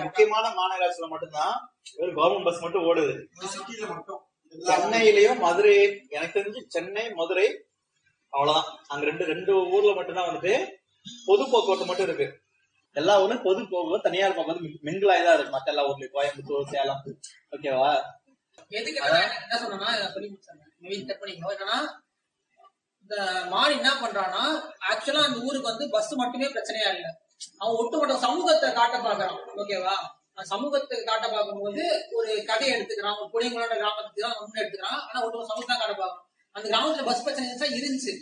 Speaker 1: முக்கியமான மாநகராட்சியில மட்டும்தான் வெறும் கவர்மெண்ட் பஸ் மட்டும் ஓடுது. சென்னையிலயும் மதுரை எனக்கு தெரிஞ்சு சென்னை மதுரை அவ்வளவுதான். அங்க ரெண்டு ரெண்டு ஊர்ல மட்டும்தான் வந்துட்டு பொது போக்குவரத்து மட்டும் இருக்கு. எல்லா ஊரும் பொது போக்குவரத்து தனியார் போக்குவரத்து மிங்கிலாய் தான் இருக்கு. மத்த எல்லா ஊர்லயும் கோயம்புத்தூர் சேலம் ஓகேவா?
Speaker 2: எதுக்கு என்ன சொன்னா சொல்லி முடிச்சாங்க மேபி ஸ்டெப் பண்ணிக்கோ என்னன்னா இந்த மாறி என்ன பண்றான்னா ஆக்சுவலா அந்த ஊருக்கு வந்து பஸ் மட்டுமே பிரச்சனையா இல்ல. அவன் ஒட்டுமொத்த சமூகத்தை காட்ட பாக்குறான் ஓகேவா சமூகத்தை காட்ட பார்க்கும்போது ஒரு கதையை எடுத்துக்கிறான் ஒரு புளியங்களோட கிராமத்துக்கு தான் முன்னே எடுத்துக்கிறான் ஆனா ஒட்டுமொத்த சமூகத்தை காட்ட பார்க்கணும் அந்த கிராமத்துல பஸ் பிரச்சனை இருந்துச்சா? இருந்துச்சு.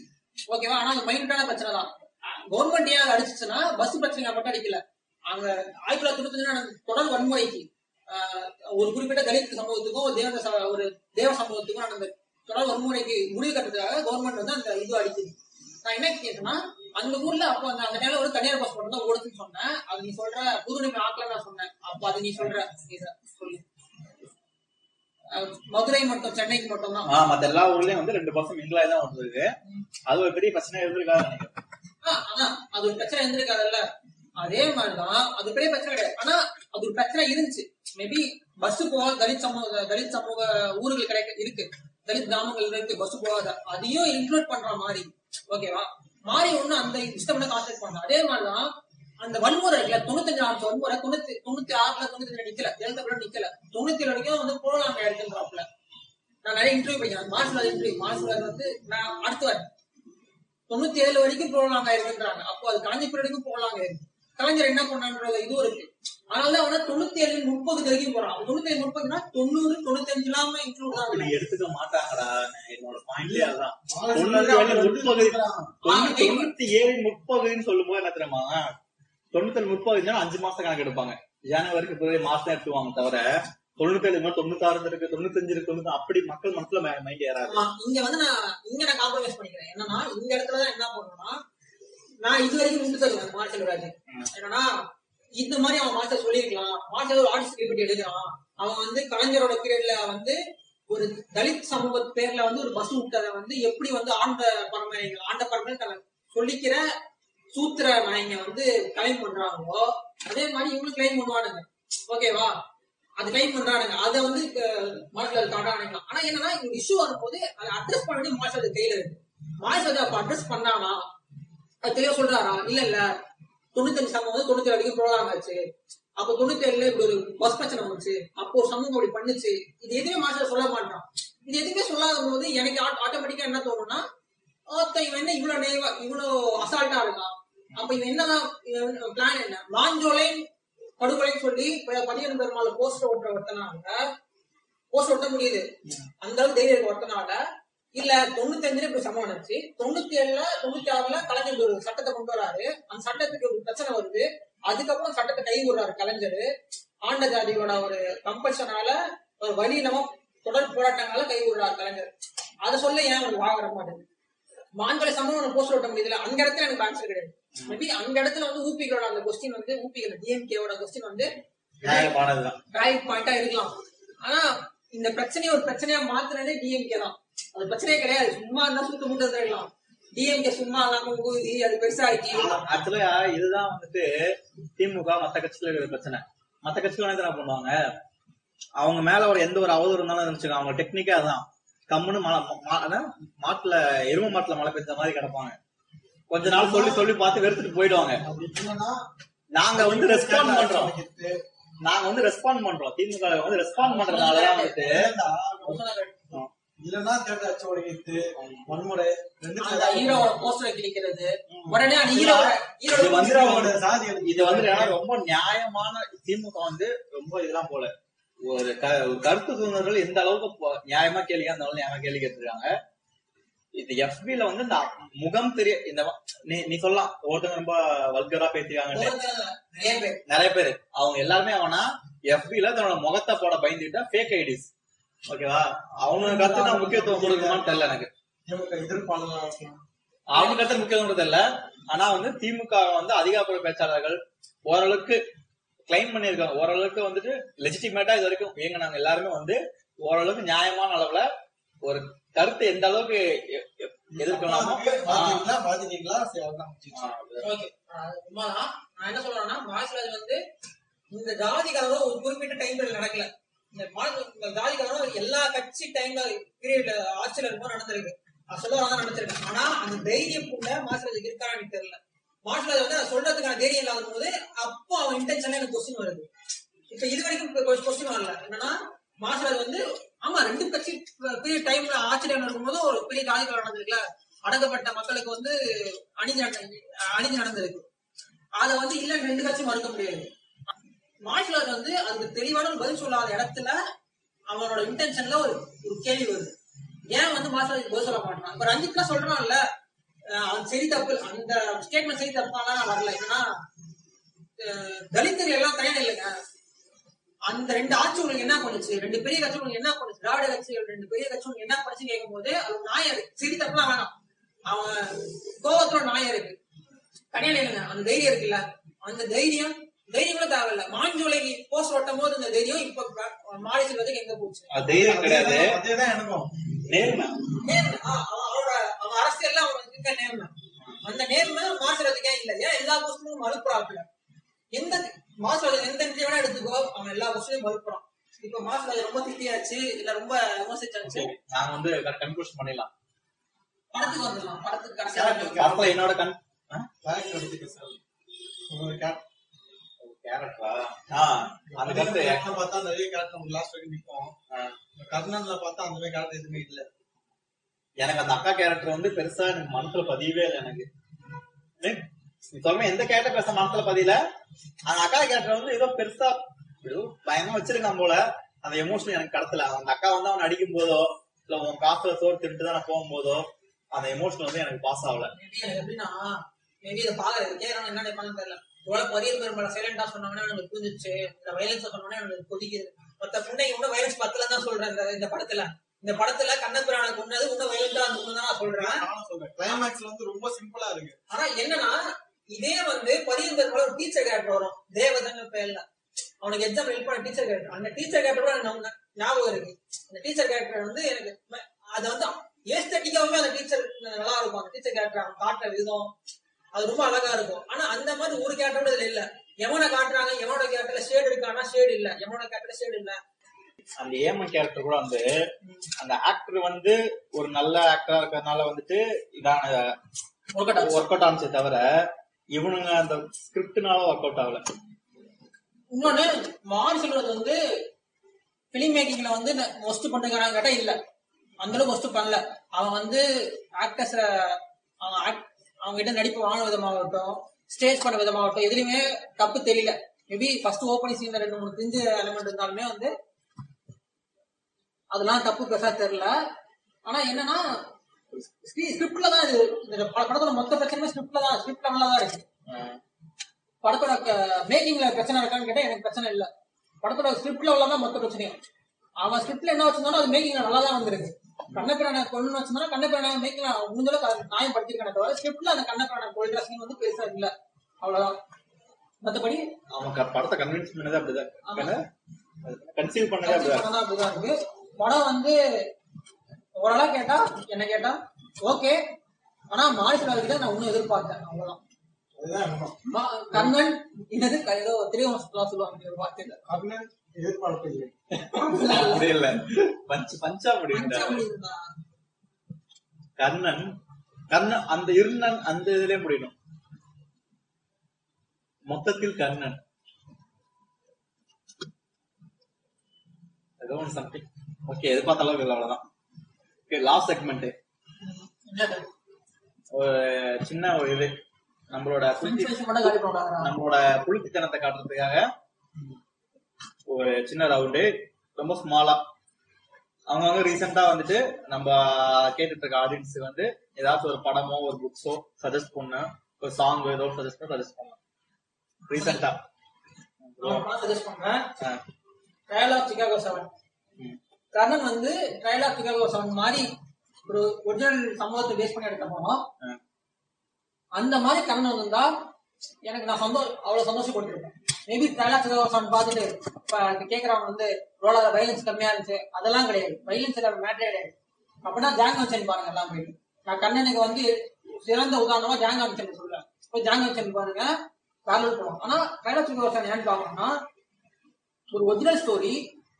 Speaker 2: ஓகேவா ஆனா அது மைண்டான பிரச்சனை தான். கவர்மெண்ட் ஏன் அடிச்சுச்சுன்னா பஸ் பிரச்சனை மட்டும் அடிக்கல. அங்க ஆயிரத்தி தொள்ளாயிரத்தி தொண்ணூத்தி தொடர் வன்முறைக்கு ஒரு குறிப்பிட்ட தலித் சமூகத்துக்கும் ஒரு தேவ ச- ஒரு தேவ சமூகத்துக்கும் நடந்த தொடர் வன்முறைக்கு முடிவு கட்டுறதுக்காக கவர்மெண்ட் வந்து அந்த இது அடிக்குது நான் என்ன கேட்டேன்னா அந்த ஊர்ல அப்போ அந்த அந்த நேரம் ஒரு தனியார் பஸ் மட்டும் தான் ஓடுதுன்னு சொன்னேன். அது நீ சொல்ற புதுநிலை ஆக்கல நான் சொன்னேன். அப்ப அது நீ சொல்ற. சொல்லு. மதுரை மட்டும் சென்னைக்கு மட்டும் தான்
Speaker 1: ஆஹ் மத்த எல்லா ஊர்லயும் வந்து ரெண்டு பர்சன்ட் மிங்கிலாய் தான் வந்திருக்கு அது ஒரு பெரிய பிரச்சனை இருந்திருக்காது நினைக்கிறேன்.
Speaker 2: அதான். அது ஒரு பிரச்சனை இருந்திருக்காதுல்ல. அதே மாதிரிதான் அது பெரிய பிரச்சனை கிடையாது. ஆனா அது ஒரு பிரச்சனை இருந்துச்சு. மேபி பஸ் போகாத தலித் சமூக தலித் சமூக ஊர்கள் கிடைக்க இருக்கு. தலித் கிராமங்கள் இருக்கு பஸ் போகாத. அதையும் இன்க்ளூட் பண்ற மாதிரி. ஓகேவா மாறி ஒண்ணு அந்த இஷ்டம் கான்சென்ட் பண்ணலாம் அதே மாதிரிதான் அந்த வன்முறை இல்ல தொண்ணூத்தஞ்சு ஆண்டு வன்முறை தொண்ணூத்தி தொண்ணூத்தி ஆறுல தொண்ணூத்தி நிக்கல. எழுத்தப்பட நிக்கல. தொண்ணூத்தி ஏழு வரைக்கும் வந்து போகலாம் எடுத்துன்றாப்ல நான் நிறைய இன்டர்வியூ படிக்கிறேன். மார்ஷல் இன்டர்வியூ மார்ஷல் வந்து நான் அடுத்து வரேன். தொண்ணூத்தி ஏழு வரைக்கும் போகலாங்க இருக்குன்றாங்க அப்போ அது காஞ்சிபுரம் வரைக்கும் போகலாங்க இருக்கு கலைஞர் என்ன பண்ணான்ற இதுவும் இருக்கு அதனால அவன தொண்ணூத்தி ஏழு முப்பது வரைக்கும் போறான். தொண்ணூத்தி ஏழு முப்பதுனா தொண்ணூறு தொண்ணூத்தி அஞ்சு இல்லாம இன்க்ளூட் ஆகுது
Speaker 1: எடுத்துக்க மாட்டாங்கடா என்னோட பாயிண்ட்லயே அதுதான்
Speaker 4: ஆனா
Speaker 1: தொண்ணூத்தி ஏழு முற்பகுதின்னு சொல்லும் போது என்ன தெரியுமா? தொண்ணூத்தி ஏழு முற்பகுதினா அஞ்சு மாசம் கணக்கு எடுப்பாங்க. ஜனவரி பிப்ரவரி மாசம் எடுத்துவாங்க தவிர தொண்ணூத்தி ஏழு மாதிரி தொண்ணூத்தாறு இருக்கு தொண்ணூத்தஞ்சு இருக்கு தொண்ணூத்தி அப்படி மக்கள் மனசுல மைண்ட் ஏறாது.
Speaker 2: ஆமா, இங்க வந்து நான் இங்க நான் காம்ப்ரமைஸ் பண்ணிக்கிறேன். என்னன்னா இந்த இடத்துலதான் என்ன பண்ணணும்னா நான் இது வரைக்கும் முன்பு சொல்லுவேன் மார்ஷல் ராஜ் என்னன்னா இந்த மாதிரி அவன் மாஸ்டர் சொல்லியிருக்கலாம். மாஸ்டர் ஒரு ஆர்டிஸ்ட் பற்றி எடுக்கிறான் அவன் வந்து கலைஞரோட பீரியட்ல வந்து ஒரு தலித் சமூக பேர்ல வந்து ஒரு பஸ் விட்டதை வந்து எப்படி வந்து ஆண்ட பரம்பரைகள் ஆண்ட பரம்பரை சொல்லிக்கிற சூத்திர நாயங்க வந்து கிளைம் பண்றாங்களோ அதே மாதிரி இவங்களும் கிளைம் பண்ணுவானுங்க. ஓகேவா அது கிளைம் பண்றானுங்க. அதை வந்து மாஸ்டர் காட்டானுங்க ஆனா என்னன்னா இந்த இஷ்யூ வரும்போது அதை அட்ரஸ் பண்ணி மாஸ்டர் கையில இருக்கு. மாஸ்டர் அப்ப அட்ரஸ் பண்ணானா அது தெளிவா சொல்றாரா? இல்ல இல்ல தொண்ணூத்தஞ்சு சமம் வந்து தொண்ணூத்தி வரைக்கும் ப்ரோலாங் ஆச்சு அப்ப தொண்ணூத்தி ஏழுல இப்படி ஒரு பஸ் பிரச்சனை வந்துச்சு. அப்போ ஒரு சமூகம் அப்படி பண்ணுச்சு. இது எதுவுமே மாஸ்டர் சொல்ல மாட்டான். இது எதுவுமே சொல்லாத போது எனக்கு ஆட்டோமேட்டிக்கா என்ன தோணும்னா ஒருத்தன் இவன் என்ன இவ்வளவு நேவா இவ்வளவு அசால்ட்டா இருக்கான்? அப்ப இவன் என்னதான் பிளான் என்ன? மாஞ்சோலை படுகொலைன்னு சொல்லி பதினேழு பெருமாள் போஸ்டர் ஓட்டுற ஒருத்தனால போஸ்டர் ஒட்ட முடியுது. அந்த அளவுக்கு தைரியம் ஒருத்தனால இல்ல தொண்ணூத்தி அஞ்சுல இப்படி சம்பவம் நடந்துச்சு. தொண்ணூத்தி ஏழுல தொண்ணூத்தி ஆறுல கலைஞர் ஒரு சட்டத்தை கொண்டு வராரு. அந்த சட்டத்துக்கு ஒரு பிரச்சனை வருது. அதுக்கப்புறம் சட்டத்தை கை விடுறாரு கலைஞர். ஆண்ட ஜாதியோட ஒரு கம்பல்ஷனால ஒரு வழி இல்லாம தொடர் போராட்டங்களால கை விடுறாரு கலைஞர். அதை சொல்ல ஏன் அவனுக்கு வாக வர மாட்டேங்குது? மான்களை சம்பவம் போஸ்டர் ஓட்ட முடியுதுல அந்த இடத்துல எனக்கு ஆன்சர் கிடையாது. மேபி அந்த இடத்துல வந்து ஊபிகளோட அந்த கொஸ்டின் வந்து ஊபிகள டிஎம்கேவோட கொஸ்டின் வந்து டிரைவ் பாயிண்டா இருக்கலாம். ஆனா இந்த பிரச்சனையை ஒரு பிரச்சனையா மாத்துனதே டிஎம்கே தான். அது பிரச்சனையே கிடையாது. சும்மா இருந்தா சுத்த முட்டை இருக்கலாம் டிஎம்கே சும்மா இல்லாம ஊதி அது பெருசாக்கி
Speaker 1: ஆக்சுவலா இதுதான் வந்துட்டு திமுக மத்த கட்சியில இருக்கிற பிரச்சனை. மத்த கட்சிகள் என்ன பண்ணுவாங்க? அவங்க மேல ஒரு எந்த ஒரு அவதூறு இருந்தாலும் நினைச்சுக்கோ அவங்க டெக்னிக்கா அதான். கம்முன்னு மழை மாட்டுல எரும மாட்டுல மழை பெஞ்ச மாதிரி கிடப்பாங்க. கொஞ்ச நாள் சொல்லி சொல்லி பார்த்து வெறுத்துட்டு போயிடுவாங்க. நாங்க வந்து ரெஸ்பாண்ட் பண்றோம். நாங்க வந்து ரெஸ்பாண்ட் பண்றோம். திமுக வந்து ரெஸ்பாண்ட் பண்றதுனாலதான் வந்துட்டு
Speaker 4: இல்லன்னா தேர்தல் அச்சு உடைக்கிறது வன்முறை ரெண்டு
Speaker 2: அந்த ஹீரோவோட போஸ்டரை கிழிக்கிறது. உடனே அந்த ஹீரோவோட
Speaker 1: இது
Speaker 2: ஹீரோட
Speaker 1: வந்து
Speaker 4: ஹீரோவோட சாதி எடுத்து
Speaker 1: இது வந்து ஏன்னா ரொம்ப நியாயமான திமுக வந்து ரொம்ப இதெல்லாம் போல. ஒரு கருத்து சுதந்திரர்கள் எந்த அளவுக்கு நியாயமா கேள்வி அந்த அளவுக்கு நியாயமா கேள்வி கேட்டிருக்காங்க. இது எஃபில வந்து இந்த முகம் தெரிய இந்த நீ நீ சொல்லலாம். ஒருத்தவங்க ரொம்ப வல்கரா
Speaker 2: பேர்.
Speaker 1: நிறைய பேர். அவங்க எல்லாருமே அவனா எஃபில தன்னோட முகத்தை போட பயந்துட்டா ஃபேக் ஐடிஸ் ஓகேவா? அவங்க கருத்து நான் முக்கியத்துவம் கொடுக்குமான்னு தெரியல எனக்கு.
Speaker 4: இருக்கலாம்
Speaker 1: அவங்க கருத்து முக்கியத்துவம் தெரியல. ஆனா வந்து திமுக வந்து அதிகாரப்பூர்வ பேச்சாளர்கள் ஓரளவுக்கு கிளைம் பண்ணிருக்காங்க ஓரளவுக்கு வந்துட்டு லெஜிட்டிமேட்டா இது வரைக்கும் இயங்கினாங்க. எல்லாருமே வந்து ஓரளவுக்கு நியாயமான அளவுல ஒரு கருத்து எந்த அளவுக்கு எதிர்க்கலாமோ
Speaker 2: நான் என்ன சொல்றேன்னா மார்ஷல் வந்து இந்த ஜாதி கலவரம் ஒரு குறிப்பிட்ட டைம்ல நடக்கல. இந்த மா- இந்த எல்லா கட்சி டைம்ல பீரியட்ல ஆட்சியில இருக்கும் நடந்திருக்கு. அது தான் நடந்திருக்கு. ஆனா அந்த தைரியம் கூட மார்ஷல் இருக்கான்னு தெரியல. மார்ஷல் வந்து சொல்றதுக்கான தைரியம் இல்லாத போது அப்போ அவன் இன்டென்ஷன்ல எனக்கு கொஸ்டின் வருது. இப்ப இது வரைக்கும் கொஸ்டின் வரல. என்னன்னா மார்ஷல் வந்து ஆமா ரெண்டு கட்சி பெரிய டைம்ல ஆட்சி டைம்ல இருக்கும்போது ஒரு பெரிய ஜாதி நடந்திருக்குல்ல. அடக்கப்பட்ட மக்களுக்கு வந்து அணிஞ்சு அணிஞ்சு நடந்திருக்கு. அதை வந்து இல்ல ரெண்டு கட்சி மறுக்க முடியாது. மார்ஷல் வந்து அதுக்கு தெளிவான பதில் சொல்லாத இடத்துல அவனோட இன்டென்ஷன்ல ஒரு ஒரு கேள்வி வருது. ஏன் வந்து மார்ஷல் பதில் சொல்ல மாட்டான் இப்ப ரஞ்சித்லாம் சொல்றான்ல அஹ் அவன் சரி தப்பு அந்த ஸ்டேட்மெண்ட் சரி தப்பாலாம் நான் வரல. ஏன்னா அஹ் எல்லாம் தயார் இல்லைங்க அந்த ரெண்டு ஆட்சி உங்களுக்கு என்ன பண்ணுச்சு? ரெண்டு பெரிய கட்சி உங்களுக்கு என்ன பண்ணுச்சு? திராவிட கட்சிகள் ரெண்டு பெரிய கட்சி உங்களுக்கு என்ன பண்ணுச்சு கேட்கும் போது அது ஒரு செய்தி இருக்கு. சரி தப்புலாம் வேணாம். அவன் கோபத்துல நாயம் நியாயம் இருக்கு. தனியா இல்லைங்க அந்த தைரியம் இருக்குல்ல. அந்த தைரியம் தைரியம் கூட தேவையில்ல. மாஞ்சோலைக்கு போஸ்ட் ஒட்டும் போது இந்த தைரியம் இப்ப மாடி செல்வதுக்கு எங்க போச்சு?
Speaker 1: அது தைரியம் கிடையாது.
Speaker 4: அதேதான் எனக்கும்.
Speaker 1: நேர்மை.
Speaker 2: அவனோட அவன் அவனுக்கு நேர்மை. அந்த நேர்மை மாசுறதுக்கே இல்ல. ஏன் எல்லா கொஸ்டினும் மறுப்புறாப்புல எந்த மாசுறது எந்த நிதி வேணா எடுத்துக்கோ. அவன் எல்லா கொஸ்டினையும் மறுப்புறான் இப்ப மாசுறது ரொம்ப திட்டியாச்சு இல்ல ரொம்ப விமர்சிச்சாச்சு.
Speaker 1: நாங்க வந்து கன்க்ளூஷன் பண்ணிடலாம்.
Speaker 2: படத்துக்கு வந்துடலாம். படத்துக்கு கடைசியா
Speaker 1: படத்துல என்னோட
Speaker 4: கேரக்டர் உங்களோட கேரக்டர்?
Speaker 1: கேரக்டரா அந்த கருத்து.
Speaker 4: பார்த்தா நிறைய கேரக்டர் லாஸ்ட் வரைக்கும் நிற்கும். கர்ணன்ல பார்த்தா அந்த மாதிரி கேரக்டர் எதுவுமே இல்ல.
Speaker 1: எனக்கு அந்த அக்கா கேரக்டர் வந்து பெருசா எனக்கு மனசுல பதியவே இல்லை எனக்கு. சொல்ற எந்த கேரக்டர் பெருசா மனசுல பதியல? அந்த அக்கா கேரக்டர் வந்து ஏதோ பெருசா ஏதோ பயமா வச்சிருக்கான் போல. அந்த எமோஷன் எனக்கு கடத்தல. அந்த அக்கா வந்து அவன் அடிக்கும் போதோ இல்ல உன் காசுல சோறு தின்ட்டு தான் போகும்போதோ அந்த எமோஷன் வந்து எனக்கு பாஸ் ஆகல.
Speaker 2: எப்படின்னா மேபி இதை பாக்குறது கேட்கறவங்க என்ன நினைப்பாங்கன்னு தெரியல. இவ்வளவு பரிய பெருமாள் சைலண்டா சொன்னாங்கன்னா எனக்கு புரிஞ்சிச்சு இந்த வயலன்ஸ் சொன்னோம்னா எனக்கு கொதிக்குது. மத்த புண்டைக்கு இன்னும் வயலன்ஸ் பத்தல தான் சொல்றேன். இந்த படத்துல. இந்த படத்துல கண்ணபிரான கொண்டது இன்னும் வயலண்டா இருந்தது நான் சொல்றேன்.
Speaker 4: கிளைமேக்ஸ்ல வந்து ரொம்ப சிம்பிளா இருக்கு.
Speaker 2: ஆனா என்னன்னா இதே வந்து பரியந்தர் ஒரு டீச்சர் கேரக்டர் வரும். தேவதன் பேர்ல. அவனுக்கு எக்ஸாம் ஹெல்ப் பண்ண டீச்சர் கேரக்டர் அந்த டீச்சர் கேரக்டர் கூட எனக்கு ஞாபகம் இருக்கு. அந்த டீச்சர் கேரக்டர் வந்து எனக்கு அது வந்து ஏஸ்தட்டிக்காவுமே அந்த டீச்சர் நல்லா இருக்கும். அந்த டீச்சர் கேரக்டர் அவன் காட்டுற விதம். அது ரொம்ப அழகா இருக்கும். ஆனா அந்த மாதிரி ஒரு கேரக்டர் கூட இதுல இல்ல. எவனை காட்டுறாங்க எவனோட கேரக்டர்ல ஷேடு இருக்கானா? ஷேடு இல்ல. எவனோட கேரக்டர்ல ஷேடு இல்ல.
Speaker 1: அந்த ஏமன் கேரக்டர் கூட வந்து அந்த ஆக்டர் வந்து ஒரு நல்ல ஆக்டரா இருக்கறதுனால வந்துட்டு இதான
Speaker 2: ஒர்க் அவுட்
Speaker 1: ஒர்க் அவுட் ஆனிச்சே தவிர இவனுங்க அந்த ஸ்கிரிப்ட்னால ஒர்க் அவுட் ஆகல.
Speaker 2: இன்னொன்னு மாரி சொல்றது வந்து பிலிம் மேக்கிங்ல வந்து மொஸ்ட் பண்ணுறான்னு கேட்டா இல்ல. அந்த அளவுக்கு மொஸ்ட் பண்ணல. அவன் வந்து ஆக்டர்ஸ் அவன் அவங்க கிட்ட நடிப்பு வாங்கின விதமாகட்டும் ஸ்டேஜ் பண்ண விதமாகட்டும் எதுலையுமே தப்பு தெரியல. மேபி ஃபர்ஸ்ட் ஓப்பனிங் சீன்ல ரெண்டு மூணு தெரிஞ்ச எலமெண்ட் இருந்தாலுமே வந்து அதெல்லாம் தப்பு பெருசா தெரியல. ஆனா என்னன்னா ஸ்கிரிப்ட்ல தான் இது இந்த படத்தோட மொத்த பிரச்சனையுமே ஸ்கிரிப்ட்ல தான் ஸ்கிரிப்ட் லெவல்ல தான் இருக்கு. படத்தோட மேக்கிங்ல பிரச்சனை இருக்கான்னு கேட்டா எனக்கு பிரச்சனை இல்ல. படத்தோட ஸ்கிரிப்ட்ல உள்ளதான் மொத்த பிரச்சனையும். அவன் ஸ்கிரிப்ட்ல என்ன வச்சிருந்தாலும் அது மேக்கிங்ல நல்லா தான் வந்திருக்கு. கண்ணப்பிரான கொள்ளு வச்சிருந்தா கண்ணப்பிரான மேக்கிங்ல முடிஞ்ச அளவுக்கு நியாயம் படுத்திருக்கானே தவிர ஸ்கிரிப்ட்ல அந்த கண்ணப்பிரான கொள்கிற சீன் வந்து பெருசா இல்ல. அவ்வளவுதான். மத்தபடி
Speaker 1: அவன் க- படத்தை கன்வின்ஸ் பண்ணதே. அப்படிதான். கன்சீவ் பண்ணதே அப்படிதான்.
Speaker 2: இருக்கு. படம் வந்து ஓரளவு கேட்டா என்ன கேட்டா ஓகே ஆனா மாரிசுலாவுக்கு தான் நான் இன்னும் எதிர்பார்த்தேன் அவ்வளவுதான். கண்ணன் என்னது ஏதோ திரைவம்சத்துலாம் சொல்லுவாங்க. வார்த்தையில
Speaker 4: கர்ணன் எதிர்பார்க்கவில்லை.
Speaker 1: அப்படி இல்ல பஞ்ச பஞ்சா முடியும்
Speaker 2: பஞ்சமணி இருந்தா.
Speaker 1: கர்ணன் கர்ணன் அந்த இருந்தன் அந்த இதுலயே முடியணும். மொத்தத்தில் கர்ணன். ஏதோ ஒன்று சம்திங் ஓகே எதிர்பார்த்த அளவுக்கு இல்லை அவ்வளவுதான். ஓகே லாஸ்ட் செக்மெண்ட்
Speaker 2: என்னது?
Speaker 1: ஒரு சின்ன ஒரு இது. நம்மளோட. நம்மளோட புளித்தித்தனத்தை காட்டுறதுக்காக ஒரு சின்ன ரவுண்டு ரொம்ப ஸ்மாலா அவங்க வந்து ரீசெண்டா வந்துட்டு நம்ம கேட்டுட்டு இருக்க ஆடியன்ஸ் வந்து ஏதாச்சும் ஒரு படமோ ஒரு புக்ஸோ சஜஸ்ட் பண்ண. ஒரு சாங் ஏதோ சஜஸ்ட் பண்ண சஜஸ்ட் பண்ணலாம் ரீசெண்டா
Speaker 2: suggest பண்றேன். Trial of Chicago 7. கர்ணன் வந்து ட்ரையல் ஆஃப் சிகாகோ செவன் மாதிரி ஒரு ஒரிஜினல் சம்பவத்தை பேஸ் பண்ணி எடுத்த படம் அந்த மாதிரி கர்ணன் வந்திருந்தா எனக்கு நான் சந்தோஷம் அவ்வளவு சந்தோஷப்பட்டிருப்பேன் மேபி ட்ரையல் ஆஃப் பார்த்துட்டு இப்ப கேக்குறவங்க வந்து ரோலோட வைலன்ஸ் கம்மியா இருந்துச்சு. அதெல்லாம் கிடையாது. வைலன்ஸ் மேட்டரே கிடையாது. அப்படின்னா ஜாங் வச்சன் பாருங்க எல்லாம் போயிட்டு. நான் கண்ணனுக்கு வந்து சிறந்த உதாரணமா ஜாங் வச்சன் சொல்றேன். இப்போ ஜாங் வச்சன் பாருங்க. பேரல் படம் ஆனா ட்ரையல் ஆஃப் ஏன்னு பாக்கணும்னா ஒரு ஒரிஜினல் ஸ்டோரி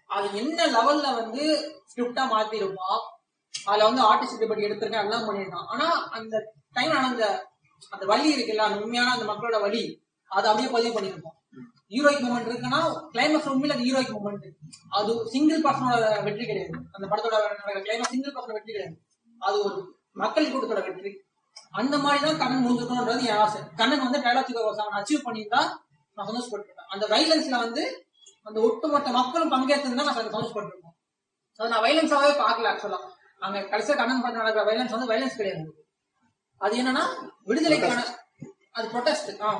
Speaker 2: அது என்ன லெவல்ல வந்து ஸ்கிரிப்டா மாத்திருப்பான் அதுல வந்து ஆர்டிஸ்ட் படி எடுத்திருக்கேன் எல்லாம் பண்ணிருக்கான் ஆனா அந்த டைம் நடந்த அந்த வழி இருக்குல்ல அந்த உண்மையான அந்த மக்களோட வழி அதை அப்படியே பதிவு பண்ணியிருப்போம். ஹீரோயிக் மூமெண்ட் இருக்குன்னா கிளைமேக்ஸ் உண்மையில அது ஹீரோயிக் மூமெண்ட் அது சிங்கிள் பர்சனோட வெற்றி கிடையாது. அந்த படத்தோட கிளைமேக்ஸ் சிங்கிள் பர்சனோட வெற்றி கிடையாது. அது ஒரு மக்கள் கூட்டத்தோட வெற்றி. அந்த மாதிரி தான் கண்ணன் முடிஞ்சிருக்கணும்ன்றது என் ஆசை. கண்ணன் வந்து டைலாக் அச்சீவ் பண்ணியிருந்தா நான் சந்தோஷப்பட்டிருப்பேன். அந்த வைலன்ஸ்ல வந்து அந்த ஒட்டுமொத்த மக்களும் பங்கேற்றிருந்தா நான் சந்தோஷப்பட்டிருப்பேன் அதை நான் வைலன்ஸாவே பார்க்கல ஆக்சுவலா அங்க கடைசியா கண்ணன் படத்துல நடக்கிற வைலன்ஸ் வந்து வைலன்ஸ் கிடையாது. அது என்னன்னா விடுதலைக்கான அது ப்ரொடெஸ்ட் ஆ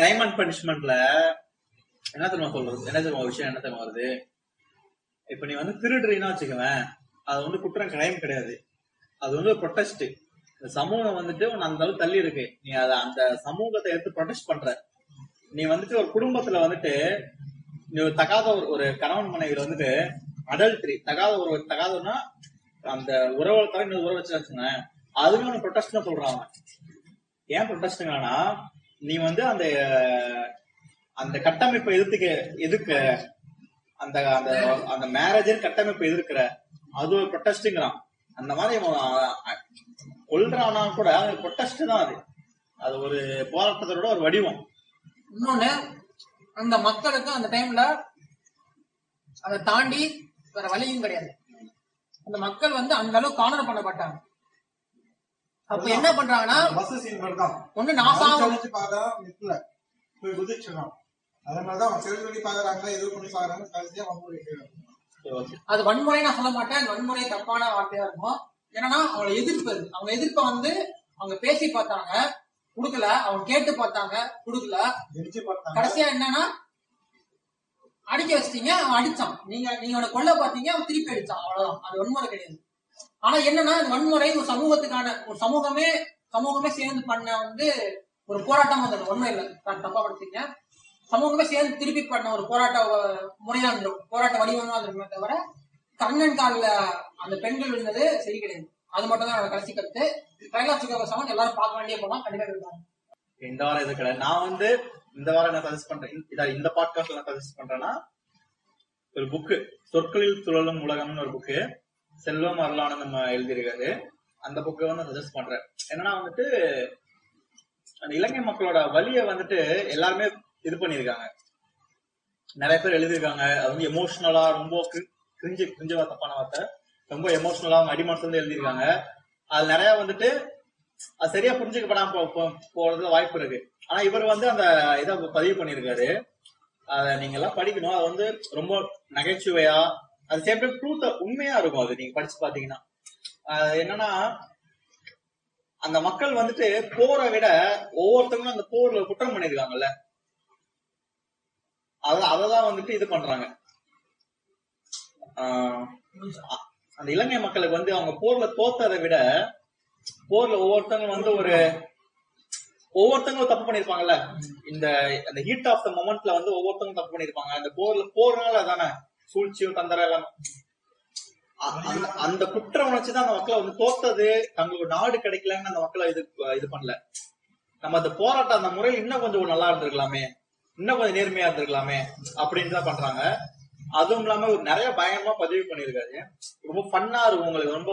Speaker 1: கிரைம் அண்ட் பனிஷ்மெண்ட்ல என்ன தெரியுமா சொல்றது? என்ன தெரியுமா விஷயம்? என்ன தெரியுமா வருது? இப்ப நீ வந்து திருடுறீன்னா வச்சுக்கவேன். அது வந்து குற்றம் கிரைம் கிடையாது. அது வந்து ஒரு ப்ரொட்டஸ்ட் இந்த சமூகம் வந்துட்டு உன் அந்த அளவுக்கு தள்ளி இருக்கு. நீ அத அந்த சமூகத்தை எடுத்து ப்ரொடெஸ்ட் பண்ற. நீ வந்துட்டு ஒரு குடும்பத்துல வந்துட்டு நீ ஒரு தகாத ஒரு ஒரு கணவன் மனைவியில் வந்துட்டு அடல்ட்ரி தகாத ஒரு தகாதனா அந்த உறவை தவிர இன்னொரு உறவு வச்சு வச்சுங்க அதுவே உனக்கு ப்ரொடெஸ்ட் சொல்றான் ஏன் ப்ரொடெஸ்ட்னா நீ வந்து அந்த அந்த கட்டமைப்பை எதிர்த்துக்க எதுக்கு அந்த அந்த அந்த மேரேஜ் கட்டமைப்பை எதிர்க்கிற அது ஒரு ப்ரொட்டஸ்ட்ங்கிறான் அந்த மாதிரி கொல்றானா கூட அது ப்ரொட்டஸ்ட் தான் அது. அது ஒரு போராட்டத்தோட ஒரு வடிவம்.
Speaker 2: இன்னொன்னு அந்த மக்களுக்கு அந்த டைம்ல அதை தாண்டி வேற வழியும் கிடையாது. அந்த மக்கள் வந்து அந்த அளவுக்கு கார்னர் பண்ணப்பட்டாங்க அப்ப என்ன பண்றாங்கன்னா ஒண்ணு நாசா
Speaker 4: அதனாலதான் அவன் செலுத்தி பண்ணி பாக்குறாங்க இது பண்ணி பாக்குறாங்க கடைசியா வன்முறை
Speaker 2: அது வன்முறை நான் சொல்ல மாட்டேன். வன்முறை தப்பான வார்த்தையா இருக்கும். என்னன்னா அவங்களை எதிர்ப்பு. அவங்க எதிர்ப்ப வந்து அவங்க பேசி பார்த்தாங்க குடுக்கல. அவங்க கேட்டு பார்த்தாங்க குடுக்கல. கடைசியா என்னன்னா அடிக்க வச்சிட்டீங்க அவன் அடிச்சான். நீங்க நீங்க அவனை கொல்ல பாத்தீங்க அவன் திருப்பி அடிச்சான். அவ்வளவுதான். அது வன்முறை கிடையாது. ஆனா என்னன்னா வன்முறை ஒரு சமூகத்துக்கான ஒரு சமூகமே சமூகமே சேர்ந்து பண்ண வந்து ஒரு போராட்டம் வந்தது. ஒண்ணும் இல்ல. தப்பா படிச்சீங்க சமூகமே சேர்ந்து திருப்பி பண்ண ஒரு போராட்ட வ- முறையா போராட்ட வடிவமா இருந்திருக்குமே தவிர கண்ணன் காலில் அந்த பெண்கள் விழுந்தது சரி கிடையாது. அது மட்டும் தான் என்னோட கடைசி கருத்து. கைலாஷ் சிகாகோ செவன் எல்லாரும் பார்க்க வேண்டிய படம் கண்டிப்பா இருந்தாங்க
Speaker 1: இந்த வாரம் இது கிடையாது. நான் வந்து இந்த வாரம் என்ன சஜஸ்ட் பண்றேன்? இந்த- இதா இந்த பாட்காஸ்ட்ல நான் சஜஸ்ட் பண்றேன்னா ஒரு புக்கு சொற்களில் சுழலும் உலகம்னு ஒரு புக்கு செல்வம் அருளானந்த் நம்ம எழுதியிருக்காரு. அந்த புக்கை வந்து சஜஸ்ட் பண்றேன். என்னன்னா வந்துட்டு அந்த இலங்கை மக்களோட வழியை வந்துட்டு எல்லாருமே இது பண்ணியிருக்காங்க. நிறைய பேர் எழுதியிருக்காங்க. அது வந்து எமோஷனலா ரொம்ப கிரி- கிரிஞ்சு வார்த்தை தப்பான வார்த்தை. ரொம்ப எமோஷனலா அவங்க அடிமனசுல இருந்து எழுதியிருக்காங்க. அது நிறைய வந்துட்டு அது சரியா புரிஞ்சுக்கப்படாம போ- போறதுல வாய்ப்பு இருக்கு. ஆனா இவர் வந்து அந்த இதை பதிவு பண்ணியிருக்காரு. அதை நீங்க எல்லாம் படிக்கணும். அது வந்து ரொம்ப நகைச்சுவையா அது சேம் டைம் ட்ரூத் உண்மையா இருக்கும் அது. நீங்க படிச்சு பாத்தீங்கன்னா என்னன்னா அந்த மக்கள் வந்துட்டு போரை விட ஒவ்வொருத்தவங்களும் அந்த போர்ல குற்றம் பண்ணிருக்காங்கல்ல அத அததான் வந்துட்டு இது பண்றாங்க. ஆஹ் அந்த இலங்கை மக்களுக்கு வந்து அவங்க போர்ல தோத்ததை விட போர்ல ஒவ்வொருத்தவங்க வந்து ஒரு ஒவ்வொருத்தவங்களும் தப்பு பண்ணிருப்பாங்கல்ல. இந்த அந்த ஹீட் ஆஃப் த மொமெண்ட்ல வந்து ஒவ்வொருத்தவங்க தப்பு பண்ணிருப்பாங்க. அந்த போர்ல போறனால தானே சூழ்ச்சியும் தந்தரம் எல்லாம். அந்த- அந்த குற்ற உணர்ச்சி தான் அந்த மக்களை வந்து தோத்தது. தங்களுக்கு நாடு கிடைக்கலன்னு அந்த மக்களை இது இது பண்ணல. நம்ம அந்த போராட்டம் அந்த முறையில் இன்னும் கொஞ்சம் நல்லா இருந்திருக்கலாமே. இன்னும் கொஞ்சம் நேர்மையா இருந்திருக்கலாமே அப்படின்னு தான் பண்றாங்க. அதுவும் இல்லாம ஒரு நிறைய பயங்கரமா பதிவு பண்ணிருக்காரு ரொம்ப ஃபன்னா இருக்கும் உங்களுக்கு ரொம்ப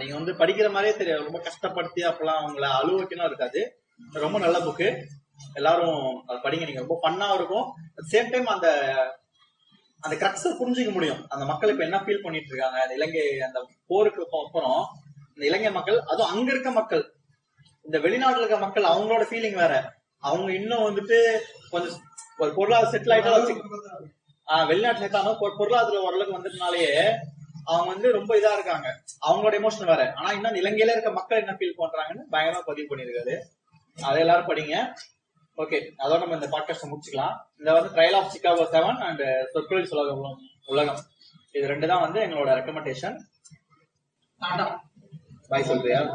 Speaker 1: நீங்க வந்து படிக்கிற மாதிரியே தெரியாது. ரொம்ப கஷ்டப்படுத்தி அப்பெல்லாம் அவங்கள அழுவக்கெல்லாம் இருக்காது. ரொம்ப நல்ல புக்கு எல்லாரும் அது படிங்க நீங்க. ரொம்ப ஃபன்னா இருக்கும். சேம் டைம் அந்த அந்த கிரக்ஸ புரிஞ்சுக்க முடியும். அந்த மக்கள் இப்ப என்ன ஃபீல் பண்ணிட்டு இருக்காங்க? அந்த இலங்கை அந்த போருக்கு அப்புறம் இந்த இலங்கை மக்கள் அதுவும் அங்க இருக்க மக்கள். இந்த வெளிநாட்டுல இருக்க மக்கள் அவங்களோட ஃபீலிங் வேற. அவங்க இன்னும் வந்துட்டு கொஞ்சம் ஒரு பொருளாதார செட்டில் ஆயிட்டா வச்சு வெளிநாட்டுல இருக்காங்க. பொ- பொருளாதார ஓரளவுக்கு வந்ததுனாலயே அவங்க வந்து ரொம்ப இதா இருக்காங்க. அவங்களோட எமோஷன் வேற. ஆனா இன்னும் இலங்கையில இருக்க மக்கள் என்ன ஃபீல் பண்றாங்கன்னு பயங்கரமா பதிவு பண்ணிருக்காரு அதை எல்லாரும் படிங்க. ஓகே அதோட நம்ம இந்த பாட்காஸ்ட் முடிச்சுக்கலாம். இந்த வந்து trial of Chicago seven and சொற்கொழில் உலகம் உலகம். இது ரெண்டு தான் வந்து எங்களோட ரெக்கமெண்டேஷன் பாய் சொல்றியா?